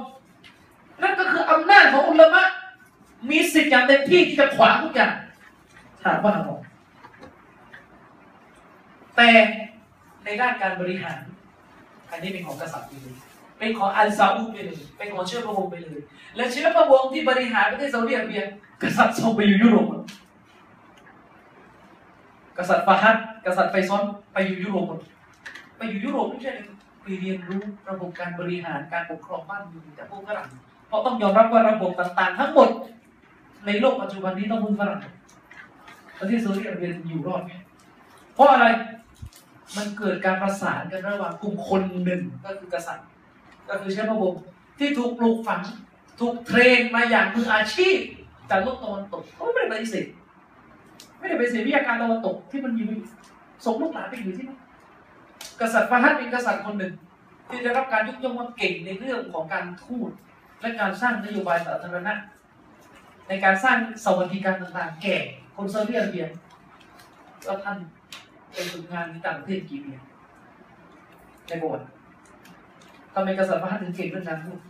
นั่นก็คืออำนาจของอุลามะ มีสิทธิ์อย่างเต็มที่ที่จะขวางทุกอย่างถามว่าฮารอมแต่ในด้านการบริหาร อันนี้เป็นของกษัตริย์ไปเลยเป็นของอัลซาอุดไปเลยเป็นของเชื้อพระวงศ์ไปเลย และเชื้อพระวงศ์ที่บริหารประเทศซาอุดิอาระเบียกษัตริย์ส่งไปอยู่ยุโรปกษัตริย์ฟาฮัดกษัตริย์ไฟซอนไปอยู่ยุโรปไปอยู่ยุโรปไม่ใช่เลย ไปเรียนรู้ระบบการบริหารการปกครองบ้านเมืองจากพวกฝรั่งเพราะต้องยอมรับว่าระบบต่างๆ ทั้งหมด ในโลกปัจจุบันนี้ต้องพึ่งฝรั่งประเทศซาอุดิอาระเบียอยู่รอดไงเพราะอะไรมันเกิดการประสานกันระหว่างกลุ่มคนหนึ่งก็คือกษัตริย์ ก็คือเชื้อพระวงศ์ที่ถูกปลูกฝังถูกเทรนมาอย่างมืออาชีพจากโลกตะวันตกเขาไม่ได้ปฏิเสธไม่ได้ปฏิเสธวิทยาการตะวันตกที่มันมีส่งลูกหลานไปอยู่ที่นั่น กษัตริย์ฟาฮัดเป็นกษัตริย์คนหนึ่ง ที่ได้รับการยกย่องว่าเก่งในเรื่องของการทูตและการสร้างนโยบายสาธารณะ ในการสร้างสวัสดิการต่างๆ แก่คนซาอุดิอาระเบียแล้วท่านเป็นฝึกงานในต่างประเทศกี่ปีในโบสถ์ทำไมกษัตริย์ฟาฮัดถึงเก่งเรื่องการทูต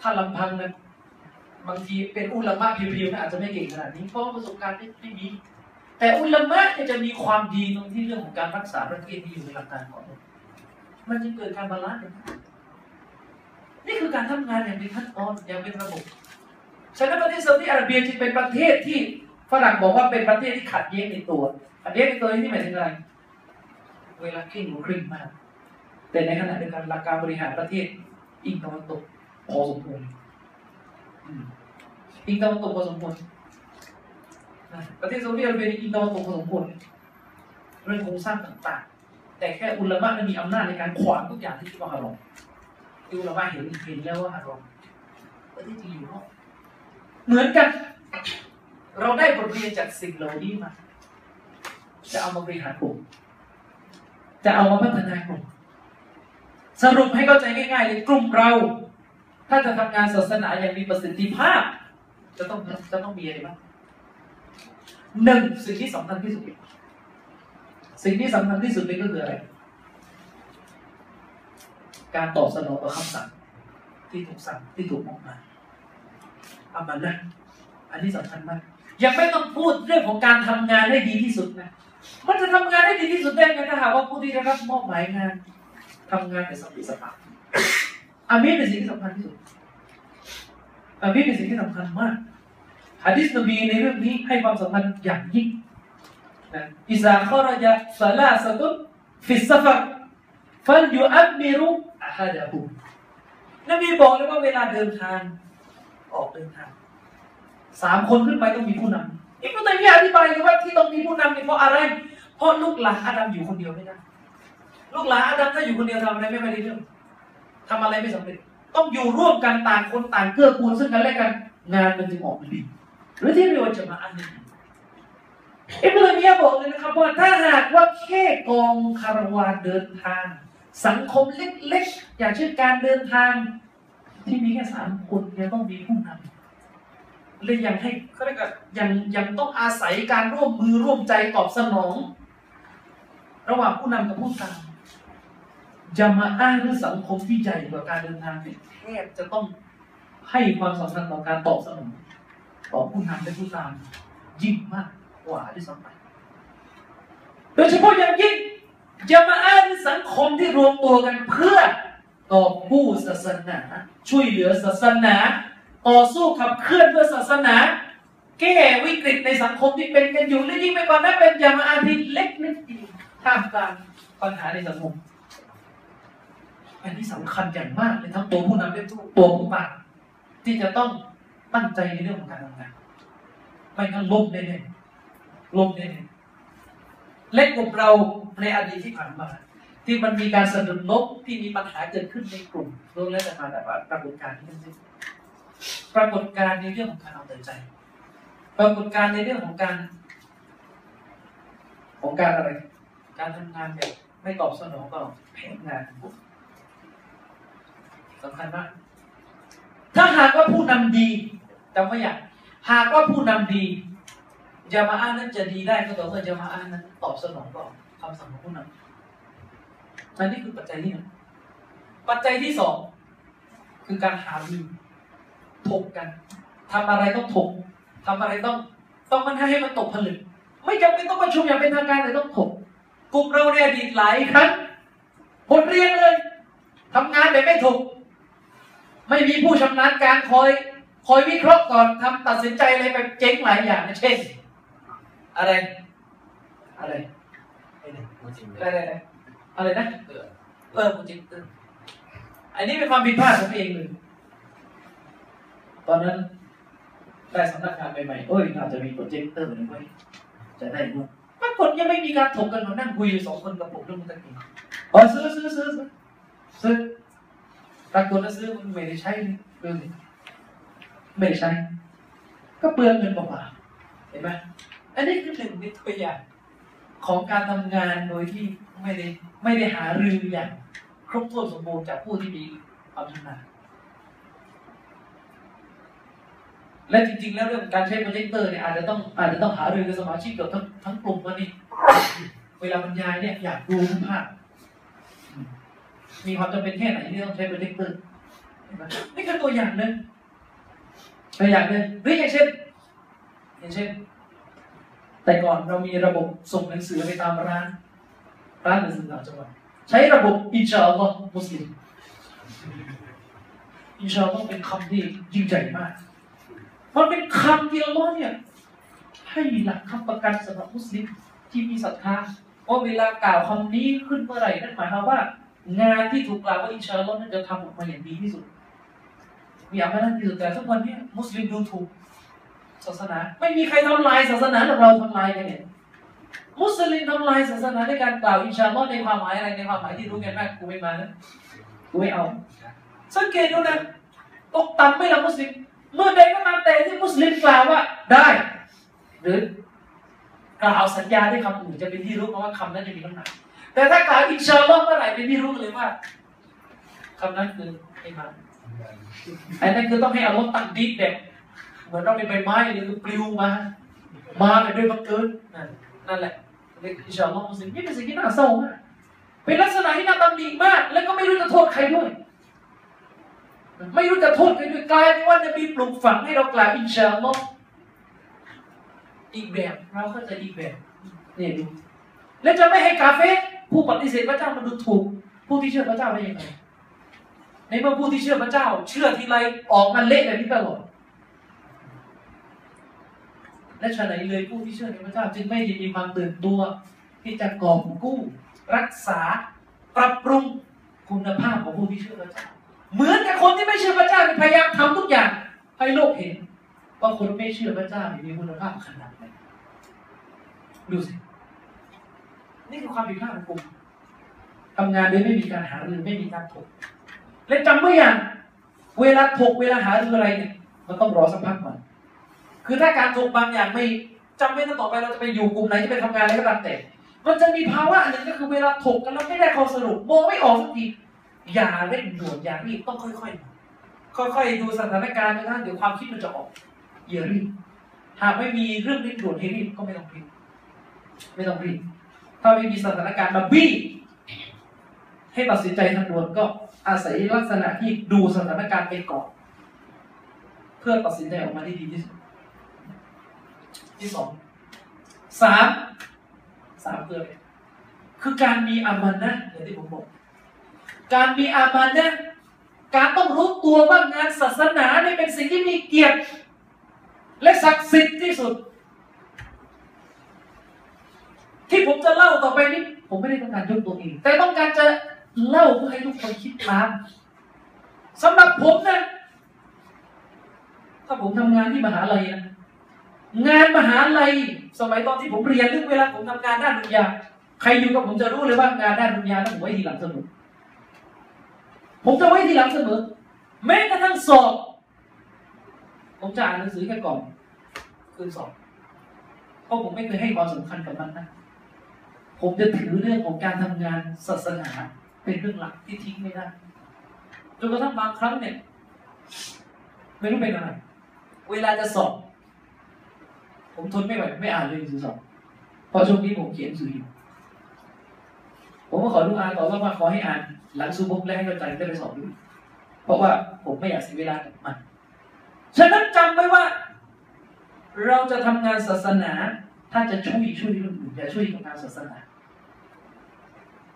ถ้าลำพังนะบางทีเป็นอุลามะเพียวๆนะอาจจะไม่เก่งขนาดนี้เพราะประสบการณ์ไม่ไม่มี แต่อุลามะเนี่ยจะมีความดีตรงที่เรื่องของการรักษาประเทศที่อยู่ในหลักการของมันมันจะเกิดการ balance นี่คือการทำงานอย่างเป็นขั้นตอนอย่างเป็นระบบฉะนั้นประเทศซาอุดิอาระเบียจึงเป็นประเทศที่ฝรั่งบอกว่าเป็นประเทศที่ขัดแย้งในตัวขัดแย้งในตัวนี่หมายถึงอะไร เวลาเคร่งหัวเคร่งมาก แต่ในขณะเดียวกันหลักการบริหารประเทศอิงตะวันตกพอสมควรอิงตะวันตกพอสมควร ประเทศซาอุดิอาระเบียอิงตะวันตกพอสมควรเรื่องโครงสร้างต่างๆ แต่แค่อุลามะมันมีอำนาจในการขวางทุกอย่างที่คิดว่าฮารอมที่อุลามะเห็นเห็นแล้วว่าฮารอมประเทศจริงอยู่นอกเหมือนกัน เราได้บทเรียนจากสิ่งเหล่านี้มา จะเอามาบริหารกลุ่มจะเอามาพัฒนากลุ่มสรุปให้เข้าใจง่ายๆเลยกลุ่มเรา ถ้าจะทำงานศาสนาอย่างมีประสิทธิภาพ จะต้องจะต้องมีอะไรบ้าง หนึ่งสิ่งที่สำคัญที่สุด สิ่งที่สำคัญที่สุดเลยก็คืออะไร การตอบสนองต่อคำสั่ง ที่ถูกสั่งที่ถูกมอบมาอามันนะอันนี้สำคัญมาก ยังไม่ต้องพูดเรื่องของการทำงานได้ดีที่สุดนะ มันจะทำงานได้ดีที่สุดได้ไงถ้าหากว่าผู้ที่ได้รับมอบหมายงานทำงานเป็นสัมผัสภาพอันนี้เป็นสิ่งที่สำคัญที่สุดอันนี้เป็นสิ่งที่สำคัญมาก ฮะดิษนบีในเรื่องนี้ให้ความสำคัญอย่างยิ่งนะإذا خرج ثلاثة في سفر فليؤمروا أحدهم นบีบอกเลยว่าเวลาเดินทาง ออกเดินทางสามคนขึ้นไปต้องมีผู้นำอิบนุตัยมียะห์อธิบายเลยว่าที่ต้องมีผู้นำเนี่ยเพราะอะไร เพราะลูกหลานอาดัมอยู่คนเดียวไม่ได้ลูกหลานอาดัมถ้าอยู่คนเดียวทำอะไรไม่ได้เรื่องทำอะไรไม่สำเร็จ ต้องอยู่ร่วมกันต่างคนต่างเกื้อกูลซึ่งกันและกัน งานมันจึงออกมาดี รือที่เรียกว่าจะมาอันนึ่งอิบนุตัยมียะห์บอกเลยนะครับว่าถ้าหากว่าแค่กองคาราวานเดินทาง สังคมเล็กๆ อย่างเช่นการเดินทาง ที่มีแค่สามคนยังต้องมีผู้นำเลยยังให้เขาเรียกว่ายังยังต้องอาศัยการร่วมมือร่วมใจตอบสนอง ระหว่างผู้นำกับผู้ตามจะมาอ้างหรือสังคมที่ใหญ่กว่าการเดินทางเนี่ยแทบจะต้องให้ความสำคัญต่อการตอบสนอง ต่อผู้นำและผู้ตามยิ่งมากกว่าที่สำคัญโดยเฉพาะอย่างยิ่งจะมาอ้างสังคมที่รวมตัวกันเพื่อต่อผู้ศาสนา ช่วยเหลือศาสนา ต่อสู้ขับเคลื่อนเพื่อศาสนา แก้วิกฤตในสังคมที่เป็นกันอยู่และยิ่งไม่กว่านั้นเป็นยามาอาทิเล็กนิดเดียวท่ามกลางปัญหาในสังคมอันนี้สำคัญอย่างมากเลยทั้งตัวผู้นำและตัวผู้ปฏิที่จะต้อง ตั้งใจในเรื่องของการทำงานไม่งั้นล้มแน่ๆล้มแน่ๆเล็กกว่าเราในอดีตที่ผ่านมา ที่มันมีการสะดุดลบที่มีปัญหาเกิดขึ้นในกลุ่มรวมแล้วแต่มาแต่ว่าปรากฏการณ์ที่นั่นปรากฏการณ์ในเรื่องของการเอาแต่ใจ ปรากฏการณ์ในเรื่องของการ ของการอะไร การทำงานแบบไม่ตอบสนองต่อแผนงานสำคัญมาก ถ้าหากว่าผู้นำดี จำไว้อย่างหากว่าผู้นำดีจะมาอ้างนั้นจะดีได้ก็ต่อเมื่อจะมาอ้างนั้น ตอบสนองต่อคำสั่งของผู้นำนั่นนี่คือปัจจัยที่หนึ่งปัจจัยที่สองคือการหาลือถกกันทำอะไรต้องถกทำอะไรต้อง ต้องมันให้มันตกผลึก ไม่จำเป็นต้องประชุมอย่างเป็นทางการแต่ต้องถก กลุ่มเราในอดีตหลายครั้งผลเรียนเลยทำงานแบบไม่ถูกไม่มีผู้ชำนาญการคอย คอยวิเคราะห์ก่อนทำตัดสินใจอะไรแบบเจ๊งหลายอย่างเช่น อะไร อะไรอะไรอะไรอะไรนะเออโปรเจคเตอร์อันนี้เป็นความผิดพลาดของเองเลยตอนนั้นได้สำนักงานใหม่ๆโอ้ยอาจจะมีโปรเจคเตอร์หรือไม่จะได้ด้วยปรากฏยังไม่มีการถกกันมานั่งคุยอยู่สองคนกับผมเรื่องมันตะกี้อ๋อซื้อซื้อซื้อซื้อปรากฏว่าซื้อมันไม่ได้ใช้เรื่อง ไม่ได้ใช้ก็เปลืองเงินเปล่าเห็นไหมอันนี้คือหนึ่งในตัวอย่างของการทำงานโดยที่ไม่ได้ไม่ได้หารืออย่าง ครบถ้วนสมบูรณ์จากผู้ที่มีความชำนาญและจริงๆ แล้วเรื่องการใช้โปรเจคเตอร์เนี่ยอาจจะต้องอาจจะต้องหารือกับสมาชิกเกือบทั้งทั้งกลุ่มวันนี้เวลาบรรยายเนี่ยอยากดูภาพมีความจำเป็นแค่ไหนที่ต้องใช้โปรเจคเตอร์นี่คือตัวอย่างหนึ่ง ตัวอย่างหนึ่งหรืออย่างเช่นอย่างเช่น แต่ก่อนเรามีระบบส่งหนังสือไปตามร้าน ร้านหนังสือต่างจังหวัดใช้ระบบอินชาอัลลอฮ์มุสลิมอินชาอัลลอฮ์เป็นคำที่ยิ่งใหญ่มาก มันเป็นคำที่อัลลอฮ์เนี่ยให้หลักคำประกันสำหรับมุสลิมที่มีศรัทธาว่าเวลากล่าวคำนี้ขึ้นเมื่อไหร่นั่นหมายความว่า งานที่ถูกกล่าวว่าอินชาอัลลอฮ์นั้นจะทำออกมาอย่างดีที่สุด มีอามาที่สุดแต่ทุกวันนี้มุสลิมดูถูกศาสนา ไม่มีใครทำลายศาสนาหรอกเราทำลายกันเนี่ยมุสลิมทำลายศาสนาในการกล่าวอินชาอัลลอฮ์ในความหมายอะไรในความหมายที่รู้กันมากกูไม่มานะกูไม่เอา สังเกตดูนะตกต่ำไม่ละมุสลิมเมื่อใดก็ตามแต่ที่มุสลิมกล่าวว่าได้ หรือกล่าวสัญญาด้วยคำอื่นจะเป็นที่รู้เพราะว่าคำนั้นจะมีน้ำหนักแต่ถ้ากล่าวอินชาอัลลอฮ์เมื่อไหร่เป็นที่รู้เลยว่าคำนั้นคือไม่มา อันนั้นคือต้องให้อารมณ์ตั้งดีเด็กเหมือนเราเป็นใบไม้หรือปลิวมา มาไปด้วยบังเกิดนั่นนั่นแหละเรียกอิชาอัลลอฮ์มุสลิมนี่เป็นสิ่งที่น่าเศร้ามากเป็นลักษณะที่น่าตำหนิมาก แล้วก็ไม่รู้จะโทษใครด้วย ไม่รู้จะโทษใครด้วยกลายเป็นว่าจะมีปลูกฝังให้เรากล่าวอินชาอัลลอฮ์อีกแบบเราก็จะอีกแบบเนี่ยดูแล้วจะไม่ให้กาเฟผู้ปฏิเสธพระเจ้ามันดูถูกผู้ที่เชื่อพระเจ้าได้ยังไง ในเมื่อผู้ที่เชื่อพระเจ้า เชื่อทีไรออกมาเละแบบนี้ตลอดและฉะนั้นเลยผู้ที่เชื่อในพระเจ้า จึงไม่ได้มีความตื่นตัว ที่จะกอบกู้ รักษาปรับปรุงคุณภาพของผู้ที่เชื่อพระเจ้า เหมือนกับคนที่ไม่เชื่อพระเจ้าพยายามทำทุกอย่าง ให้โลกเห็น ว่าคนไม่เชื่อพระเจ้ามีคุณภาพขนาดไหนดูสินี่คือความผิดพลาดของกลุ่มทำงานโดยไม่มีการหารือไม่มีการถก และจำไม่อย่างเวลาถกเวลาหารืออะไรเนี่ยมันต้องรอสักพักก่อนคือถ้าการถกบางอย่างไม่จำไม่ได้ต่อไปเราจะไปอยู่กลุ่มไหนจะไปทำงานอะไรก็ตามแต่มันจะมีภาวะอันหนึ่งก็คือเวลาถกกันแล้วไม่ได้ข้อสรุปมองไม่ออกสักทีอย่าเร่งด่วนอย่ารีบต้องค่อยๆค่อยๆดูสถานการณ์นะเดี๋ยวความคิดมันจะออกอย่ารีบหากไม่มีเรื่องเรีบด่วนให้รีบก็ไม่ต้องรีบไม่ต้องรีบถ้าไม่มีสถานการณ์มาบี้ ให้ตัดสินใจทันด่วนก็อาศัยลักษณะที่ดูสถานการณ์ไปก่อน เพื่อตัดสินใจออกมาได้ดีที่สุดที่สองสามสามคืออะไรคือการมีอามันนะอย่างที่ผมบอก การมีอามันนะการต้องรู้ตัวว่างานศาสนาเนี่ยเป็นสิ่งที่มีเกียรติ และศักดิ์สิทธิ์ที่สุด ที่ผมจะเล่าต่อไปนี้ ผมไม่ได้ต้องการยกตัวเอง แต่ต้องการจะ เล่าเพื่อให้ทุกคนคิดตามสำหรับผมนะ ถ้าผมทำงานที่มหาลัยนะงานมหาลัย สมัยตอนที่ผมเรียนเรื่อเวลาผมทำงานด้านดุนยาใครอยู่กับผมจะรู้เลยว่างานด้านดุนยาต้องผมไว้ทีหลังเสมอผมจะไว้ทีหลังเสมอแม้กระทั่งสอบผมจะอ่านหนังสือแค่ก่อน คืนสอบเพราะผมไม่เคยให้ความสำคัญกับมันนะผมจะถือเรื่องของการทำงานศาสนา เป็นเรื่องหลักที่ทิ้งไม่ได้จนกระทั่งบางครั้งเนี่ยไม่รู้เป็นอะไรเวลาจะสอบ ผมทนไม่ไหวไม่อ่านเลยหนังสือสอบเพราะช่วงนี้ผมเขียนสื่ออยู่ผมก็ขอดูอ่านต่อว่ามาขอให้อ่านหลังซูบุกและให้เข้าใจได้ไปสอบด้วยเพราะว่าผมไม่อยากเสียเวลากับมันฉะนั้นจำไว้ว่า เราจะทำงานศาสนา ถ้าจะช่วยช่วยเรื่องอื่นอย่าช่วยกับงานศาสนา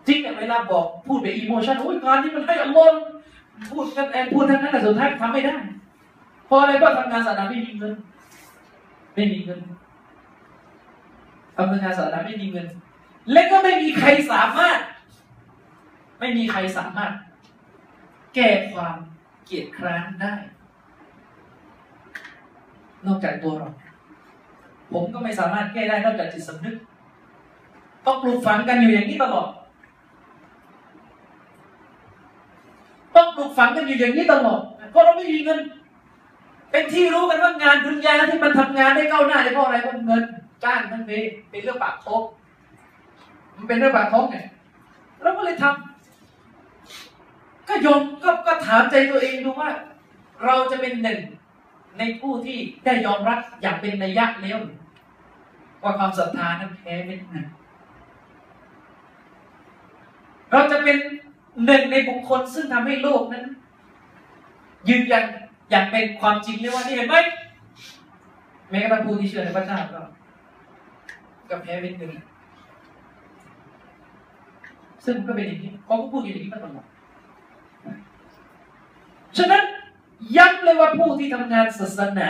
จริงเนี่เวลาบอกพูดแบบอีโมชันโอ้ยงานนี้มันให้อารมณ์พูดกันแอนพูดทั้งนั้นแต่สุดท้ายทำไม่ได้เพราะอะไรก็ทำงานศาสนาไม่มีเงิน ไม่มีเงินทำงานศาสนาไม่มีเงิน และก็ไม่มีใครสามารถ ไม่มีใครสามารถ แก้ความเกลียดคร้านได้ นอกจากตัวเรา ผมก็ไม่สามารถแก้ได้นอกจากจิตสำนึกต้องปลูกฝังกันอยู่อย่างนี้ตลอดต้อง ปลูกฝังกันอยู่อย่างนี้ตลอดเพราะเราไม่มีเงิน เป็นที่รู้กันว่างานดุนยาที่มันทำงานได้ก้าวหน้าได้เพราะอะไรเพราะเงินจ้างนั่นเองเป็นเรื่องปากท้องมันเป็นเรื่องปากท้องไงเราก็เลยทำก็ยอมก็ก็ถามใจตัวเองดูว่า เราจะเป็นหนึ่งในผู้ที่ได้ยอมรับอย่างเป็นนัยยะแล้วว่าความศรัทธานั้นแพ้ไม่ได้เราจะเป็น หนึ่งในบุคคลซึ่งทำให้โลกนั้น ยืนยันอย่างเป็นความจริงเลยว่านี่เห็นไหมแม้กระทั่งผู้ที่เชื่อในพระเจ้าก็ก็แพ้เป็นหนึ่งซึ่งก็เป็นอย่างนี้เขาก็พูดอย่างนี้มาตลอดฉะนั้นย้ำเลยว่าผู้ที่ทำงานศาสนา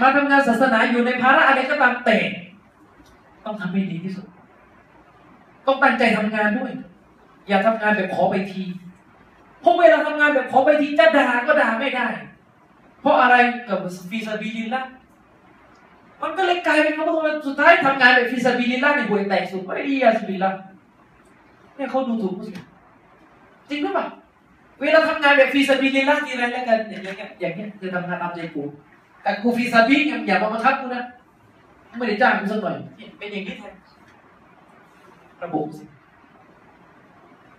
มาทำงานศาสนาอยู่ในภาระอะไรก็ตามแต่ต้องทำให้ดีที่สุด ต้องตั้งใจทำงานด้วย อย่าทำงานแบบขอไปทีเพราะเวลาทำงานแบบขอไปทีจะด่าก็ด่าไม่ได้ เพราะอะไรก็ في سبيل الله มันก็เลยกลายเป็นว่าสุดท้ายทำงานแบบ في سبيل الله ในห่วยแตกสุดไม่ดี في سبيل الله เนี่ยเขาดูถูกมุสลิมจริงหรือเปล่าเวลาทำงานแบบ في سبيل الله ทีไรแล้วกันอย่างเงี้ยอย่างเงี้ยคือทำงานตามใจกูแต่กู في سبيل ยังอย่ามาบังคับกูนะไม่ได้จ้างกูสักหน่อยเป็นอย่างนี้แทนระบบสิ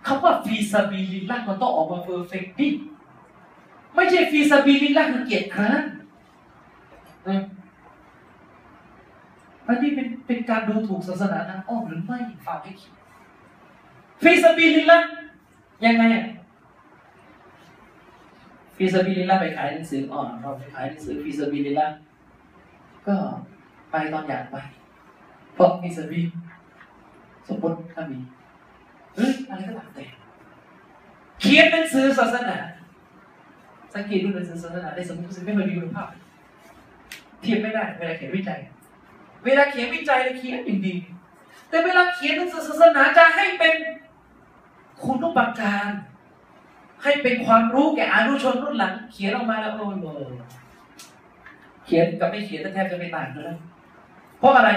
คำว่า في سبيل الله มันต้องออกมา perfect ดิไม่ใช่ في سبيل الله คือเกียจคร้านอันนี้เป็นเป็นการดูถูกศาสนาทางอ้อมหรือไม่ฝากให้คิด في سبيل الله ยังไงفي سبيل الله ไปขายหนังสืออ่อนเราไปขายหนังสือ في سبيل الله ก็ไปตอนอยากไปเพราะ في سبيل สมมติถ้ามี หรืออะไรก็ตามแต่เขียนหนังสือศาสนา สังเกตดูหนังสือศาสนาในสมุดไม่เคยมีคุณภาพเทียบไม่ได้ เวลาเขียนวิจัย เวลาเขียนวิจัยเราเขียนอย่างดี แต่เวลาเขียนหนังสือศาสนาจะให้เป็นคุณุปการ ให้เป็นความรู้แก่อนุชนรุ่นหลัง เขียนออกมาแล้วโอ้โหเขียนกับไม่เขียนแทบจะไม่ต่างกันแล้วเพราะอะไร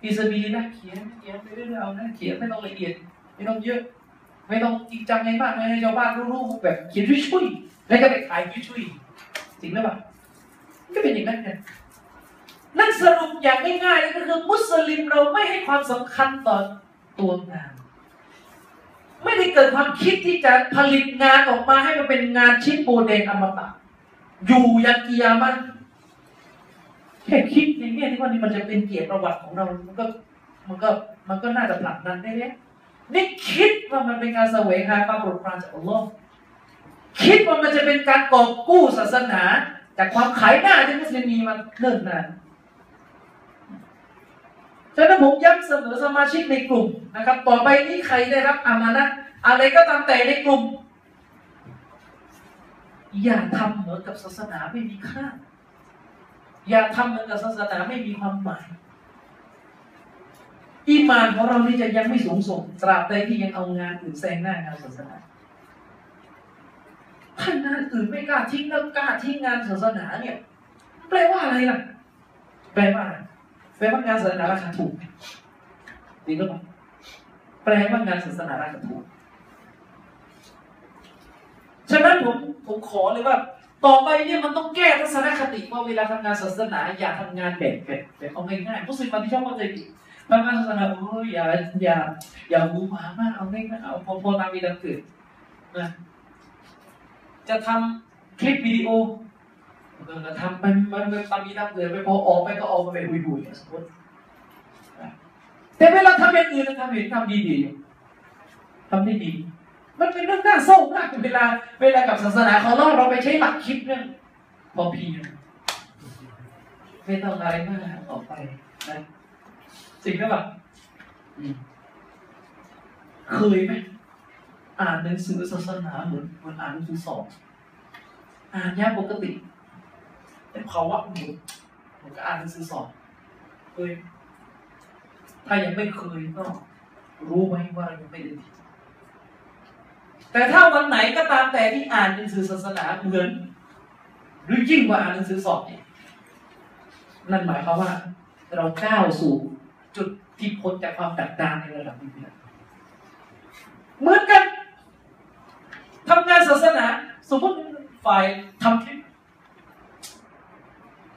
ฟีสบีนะเขียนเขียนไปเรื่อยๆเอานะเขียนไม่ต้องละเอียด ไม่ต้องเยอะ ไม่ต้องจริงจังไงมากไม่ให้ชาวบ้านรู้ๆแบบเขียนช่วยๆแล้วก็ไปขายช่วยๆจริงหรือเปล่าก็เป็นอย่างนั้นไงนั่นสรุปอย่างง่ายๆก็คือมุสลิมเราไม่ให้ความสำคัญต่อตัวงาน ไม่ได้เกิดความคิดที่จะผลิตงานออกมาให้มันเป็นงานชิ้นโบเดงอมตะอยู่ยันกียามันแค่คิดในแง่ที่ว่านี่มันจะเป็นเกียรติประวัติของเรา มันก็มันก็มันก็น่าจะผลักดันได้เนี่ ยนี่คิดว่ามันเป็นการแสวงหาความโปรดปรานจากอัลลอฮ์คิดว่ามันจะเป็นการกอบกู้ศาสนา จากความขายหน้าที่มุสลิมมีมาเนิ่นนานฉะนั้นผมย้ำเสมอสมาชิกในกลุ่มนะครับ ต่อไปนี้ใครได้รับอามานะอะไรก็ตามแต่ในกลุ่ม อย่าทำเหมือนกับศาสนาไม่มีค่า อย่าทำเหมือนกับศาสนาไม่มีความหมาย อีมานของเรานี่จะยังไม่สูงส่งตราบใดที่ยังเอางานอื่นแซงหน้างานศาสนาถ้างานอื่นไม่กล้าทิ้งแล้วกล้าทิ้งงานศาสนาเนี่ยแปลว่าอะไรล่ะ แปลว่าอะไรแปลว่างานศาสนาราคาถูกจริงหรือเปล่าแปลว่างานศาสนาราคาถูกฉะนั้นผมผมขอเลยว่า ต่อไปเนี่ยมันต้องแก้ทัศนคติว่าเวลาทำงานศาสนา อย่าทำงานแบบแบบแบบเอาง่ายๆมุสลิมบาที่ชอบเข้าใจผิด ทำงานศาสนาโอ้ยอย่าอย่าอย่าหูหมามากเอาง่ายๆเอาพอพอตามมีดังเกิดนะจะทำคลิปวิดีโอเออทำไปมันมันตามมีดังเกิดไปพอออกไปก็ออกมาแบบหุยสมมติแต่เวลาทำอย่างอื่นทำเห็นทำดีๆทำได้ดี มันเป็นเรื่องน่าเศร้ามากเวลา เวลากับศาสนาของเราเราไปใช้หลักคิดเรื่องพอเพียงไม่ต้องอะไรมากออกไปนะ จริงหรือเปล่าอืมเคยไหมอ่านหนังสือศาสนาเหมือนเหมือนอ่านหนังสือสอบอ่านยากปกติ แต่ภาวะหนูผมก็อ่านหนังสือสอบเคยถ้ายังไม่เคยก็รู้ไหมว่ายังไม่ได้ดีแต่ถ้าวันไหนก็ตามแต่ที่อ่านหนังสือศาสนาเหมือน หรือยิ่งกว่าอ่านหนังสือสอบเนี่ยนั่นหมายความว่า เราก้าวสู่ จุดที่พ้นจากความดักดานในระดับนี้เหมือนกันทำงานศาสนา สมมติฝ่ายทำคลิป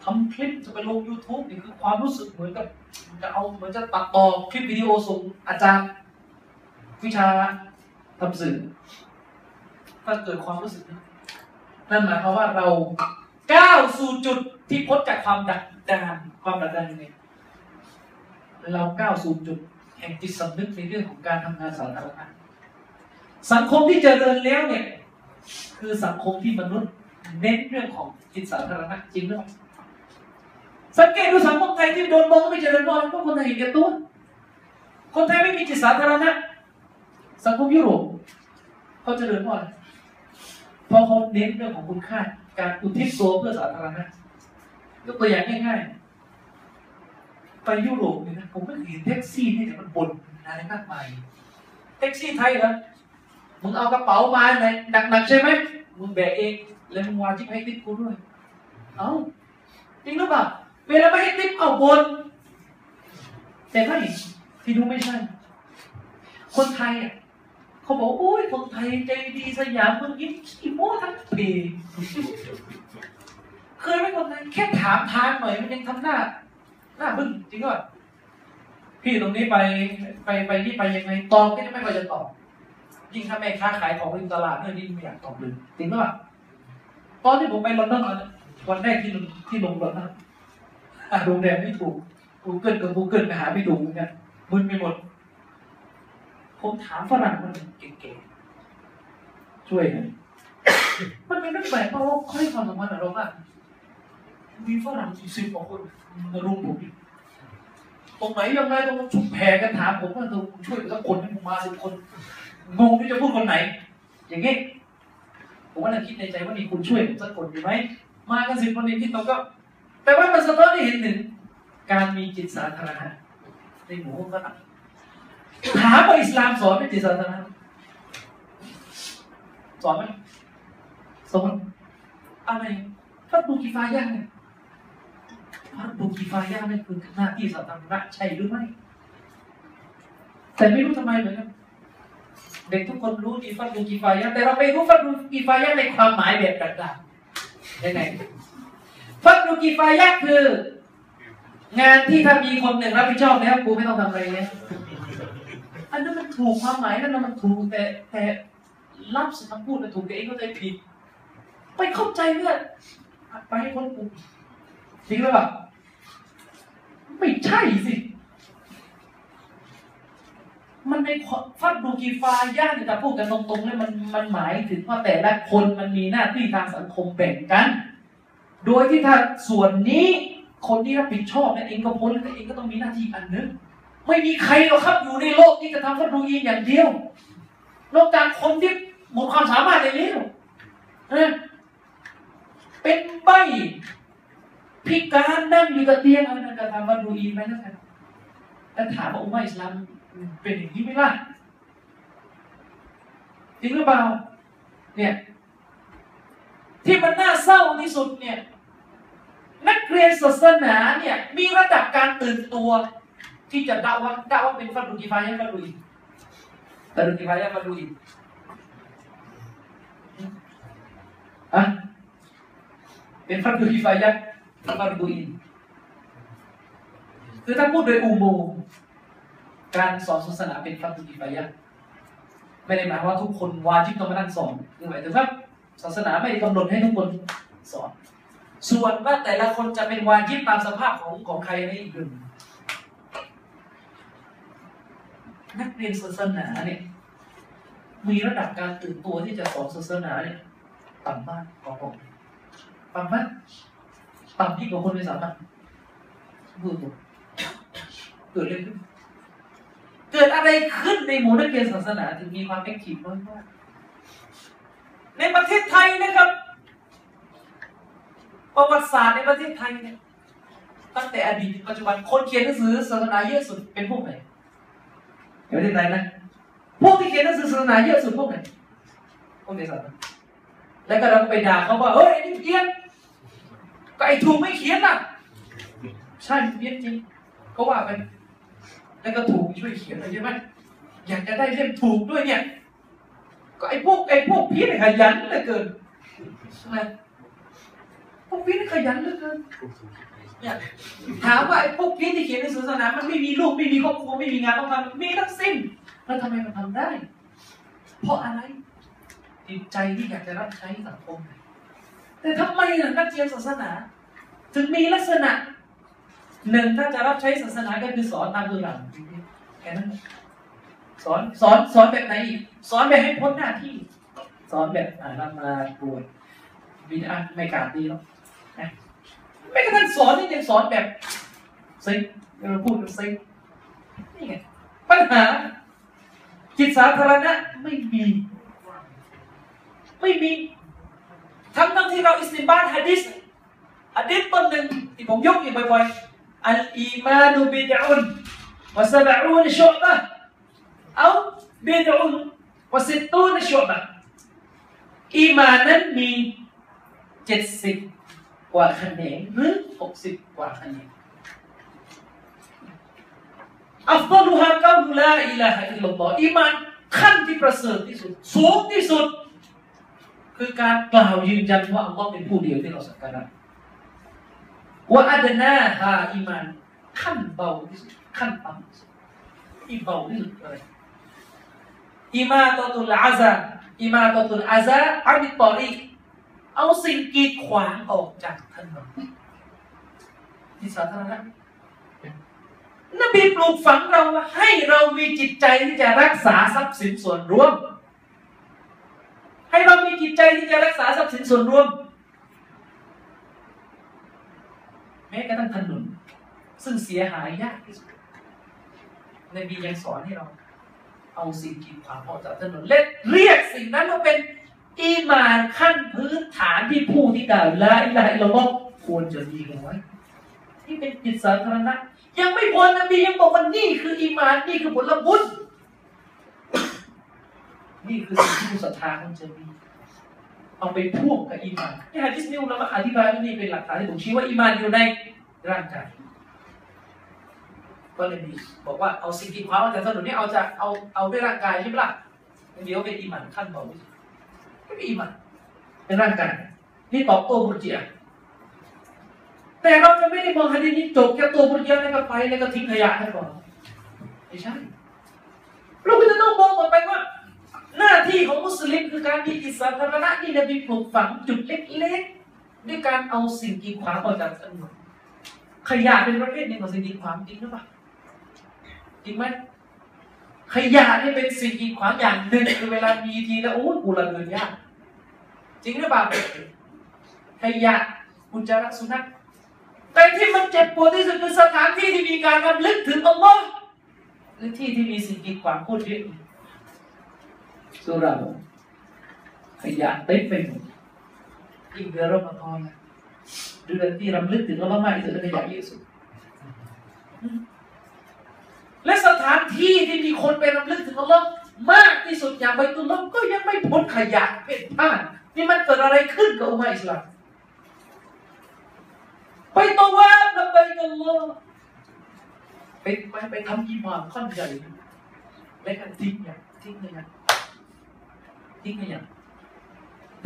ทำคลิปจะไปลง YouTube นี่คือความรู้สึกเหมือนกับจะเอาเหมือนจะตัดต่อคลิปวิดีโอส่งอาจารย์ วิชาทำสื่อถ้าเกิดความรู้สึกนั้นนั่นหมายความว่าเราก้าวสู่จุดที่พ้นจากความดักดานความดักดานยังไง เราก้าวสู่จุดแห่งจิตสำนึกในเรื่องของการทำงานสาธารณะสังคมที่เจริญแล้วเนี่ย คือสังคมที่มนุษย์ เน้นเรื่องของจิตสาธารณะจริงหรือเปล่าสังเกตดูสังคมไทยที่โดนมองไม่เจริญน้อยเพราะคนไทยเห็นแก่ตัวคนไทยไม่มีจิตสาธารณะ สังคมยุโรปเขาเจริญเพราะอะไรเพราะเขาเน้นเรื่องของคุณค่า การอุทิศตัวเพื่อสาธารณะยกตัวอย่างง่ายๆ ไปยุโรปเนี่ยนะผมไม่เห็นแท็กซี่ที่ไหนมันบ่นอะไรมากมายแท็กซี่ไทยเหรอมึงเอากระเป๋ามาไหนหนักๆใช่ไหมมึงแบกเองแล้วมึงวางที่ให้ติ๊กกูด้วย เอ้าจริงหรือเปล่าเวลาไม่ให้ติ๊กเอาบน แต่ไม่ที่ดูไม่ใช่ คนไทยอะเขาบอกโอ้ยคนไทยใจดีสยามมืองยิ้มขี้โม้ทั้งปีเคยไหมคนไทยแค่ถามทางหน่อยมันยังทำหน้า น้าบึ้งจริงก่ะพี่ตรงนี้ไปไปไปนี่ไปยังไงตอบก็จะไม่ค่อยจะตอบยิ่งถ้าแม่ค้าขายของริมตลาดเนี่ยนี่ไม่อยากตอบเลยจริงป่ะตอนที่ผมไปลอนดอนวันแรกที่ที่ลงรถนะอะโรงแรมไม่ถูก Google กับ Google ไปหาไม่ถูกเหมือนกันมึนไปหมด ผมถามฝรั่งมันเก่งๆช่วยกันมันเป็นเรื่องแปลกเพราะว่าเขาให้ความสำคัญกับเรามาก มีฝรั่งสี่สิบกว่าคนมารุมผมอีกตรงไหนยังไงต้องชุบแผ่กันถามผมว่าเธอช่วยสักคนให้ผมมาสิบคนงงที่จะพูดคนไหน อย่างงี้ผมก็เลยคิดในใจว่านี่คุณช่วยผมสักคนดีไหมมากันสิบคนนี้คิดเราก็ แต่ว่ามันสะท้อนให้เห็นถึงการมีจิตสาธารณะในหมู่ฝรั่งถามว่าอิสลามสอนไหมจิตสาธารณะสอนไหมสอนอะไรฟัดบูกิฟายะเนี่ย ฟัดบูกิฟายะเนี่ยคือหน้าที่สาธารณะใช่หรือไม่ แต่ไม่รู้ทำไมเหมือนกันเด็กทุกคนรู้ดีฟัดบูกิฟายะแต่เราไม่รู้ฟัดบูกิฟายะในความหมายแบบต่างๆยังไงฟัดบูกิฟายะคือ งานที่ถ้ามีคนหนึ่งรับผิดชอบแล้วกูไม่ต้องทำอะไรเลยอันนั้นมันถูกความหมายนั่นมันถูกแต่แต่รับสิ่งคำพูดมันถูกแต่เองก็ใจผิด ไปเข้าใจเพื่อไปให้คนกู จริงหรือเปล่าไม่ใช่สิ มันในฟัดดูกีฟายากแต่พูดกันตรงๆเลยมันมันหมายถึงว่าแต่ละคนมันมีหน้าที่ทางสังคมแบ่งกัน โดยที่ถ้าส่วนนี้คนที่รับผิดชอบเนี่ยเองก็พ้นแล้วเองก็ต้องมีหน้าที่อันนึงไม่มีใครหรอกครับอยู่ในโลกที่จะทำฟัดดูอีอย่างเดียวนอกจากคนที่หมดความสามารถในนี้เป็นใบ พิการนั่งอยู่กับเตียงอะไรนั่นจะทำฟัดดูอีนไหมนะท่านแต่ถามว่าอุมาอิสลามเป็นอย่างนี้ไหมล่ะจริงหรือเปล่าเนี่ยที่มันน่าเศร้าที่สุดเนี่ยนักเรียนศาสนาเนี่ยมีระดับการตื่นตัว ที่จะด่าว่าด่าว่าเป็นฟัดุกิฟายะฟัดุอิฟัดุกิฟายะฟัดุอิอะเป็นฟัดุกิฟายะ ฟัดุอิคือถ้าพูดโดยอุโมงการสอนศาสนาเป็นฟัดุกิฟายะไม่ได้หมายว่าทุกคนวาจิบต้องมานั่งสอนหมายถึงว่าศาสนาไม่ได้กำหนดให้ทุกคนสอน ส่วนว่าแต่ละคนจะเป็นวาจิบตามสภาพของของใครนี่อีกเรื่งนักเรียนศาสนาเนี่ยมีระดับการตื่นตัวที่จะสอนศาสนาเนี่ยต่ำมากของผมต่ำมาก ต่ำที่กว่าคนไม่สามารถพูดตรงเกิดอะไรขึ้น เกิดอะไรขึ้นในหมู่นักเรียนศาสนาถึงมีความแอคทีฟน้อยมากในประเทศไทยนะครับ ประวัติศาสตร์ในประเทศไทยเนี่ยตั้งแต่อดีตปัจจุบันคนเขียนหนังสือศาสนาเยอะสุดเป็นพวกไหนในประเทศไทยนะพวกที่เขียนหนังสือศาสนาเยอะสุดพวกไหนพวกในศาสนาแล้วก็เราไปด่าเขาว่าเฮ้ยไอ้นี่เขียน ก็ไอ้ถูกไม่เขียนน่ะใช่เขียนจริงก็ว่าไปแล้วก็ถูกช่วยเขียนใช่ไหมอยากจะได้เล่มถูกด้วยเนี่ย ก็ไอ้พวกไอ้พวกพีนขยันเหลือเกินใช่ไหมพวกพีนขยันเหลือเกินเนี่ยถามว่าไอ้พวกพีที่เขียนในศาสนา มันไม่มีลูกไม่มีครอบครัวไม่มีงานต้องทำมีทั้งสิ้นแล้วทำไมมันทำได้ เพราะอะไรจิตใจที่อยากจะรับใช้สังคม แต่ทำไมล่ะนักเรียนศาสนา ถึงมีลักษณะหนึ่งถ้าจะรับใช้ศาสนาก็คือสอนตามตัวหลังแค่นั้นสอนสอนสอนแบบไหนอีกสอนแบบให้พ้นหน้าที่ สอนแบบอ่านมาปวดวิญญาณไม่กาดดีหรอกไม่กระทั่งสอนนี่ยังสอนแบบซิงเราพูดซิงนี่ไงปัญหาจิตสาธารณะไม่มี ไม่มี ทั้งทั้งที่เราอิสติมบาตฮะดิษฮะดิษต้นหนึ่งที่ผมยกอยู่บ่อยๆอัลอีมานุบิดอุนวะซาบะอูนชุบะเอาบิดอุนวะสิตูนชุบะอีมานั้นมีเจ็ดสิบกว่าคะแนนหรือหกสิบกว่าคะแนนأفضلها قول لا إله إلا الله อีมานขั้นที่ประเสริฐที่สุด สูงที่สุด คือการกล่าวยืนยันว่าอัลลอฮ์เป็นผู้เดียวที่เราสักการะ وأدناها อีมานขั้นเบาที่สุดขั้นต่ำที่สุดที่เบาที่สุดเลย إماطة الأذىอิมาตตุลอาซาอันิตอรีเอาสิ่งกีดขวางออกจากถนนที่สาธารณะนบีปลูกฝังเราให้เรามีจิตใจที่จะรักษาทรัพย์สินส่วนรวม ให้เรามีจิตใจที่จะรักษาทรัพย์สินส่วนรวม แม้กระทั่งถนนซึ่งเสียหายยากที่สุดนบียังสอนให้เรา เอาสิ่งกีดขวางออกจากถนนเล็เรียกสิ่งนั้นว่าเป็นอีมานขั้นพื้นฐานที่ผู้ที่กล่าวละอิละอิละลอควรจะมีกันไว้ที่เป็นจิตสาธารณะยังไม่พอนบียังบอกว่านี่คืออีมานนี่คือผลบุญ นี่คือสิ่งที่ผู้ศรัทธาควรจะมีเอาไปพ่วงกับอีมานที่ฮะดิษนี้เรามาอธิบายว่านี่เป็นหลักฐานที่ผมชี้ว่าอีมานอยู่ในร่างกายก็เลยมีบอกว่าเอาสิ่งกีดขวางมาจากถนนนี้เอาจากเอาเอาด้วยร่างกายใช่ไหมล่ะเดี๋ยวเป็นอิมันขั้นต่อไปไม่เป็นอิมันเป็นร่างกายนี่ตอบโต้บุญเจียแต่เราจะไม่ได้มองฮะดีนี้จบแค่ตัวบุญเจียแล้วก็ไปแล้วก็ทิ้งขยะให้ก่อนไม่ใช่เราก็จะต้องมองต่อไปว่า หน้าที่ของมุสลิมคือการมีอิสระธารณะนี่นบีปลูกฝังจุดเล็กๆ ด้วยการเอาสิ่งกีดขวางออกจากถนนขยะเป็นประเภทหนึ่งของสิ่งกีดขวางจริงหรือเปล่าจริงไหมขยะนี่เป็นสิ่งกีดขวางอย่างหนึ่งคือเวลามีทีแล้วโอ้กูละเดินยากจริงหรือเปล่าขยะอุจจาระสุนัขแต่ที่มันเจ็บปวดที่สุดคือสถานที่ที่มีการรำลึกถึงอัลลอฮ์หรือที่ที่มีสิ่งกีดขวางโคตรเยอะ สุเราขยะเต็มไปหมดยิ่งเดือนรอมฎอนนะเดือนที่รำลึกถึงอัลลอฮ์มากที่สุดและขยะเยอะสุดและสถานที่ที่มีคนไปรำลึกถึงอัลลอฮ์มากที่สุดอย่างไบตุลลอฮ์ก็ยังไม่พ้นขยะเป็นผ้านนี่มันเกิดอะไรขึ้นกับอุมาอิสลามไปตะวันละไปกันลอไปไปไปทำอิหมามขั้นใหญ่และกันทิ้งอย่างทิ้งเลยนะ ทิ้งเลยอย่าง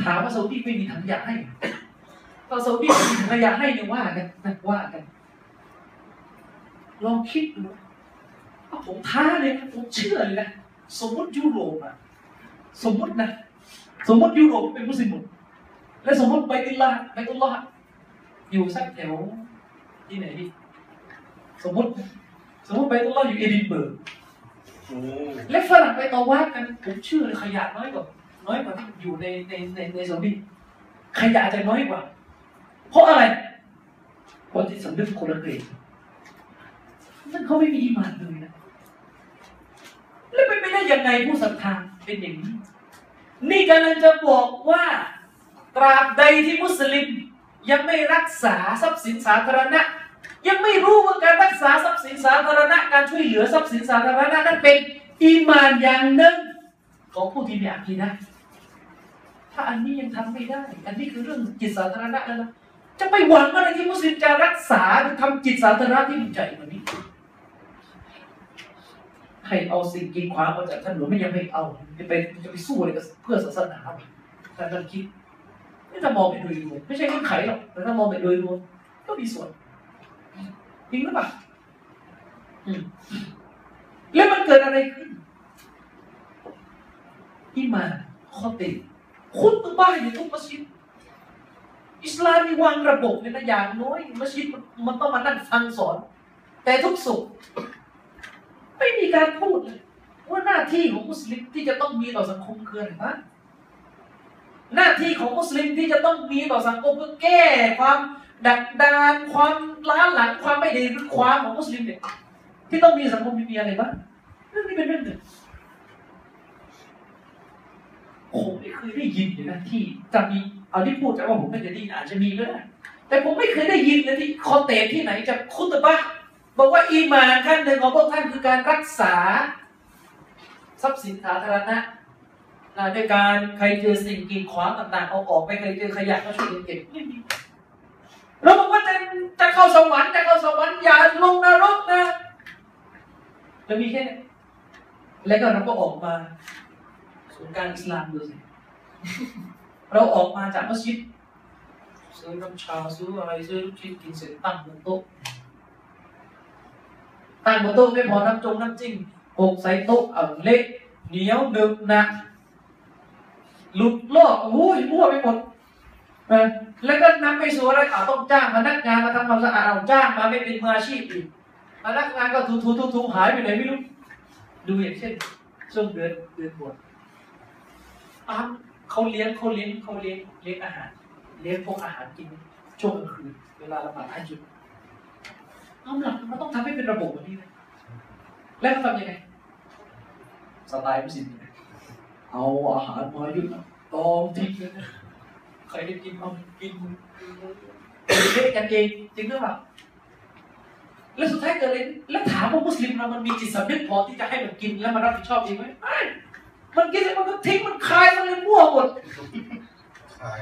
ถามว่าซาอุดีไม่มีถังขยะให้ตอนซาอุดีไม่มีถังขยะให้เนี่ยว่ากันนะว่ากัน ลองคิดดูผมท้าเลยนะผมเชื่อเลยนะสมมติยุโรปอะสมมตินะ สมมติยุโรปเป็นมุสลิมหมดและสมมติไปตุลลาห์ไปตุลลาห์อยู่สักแถวที่ไหนดิสมมติ สมมติไปตุลลาห์อยู่เอดินเบิร์กโอ้และฝรั่งไปต่อว่ากันผมเชื่อเลยขยะน้อยกว่า น้อยกว่าที่อยู่ในในในในซาอุดีขยะจะน้อยกว่า เพราะอะไรเพราะที่สำนึกคนละเกรดนั่นเขาไม่มีอีหมานเลยนะ แล้วเป็นไปได้ยังไงผู้ศรัทธาเป็นอย่างนี้ นี่กำลังจะบอกว่า ตราบใดที่มุสลิม ยังไม่รักษาทรัพย์สินสาธารณะ ยังไม่รู้ว่าการรักษาทรัพย์สินสาธารณะ การช่วยเหลือทรัพย์สินสาธารณะนั้นเป็นอีมานอย่างหนึ่งของผู้ที่มีอาคีนะ ถ้าอันนี้ยังทำไม่ได้ อันนี้คือเรื่องจิตสาธารณะแล้วนะจะไปหวังอะไรที่มุสลิมจะรักษาหรือทำจิตสาธารณะที่มันใหญ่กว่านี้ให้เอาสิ่งกีดขวางมาจากถนนไม่ยังไม่เอาจะไปจะไปสู้อะไรกับเพื่อศาสนาไหมถ้าเราคิดนี่ถ้ามองไปโดยรวมไม่ใช่เงื่อนไขหรอกแต่ถ้ามองไปโดยรวมก็มีส่วนจริงหรือเปล่าแล้วมันเกิดอะไรขึ้นอิมาข้อติ คุตบ้าอยู่ทุกมัสยิดอิสลามมีวางระบบเนี่ยนะอย่างน้อยมัสยิดมันต้องมานั่งฟังสอน แต่ทุกสุขไม่มีการพูดเลยว่าหน้าที่ของมุสลิมที่จะต้องมีต่อสังคมคืออะไรบ้างหน้าที่ของมุสลิมที่จะต้องมีต่อสังคมเพื่อแก้ความดักดานความล้าหลังความไม่ดีหรือความของมุสลิมเนี่ยที่ต้องมีสังคมมีอะไรบ้างเรื่องนี้เป็นเรื่องหนึ่ง ผมไม่เคยได้ยินเลยนะที่จะมีเอาที่พูดแต่ว่าผมไม่เคยได้ยินอาจจะมีก็ได้แต่ผมไม่เคยได้ยินเลยที่คอนเทนต์ที่ไหนจะคุตบะบอกว่าอีมานขั้นหนึ่งของพวกท่านคือการรักษา ทรัพย์สินสาธารณะนะด้วยการใครเจอสิ่งกีดขวางต่างๆเอาออกไปใครเจอขยะก็ช่วยเก็บไม่มีเราบอกว่าจะจะเข้าสวรรค์จะเข้าสวรรค์อย่าลงนรกนะจะมีแค่แล้วก็เราก็ออกมา ศูนย์การอิสลามดูสิเราออกมาจากมัสยิดซื้อน้ำชาซื้ออะไรซื้อลูกชิ้นกินเสร็จตั้งบนโต๊ะตั้งบนโต๊ะไม่พอน้ำจงน้ำจิ้มหกใส่โต๊ะเอาเละเหนียวเดิมหนักหลุดลอกโอ้ยมั่วไปหมดนะแล้วก็นำไปสู่อะไรอ่าต้องจ้างพนักงานมาทำความสะอาดเอาจ้างมาไม่เป็นมืออาชีพอีกพนักงานก็ถูถูถูถูหายไปไหนไม่รู้ดูอย่างเช่นช่วงเดือนเดือนบวช อ้าวเขาเลี้ยงเขาเลี้ยงเขาเลี้ยงเลี้ยงอาหาร เลี้ยงพวกอาหารกินช่วงกลางคืนเวลาละหมาดให้จุดเอาหลักมันต้องทำให้เป็นระบบแบบนี้เลยแล้วเขาทำยังไงสไตล์มุสลิมเนี่ยเอาอาหารมายุ่งตอมทิ้งเลยนะใครได้กินเอากินเล่นกันเองจริงหรือเปล่าแล้วสุดท้ายเกิดอะไรแล้วถามว่ามุสลิมเรามันมีจิตสำนึกพอที่จะให้มันกินแล้วมันรับผิดชอบเองไหมไม่ มันกินเสร็จมันก็ทิ้งมันคายมันเลยมั่วหมดใช่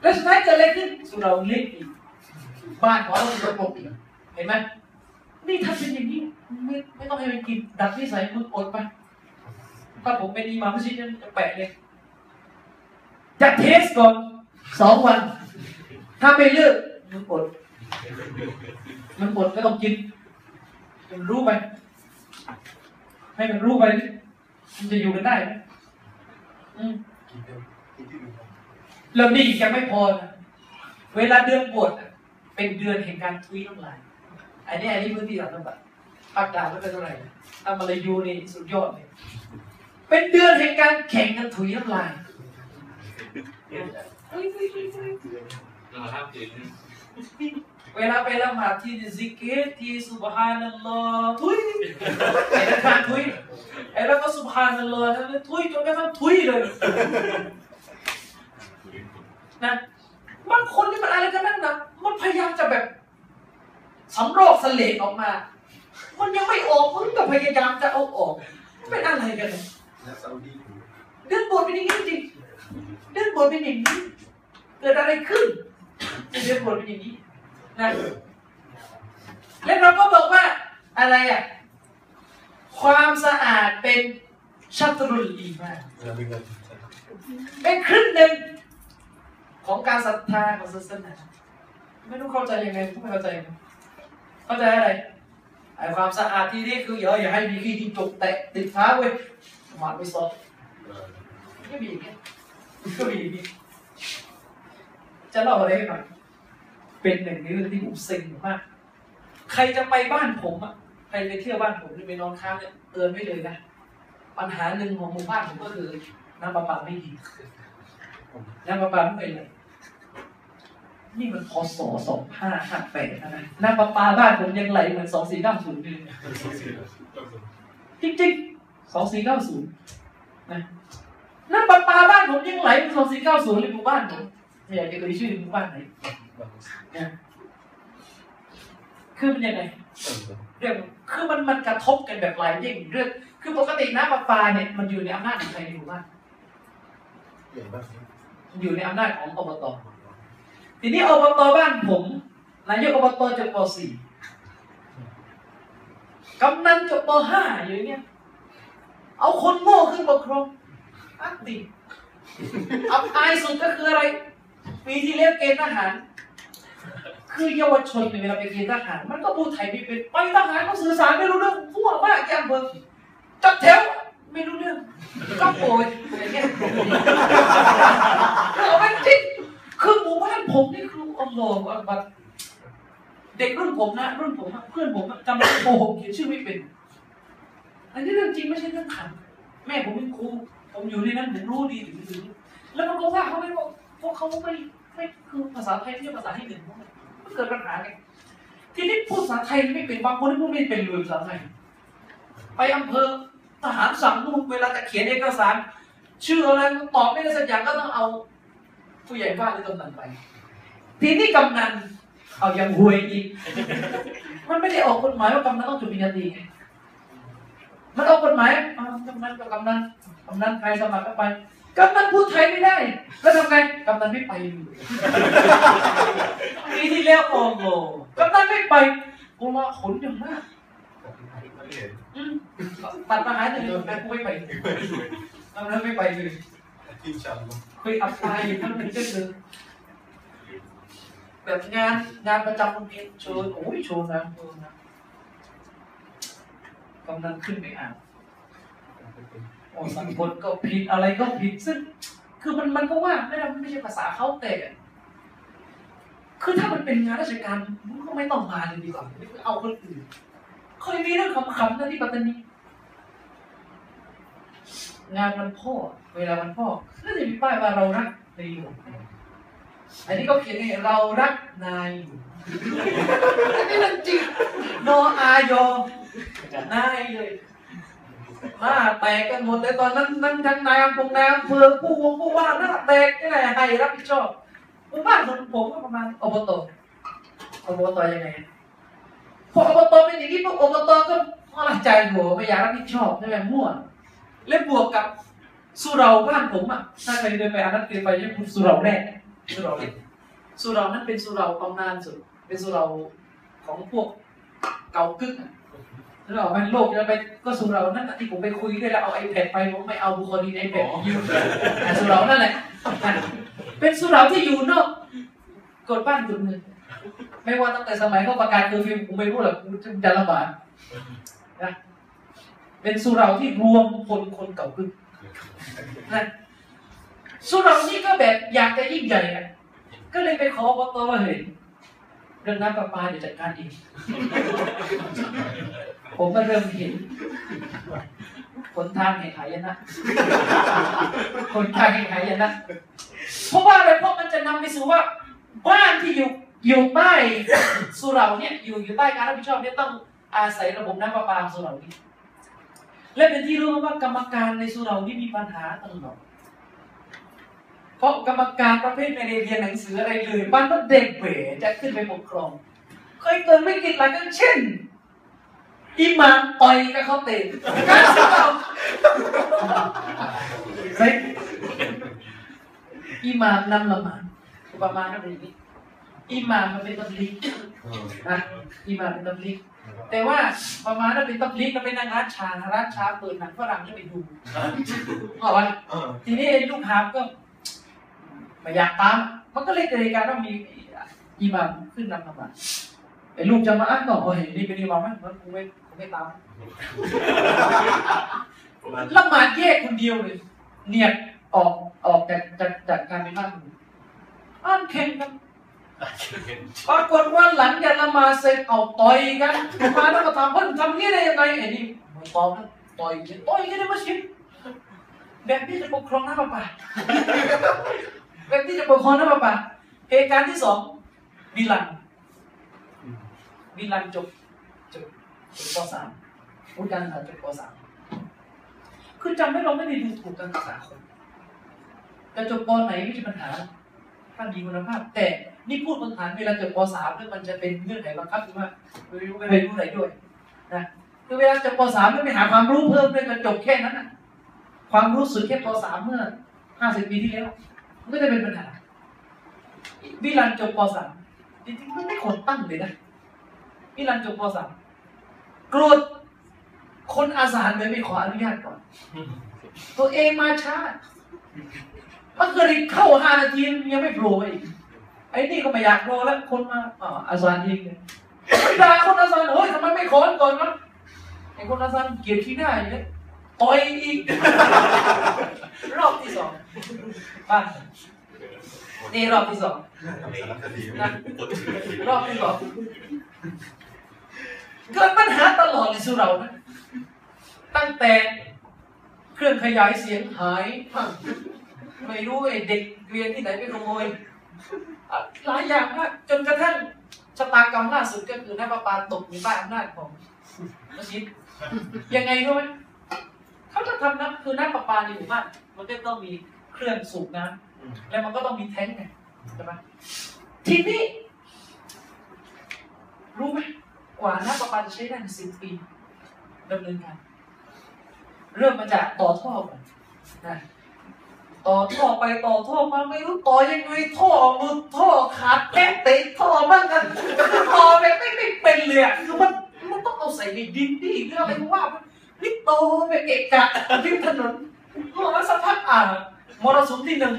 แล้วสุดท้ายเกิดอะไรขึ้นสุเราเล็กอีกบ้านของเราเป็นระบบอีกเห็นไหมนี่ถ้าเป็นอย่างนี้ไม่ไม่ต้องให้มันกินดับนิสัยมึงอดไปถ้าผมเป็นอิหมามมัสยิดเนี่ยจะแปะเลยจะเทสก่อนสองวัน ถ้าไม่เลิกมึงอดมันอดไม่ต้องกินมันรู้ไปให้มันรู้ไป มันจะอยู่กันได้ไหมอืมกินเต็มกินที่อื่นแล้วนี่ยังไม่พอนะเวลาเดือนบวชอะเป็นเดือนแห่งการทุยน้ำลายอันนี้อันนี้พื้นที่เราต้องแบบภาคกลางไม่เป็นเท่าไหร่นะทำอะไรยูนี่สุดยอดเลยเป็นเดือนแห่งการแข่งกันถุยน้ำลายเราห้ามตื่นเวลาไปละหมาดที่ซิกเกตที่สุบฮานัลลอฮ์ทุยไอ้นั่นทางทุยไอ้แล้วก็สุบฮานัลลอฮ์นั่นทุยจนกระทั่งทุยเลยนะบางคนนี่มันอะไรกันนั่นนะมันพยายามจะแบบสำรอกเสลดออกมา มันยังไม่ออกมันก็พยายามจะเอาออกมันเป็นอะไรกันเนี่ยและซาอุดีถูกเรื่องบทเป็นอย่างนี้จริงเรื่องบทเป็นอย่างนี้เกิดอะไรขึ้นเรื่องบทเป็นอย่างนี้ นะแล้วเราก็บอกว่าอะไรอะความสะอาดเป็นชัตรุลอีมานเรามีเงินเป็นครึ่งหนึ่งของการศรัทธาของศาสนาไม่รู้เข้าใจยังไงไม่เข้าใจยังไงเข้าใจอะไรไอ้ความสะอาดที่นี่คืออย่าอย่าให้มีขี้จิ้งจกแตะติดเท้าเว้ยหมาดไม่ซอกไม่มีอย่างเงี้ยก็มีอย่างงี้จะเล่าอะไรให้ฟัง เป็นหนึ่งในเรื่องที่ผมเซ็งมาก ใครจะไปบ้านผมอะใครไปเที่ยวบ้านผมหรือไปนอนค้างเนี่ยเตือนไว้เลยนะปัญหาหนึ่งของหมู่บ้านผมก็คือน้ำประปาไม่ดีน้ำประปาไม่เป็นเลยนี่มันพศสองห้าห้าแปดนะน้ำประปาบ้านผมยังไหลเหมือนสองสี่เก้าศูนย์เลยจริงๆสองสี่เก้าศูนย์นะน้ำประปาบ้านผมยังไหลเหมือนสองสี่เก้าศูนย์เลยหมู่บ้านผมไม่อยากจะเอ่ยชื่อหมู่บ้านไหน นะคือมันยังไงเรื่องคือมันมันกระทบกันแบบหลายยิ่งเรื่องคือปกติน้ำประปาเนี่ยมันอยู่ในอำนาจของใครในหมู่บ้านใหญ่มากมันอยู่ในอำนาจของอบตทีนี้อบตบ้านผมนายกอบตจบป .4 กำนันจบป .5 อยู่เนี่ยเอาคนโง่ขึ้นปกครองอักติอับอายสุดก็คืออะไร ปีที่แล้วเกณฑ์ทหาร คือเยาวชนเนี่ยเวลาไปเกณฑ์ทหาร มันก็พูดไทยไม่เป็นไปทหารก็สื่อสารไม่รู้เรื่องทั่วมากแกอำเภอจับแถวไม่รู้เรื่องก็โวยอะไรเงี้ยเอาไปจริงคือหมู่บ้านผมนี่คืออัลลอฮฺอักบัรเด็กรุ่นผมนะรุ่นผมเพื่อนผมจำได้โกหกเขียนชื่อไม่เป็น อันนี้เรื่องจริงไม่ใช่เรื่องขำแม่ผมเป็นครูผมอยู่ในนั้นผมรู้ดีถึงถึงแล้วมันก็ว่าเขาไม่บอกพวกเขาไม่ไม่คือภาษาไทยไม่ภาษาที่หนึ่งมัน เกิดปัญหาไงทีนี้พูดภาษาไทยไม่เป็นบางคนที่พูดไม่เป็นเลยภาษาไทยไปอำเภอทหารสั่งนู่นเวลาจะเขียนเอกสาร ชื่ออะไรตอบไม่ได้สักอย่างก็ต้องเอา ผู้ใหญ่บ้านหรือกำนันไป ทีนี้กำนันเอายังหวยอีก มันไม่ได้ออกกฎหมายว่ากำนันต้องจบปริญญาตรีไงมันออกกฎหมายกำนันก็กำนันกำนันใครสมัครก็ไป กำนันพูดไทยไม่ได้ แล้วทำไงกำนันไม่ไปเลยปีที่แล้วโอ้โหกำนันไม่ไปกูว่าขนอย่างมากไม่เห็นอืมตัดมาหาเลยแต่กูไม่ไปกำนันไม่ไปเลยทีมชาติเคยอับอายอยู่ทั้งเป็นเจ้าเลยแบบงานงานประจำโรงเรียนโชว์โอ้ยโชว์นะโชว์นะกำนันขึ้นไปอ่าน โอสังคมก็ผิดอะไรก็ผิดซึ่ง คือมันมันก็ว่าไม่ได้ไม่ใช่ภาษาเขาแต่คือถ้ามันเป็นงานราชการมันก็ไม่ต้องมาเลยดีกว่าเอาคนอื่นเคยมีเรื่องขำๆนะที่ปัตตานีงานวันพ่อ เวลาวันพ่อก็จะมีป้ายว่าเรารักในหลวงอันนี้ก็เขียนไงเรารักนายหลวงอันนี้มันจริงนออายอนายเลย หน้าแตกกันหมดเลยตอนนั้นนั่งทั้งนายอำเภอนายอำเภอผู้วงผู้ว่าหน้าแตกนี่แหละให้รับผิดชอบหมู่บ้านของผมก็ประมาณอบตอบตยังไงพออบตเป็นอย่างนี้พวกอบตก็อะใจหัวไม่อยากรับผิดชอบใช่ไหมมั่วและบวกกับสุเราบ้านผมอะถ้าใครเดินไปอันนั้นเคยไปยังสุเหราแรกสุเราแรกสุเรานั้นเป็นสุเราตำนานสุด เป็นสุเราของพวกเก่ากึกอะ เราเป็นโลกจะไปก็สุเหรานั่นน่ะที่ผมไปคุยด้วยแล้วเอาไอแพดไปผมไม่เอาบุคคลดีไอแพดยืมอะสุเหรานั่นแหละอะเป็นสุเหราที่อยู่นอกกฎบ้านกฎเมืองไม่ว่าตั้งแต่สมัยเขาประกาศคือฟิล์มผมไม่รู้หรอกกูจะลำบากนะเป็นสุเหราที่รวมคนคนเก่าขึ้นนะสุเหรานี่ก็แบบอยากจะยิ่งใหญ่อะก็เลยไปขออบตว่าเฮ้ย เรื่องน้ำประปาเดี๋ยวจัดการเองผมก็เริ่มเห็นคนทางแห่งหายนะ คนทางแห่งหายนะ เพราะว่าอะไรเพราะมันจะนำไปสู่ว่า บ้านที่อยู่อยู่ใต้สุเหร่าเนี่ยอยู่อยู่ใต้การรับผิดชอบเนี่ยต้องอาศัยระบบน้ำประปาสุเหร่านี้และเป็นที่รู้ว่ากรรมการในสุเหร่านี่มีปัญหาตลอด เพราะกรรมการประเภทไม่ได้เรียนหนังสืออะไรเลยบ้านก็เด็กเป๋จะขึ้นไปปกครอง เคยเกิดวิกฤตหลายครั้งเช่นอิหมามต่อยกับเขาเตะการสุเหร่าเฮ้ยอิหมามนำละหมาดอุปมาณเป็นอย่างนี้อิหมามมันเป็นตับลีกนะอิหมามเป็นตับลีกแต่ว่าประมาณนั้นเป็นตับลีกแล้วไปนั่งร้านชาร้านชาเปิดหนังฝรั่งแล้วไปดูเอาวะเออทีนี้ไอ้ลูกหาบก็ไม่ อยากตามมันก็เลยเกิดเหตุการณ์ว่ามีอิหมามขึ้นนำละหมาดไอ้ลูกจะมาอ้างต่อโอ้ยนี่เป็นอิหมามไหมมันกูไม่กูไม่ตามละหมาดแยกคนเดียวเลย เนี่ยออกออกจากจากจากการเป็นบ้านอ่านแข่งกันปรากฏว่าหลังจากละหมาดเสร็จเอาต่อยกันมาแล้วก็ถามเพิ่นทำนี่ได้ยังไงไอ้นี่ไม่ตอบนะต่อยกันต่อยกันในมัสยิดแบบนี้จะปกครองน้ำประปา แบบนี้จะปกครองน้ำประปาเหตุการณ์ที่สองบิลันบิลันจบจบจบปสามพูดกันค่ะจบปสามคือจำให้เราไม่ได้ดูถูกการศึกษาคนจะจบปไหนไม่ใช่ปัญหา ถ้ามีคุณภาพ แต่นี่พูดบนฐานเวลาจบปสามเนี่ยมันจะเป็นเงื่อนไขบังคับคือว่าไม่รู้ไม่รู้ไหนด้วยนะคือเวลาจบปสามไม่ไปหาความรู้เพิ่มเลยมันจบแค่นั้นนะความรู้สึกแค่ปสามเมื่อห้าสิบปีที่แล้ว มันก็จะเป็นปัญหาวิรันจบปสามจริงๆมันไม่ควรตั้งเลยนะวิรันจบปสามโกรธคนอาสาเลยไม่ขออนุญาตก่อน ตัวเองมาช้ามันเกิดเข้าห้านาทียังไม่โผล่อีกไอ้นี่ก็ไม่อยากโผล่แล้วคนมาอ๋ออาซาเองเนี่ยด่าคนอาซาเฮ้ยทำไมไม่ขอก่อนวะไอ้คนอาซาเกลียดขี้หน้าอย่างนี้ ต่อยอีก รอบที่สองบ้านนี่รอบที่สองสารคดีนะรอบที่สองเกิดปัญหาตลอดในสุเรานะตั้งแต่เครื่องขยายเสียงหายพังไม่รู้ไอ้เด็กเรียนที่ไหนไปขโมยอะหลายอย่างมากจนกระทั่งชะตากรรมล่าสุดก็คือน้าประปาตกในบ้านอำนาจของมัสยิดยังไงรู้ไหม เขาจะทำน้ำคือน้ำประปาในหมู่บ้านมันก็ต้องมีเครื่องสูบน้ำแล้วมันก็ต้องมีแท้งไงใช่ไหมทีนี้ รู้ไหมกว่าน้ำประปาจะใช้ได้สิบปีดำเนินการเริ่มมาจากต่อท่อก่อนนะต่อท่อไปต่อท่อมาไม่รู้ต่อยังไงท่อหลุดท่อขาดแก๊สติดท่อบ้างกัน ต่อแบบไม่ไม่เป็นเลยอะคือมันมันต้องเอาใส่ในดินดิหรืออะไรว่ามัน นี่โตไปเกะกะริมถนนรอมาสักพักอ่ามรสุมที่หนึ่ง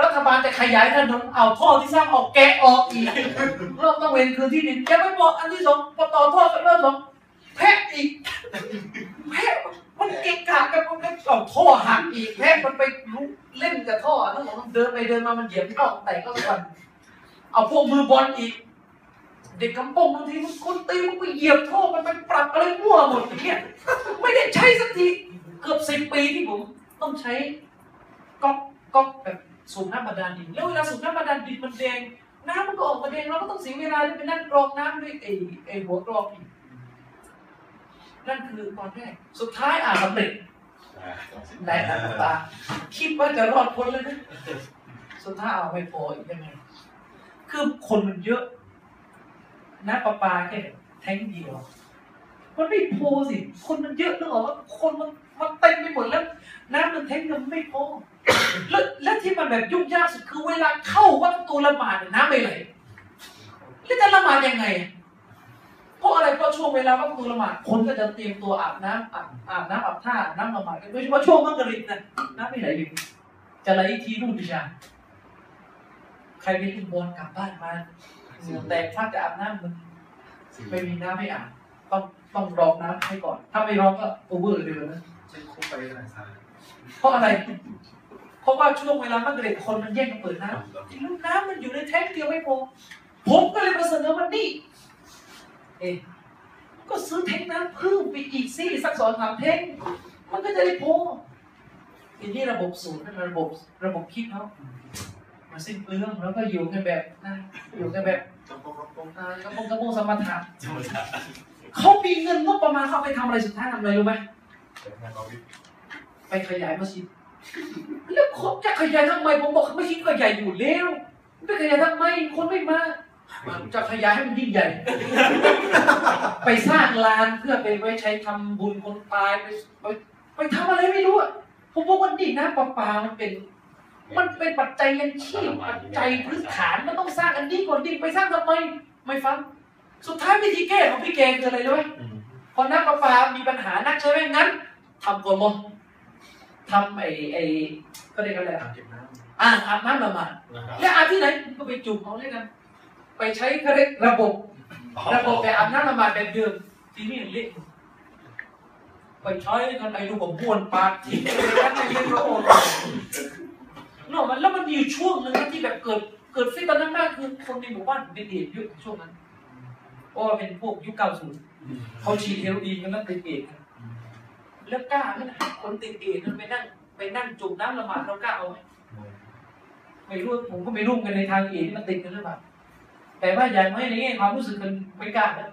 รัฐบาลจะขยายถนนเอาท่อที่สร้างออกแกะออกอีกรอบต้องเวนคืนที่ดินยังไม่บอกอันที่สองพอต่อท่อกันเริ่มสองแพะอีกแพะมันเก่งกาจกันมันก็เอาท่อหักอีกแพะมันไปลุกเล่นกับท่อทั้งหมดมันเดินไปเดินมามันเหยียบท่อแต่ก็ทุกวันเอาพวกมือบอลอีก เด็กกำปงบางทีมันคนตีมันไปเหยียบท่อมันไปปรับอะไรมั่วหมดอย่างเงี้ยไม่ได้ใช้สักทีเกือบสิบปีที่ผมต้องใช้ก๊อกก๊อกแบบสูบน้ำบาดาลดินแล้วเวลาสูบน้ำบาดาลดินมันแดงน้ำมันก็ออกมาแดงเราก็ต้องเสียเวลาไปนั่งกรอกน้ำด้วยไอ้ไอ้หัวกรอกอีกนั่นคือตอนแรกสุดท้ายอ่านสำเร็จในอัตาคิดว่าจะรอดพ้นแล้วนะสุดท้ายเอาไม่พออีกยังไงคือคนมันเยอะ น้ำประปาแค่แท้งเดียว มันไม่พอสิ คนมันเยอะนึกออกว่าคนมันมันเต็มไปหมดแล้วน้ำมันแท้งมันไม่พอแล้วและที่มันแบบยุ่งยากสุดคือเวลาเข้าวัดตูละหมาดเนี่ยน้ำไม่ไหลแล้วจะละหมาดยังไงเพราะอะไรเพราะช่วงเวลาวัดตูละหมาดคนก็จะเตรียมตัวอาบน้ำอาบอาบน้ำอาบท่าน้ำละหมาดกันโดยเฉพาะช่วงมังกริบนะน้ำไม่ไหลเลยจะไหลทีนู่นดิชาใครไปขึ้นบอลกลับบ้านมา แตกฟาดจะอาบน้ำมันไม่มีน้ำให้อาบต้องต้องรองน้ำให้ก่อน ถ้าไม่รองก็โอเวอร์เลยนะใช้คุกไปขนาดซ้ายเพราะอะไร เพราะว่าช่วงเวลามักเร็คนมันแย่งกันเปิดน้ำจริงแล้วน้ำมันอยู่ในแท้งเดียวไม่พอผมก็เลยมาเสนอวันนี้ เอ๊ะก็ซื้อแท้งน้ำเพิ่มไปอีกสิสักสองสามแท้งมันก็จะได้พอทีนี้ระบบศูนย์นั่นระบบระบบคิดเขา มาสิ้นเปลืองแล้วก็อยู่กันแบบนะอยู่กันแบบต้องต้องต้องกระโปรงกระโปรงสมถะธรรมชาติเขามีเงินงบประมาณเขาไปทำอะไรสุดท้ายทำอะไรรู้ไหมไปขยายมัสยิดแล้วเขาจะขยายทำไมผมบอกมัสยิดก็ใหญ่อยู่แล้วไม่ขยายทำไมคนไม่มาจะขยายให้มันยิ่งใหญ่ ไปสร้างลานเพื่อไปไว้ใช้ทำบุญคนตายไปไปทำอะไรไม่รู้อะผมบอกว่านี่นะประปามันเป็น มันเป็นปัจจัยยังชีพปัจจัยพื้นฐานมันต้องสร้างอันนี้ก่อนดิไปสร้างทำไมไม่ฟัง สุดท้ายวิธีแก้ของพี่แกคืออะไรรู้ไหมพอน้ำประปามีปัญหานักใช่ไหมงั้นทำก่อนลงทำไอ้ไอ้ก็เรียกอะไรอ่าอะงเก็บน้อ่างอาบน้ำละหมาดนะครับแล้วอาบที่ไหนก็ไปจุ่มเขาเลยกันไปใช้เขาเรียกระบบ ระบบแบบอาบน้ำละหมาดแบบเดิมที่นี่เละไปใช้กันไอ้ลูกผมบ้วนปากทิ้งเลยกันในเรื่องระบบ นอกมันแล้วมันมีอยู่ช่วงหนึ่งนะที่แบบเกิดเกิดฟิตตอนนั้นมากคือคนในหมู่บ้านเป็นเอดส์เยอะช่วงนั้นเพราะว่าเป็นพวกยุคเก้าศูนย์เขาฉีดเฮโรอีนกันแล้วติดเอดส์กันแล้วกล้าไหมนคนติดเอดส์มันไปนั่งไปนั่งจุ่มน้ำละหมาดเรากล้าเอาไหมไม่รู้ผมก็ไม่รู้กันในทางเอที่มันติดกันหรือเปล่าแต่ว่าอย่างไม่ในแง่ความรู้สึกมันไม่กล้านะ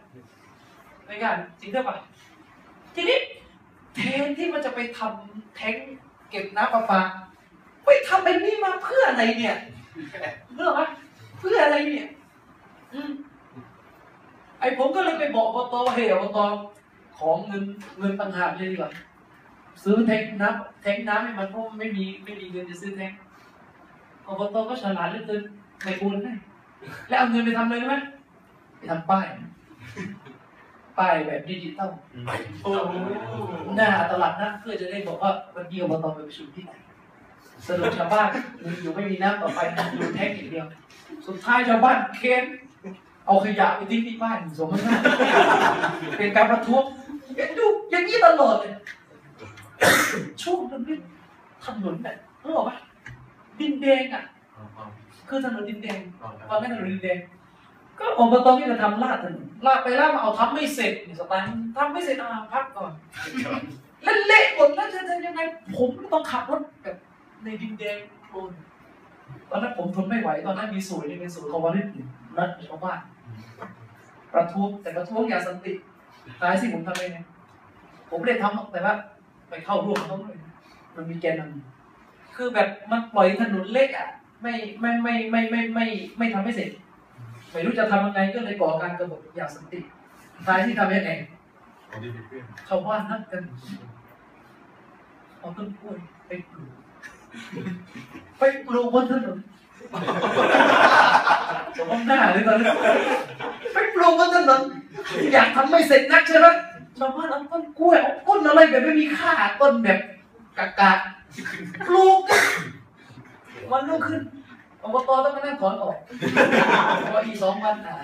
ไม่กล้าจริงหรือเปล่าทีนี้แทนที่มันจะไปทำแท้งเก็บน้ำประปา ไปทำไอ้นี่มาเพื่ออะไรเนี่ยเรื่องไหมเพื่ออะไรเนี่ยอืมไอ้ผมก็เลยไปบอกอบตเฮ้ยอบตของเงินเงินต่างหากเลยดีกว่าซื้อแท้งน้ำแท้งน้ำให้มันเพราะมันไม่มีไม่มีเงินจะซื้อแท้งอบตก็ฉลาดเหลือเกินไม่โอนให้แล้วเอาเงินไปทำอะไรรู้ไหมไปทำป้าย ป้ายแบบดิจิตอลโอ้โหหน้าตลาดนัดเพื่อจะได้บอกว่าวันนี้อบตไปประชุมที่ไหน สรุปชาวบ้านมีอยู่ไม่มีน้ำต่อไปอยู่แท็กอย่างเดียว สุดท้ายชาวบ้านเค้นเอาขยะไปทิ้งที่บ้านสมมติว่าเป็นการประท้วงเห็นดูอย่างนี้ตลอดเลยช่วงนั้นเนี่ยถนนแบบรู้หรอปะดินแดงอะคือถนนดินแดงตอนนั้นถนนดินแดงก็อบตนี่จะทำลาดถนนลาดไปลาดมาเอาทำไม่เสร็จนี่สตางค์ทำไม่เสร็จอ่าพักก่อนแล้วเละหมดแล้วจะทำยังไงผมก็ต้องขับรถแบบ ในดินแดงโคลนตอนนั้นผมทนไม่ไหวตอนนั้นมีศูนย์นี่เป็นศูนย์ของวันนี้นัดชาวบ้านประท้วงแต่ประท้วงอย่าสันติท้ายสิผมทำเองไงผมไม่ได้ทำแต่ว่าไปเข้าร่วมเขาเลยมันมีแกนนำคือแบบมันปล่อยถนนเล็กอะ ไม่ไม่ไม่ไม่ไม่ไม่ไม่ทำให้เสร็จ ไม่รู้จะทำยังไงก็เลยก่อการกบฏอย่างสันติท้ายที่ทำยังไงเอาดีเพื่อนชาวบ้านนัดกันเอาต้นกล้วยไปปลูก ไปปลูกบนถนนสมหน้าเลยตอนนั้ไปปลูกบนถนนอยากทำไม่เสร็จนักใช่ไหมชาวบ้านเอาต้นกล้วยเอาต้นอะไรแบบไม่มีค่าต้นแบบกากาปลูกกันวันรุ่งขึ้นอบตต้องมานั่งถอนออกเพราะว่าอีสองวันอะ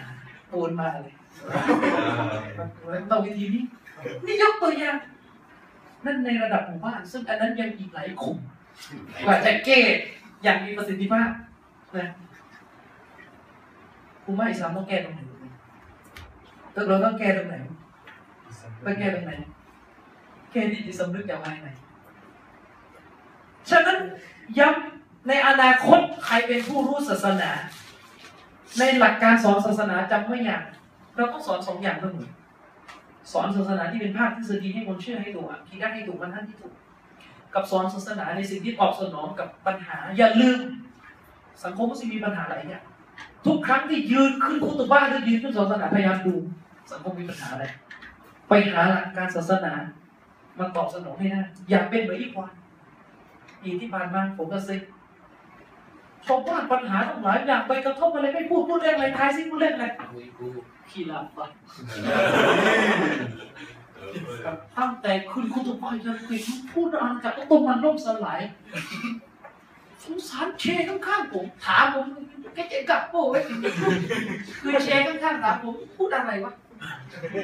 ปูนมาเลยต้องวิธีนี้ นี่ยกตัวอย่างนั่นในระดับหมู่บ้าน ซึ่งอันนั้นยังอีกหลายกลุ่ม กว่าจะแก้อย่างมีประสิทธิภาพนะภูมิอิสลามต้องแก้ตรงไหนตกเราต้องแก้ตรงไหนไปแก้ตรงไหนแก้ที่จิตสำนึกจากภายในฉะนั้นย้ำในอนาคตใครเป็นผู้รู้ศาสนา ในหลักการสอนศาสนาจำไว้อย่าง เราต้องสอนสองอย่างเสมอสอนศาสนาที่เป็นภาคทฤษฎีให้คนเชื่อให้ถูกอะคิดได้ให้ถูกบรรทัดที่ถูก กับสอนศาสนาในสิ่งที่ตอบสนองกับปัญหา อย่าลืม สังคมมุสลิมมีปัญหาหลายอย่างทุกครั้งที่ยืนขึ้นคุตบ้านหรือยืนขึ้นศาสนาพยายามดูสังคมมีปัญหาอะไรไปหาหลักการศาสนามาตอบสนองให้ได้อย่าเป็นเหมือนอีกวันอีกที่ผ่านมาผมก็ซิชาวบ้านปัญหาทั้งหลายอย่างไปกระทบอะไรไม่พูดพูดเรื่องอะไรทายซิพูดเรื่องอะไรขี้ลาบไป ตั้งแต่คุณคุณตุบอยจะคุยพูดอ่านจากต้นมันล่มสลายสงสารเชข้างๆผมถามผมแกเจ๊กับโป้ไว้คือเชข้างๆถามผมพูดอะไรวะ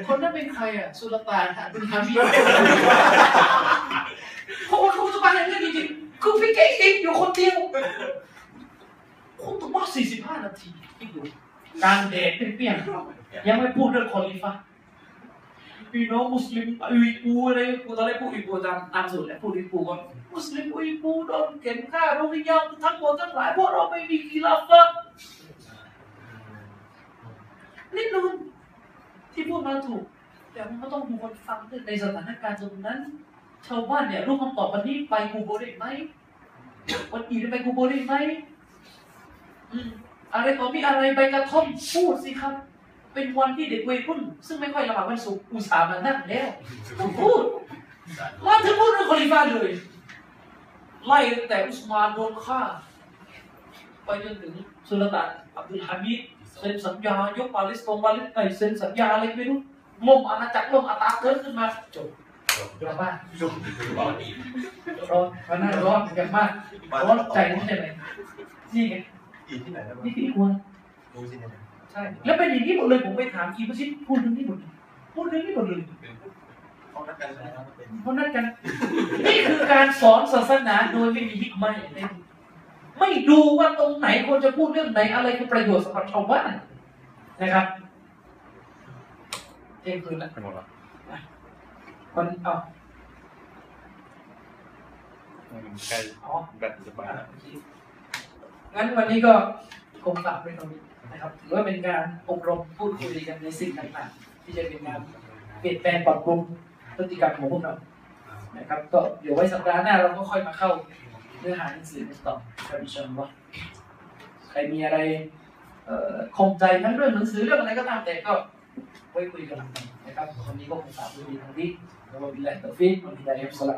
คนนั้นเป็นใครอะสุลต่านค่ะเป็นฮามิเพราะว่าคุณตุบอยอย่างนี้จริงๆคือพี่เก่งเองอยู่คนเดียวคุณตุบอยสี่สิบห้านาทีที่อยู่กลางแดดเปรี้ยงๆยังไม่พูดเรื่องคอลิฟ้า พี่น้องมุสลิมอุยกูอะไรกูตอนแรกพูดอุยกูตามตามสูตรแหละพูดอุยกูก่อนมุสลิมอุยกูโดนเข็นฆ่าโรฮิงญาทั้งหมดทั้งหลายเพราะเราไม่มีกีฬาฟะแน่นอนที่พูดมาถูก แต่มันก็ต้องดูคนฟังด้วยในสถานการณ์ตรงนั้น ชาวบ้านเนี่ยรู้คำตอบวันนี้ไปกูโบได้ไหมวันอื่นไปกูโบได้ไหมอืมอะไรต่อมีอะไรใบกระท่อมพูดสิครับ เป็นวันที่เด็กวัยรุ่นซึ่งไม่ค่อยละหมาดวันศุกร์อุตส่าห์มานั่งแล้วต้องพูดมาถึงพูดเรื่องคอลิฟาเลย ไล่ตั้งแต่อุสมานโดนฆ่า ไปจนถึงสุลต่านอับดุลฮามิดเซ็นสัญญายกปาเลสไตน์ปาเลสไตน์เซ็นสัญญาอะไรไม่รู้ล่มอาณาจักรล่มอาตาเกิดขึ้นมาจบกลับบ้านจุกร้อนอีกร้อนวันนั้นร้อนกันมากร้อนใจนี่ใช่ไหมนี่ไงอีกที่ไหนได้บ้างนี่คือควรรู้สิเนี่ย ใช่ แล้วเป็นอย่างนี้หมดเลยผมไปถามกีบชิดพูดเรื่องนี้หมดเลยพูดเรื่องนี้หมดเลยเขานัดกันนะครับเป็นเพราะนั่นกัน นี่คือการสอนศาสนาโดยไม่มีฮิกไม่ไม่ดูว่าตรงไหนควรจะพูดเรื่องไหนอะไรคือประโยชน์สำหรับชาวบ้านนะครับเที่ยงคืนแล้วไปหมดแล้ววันเอาใกล้อ๋อแบตจะไปอะโอเคงั้นวันนี้ก็คงฝากไว้ตรงนี้ นะครับถือว่าเป็นการอบรมพูดคุยกันในสิ่งต่างๆ ที่จะเป็นการเปลี่ยนแปลงปรับปรุงพฤติกรรมของพวกเรานะครับ ก็เดี๋ยวไว้สัปดาห์หน้าเราก็ค่อยมาเข้าเนื้อหาหนังสือกันต่อครับ إن شاء الله ใครมีอะไรข้องใจทั้งเรื่องหนังสือเรื่องอะไรก็ตามแต่ก็ไว้คุยกันนะครับวันนี้ก็คงฝากไว้เพียงเท่านี้แล้วก็ بالله التوفيق วันนี้ได้ السلام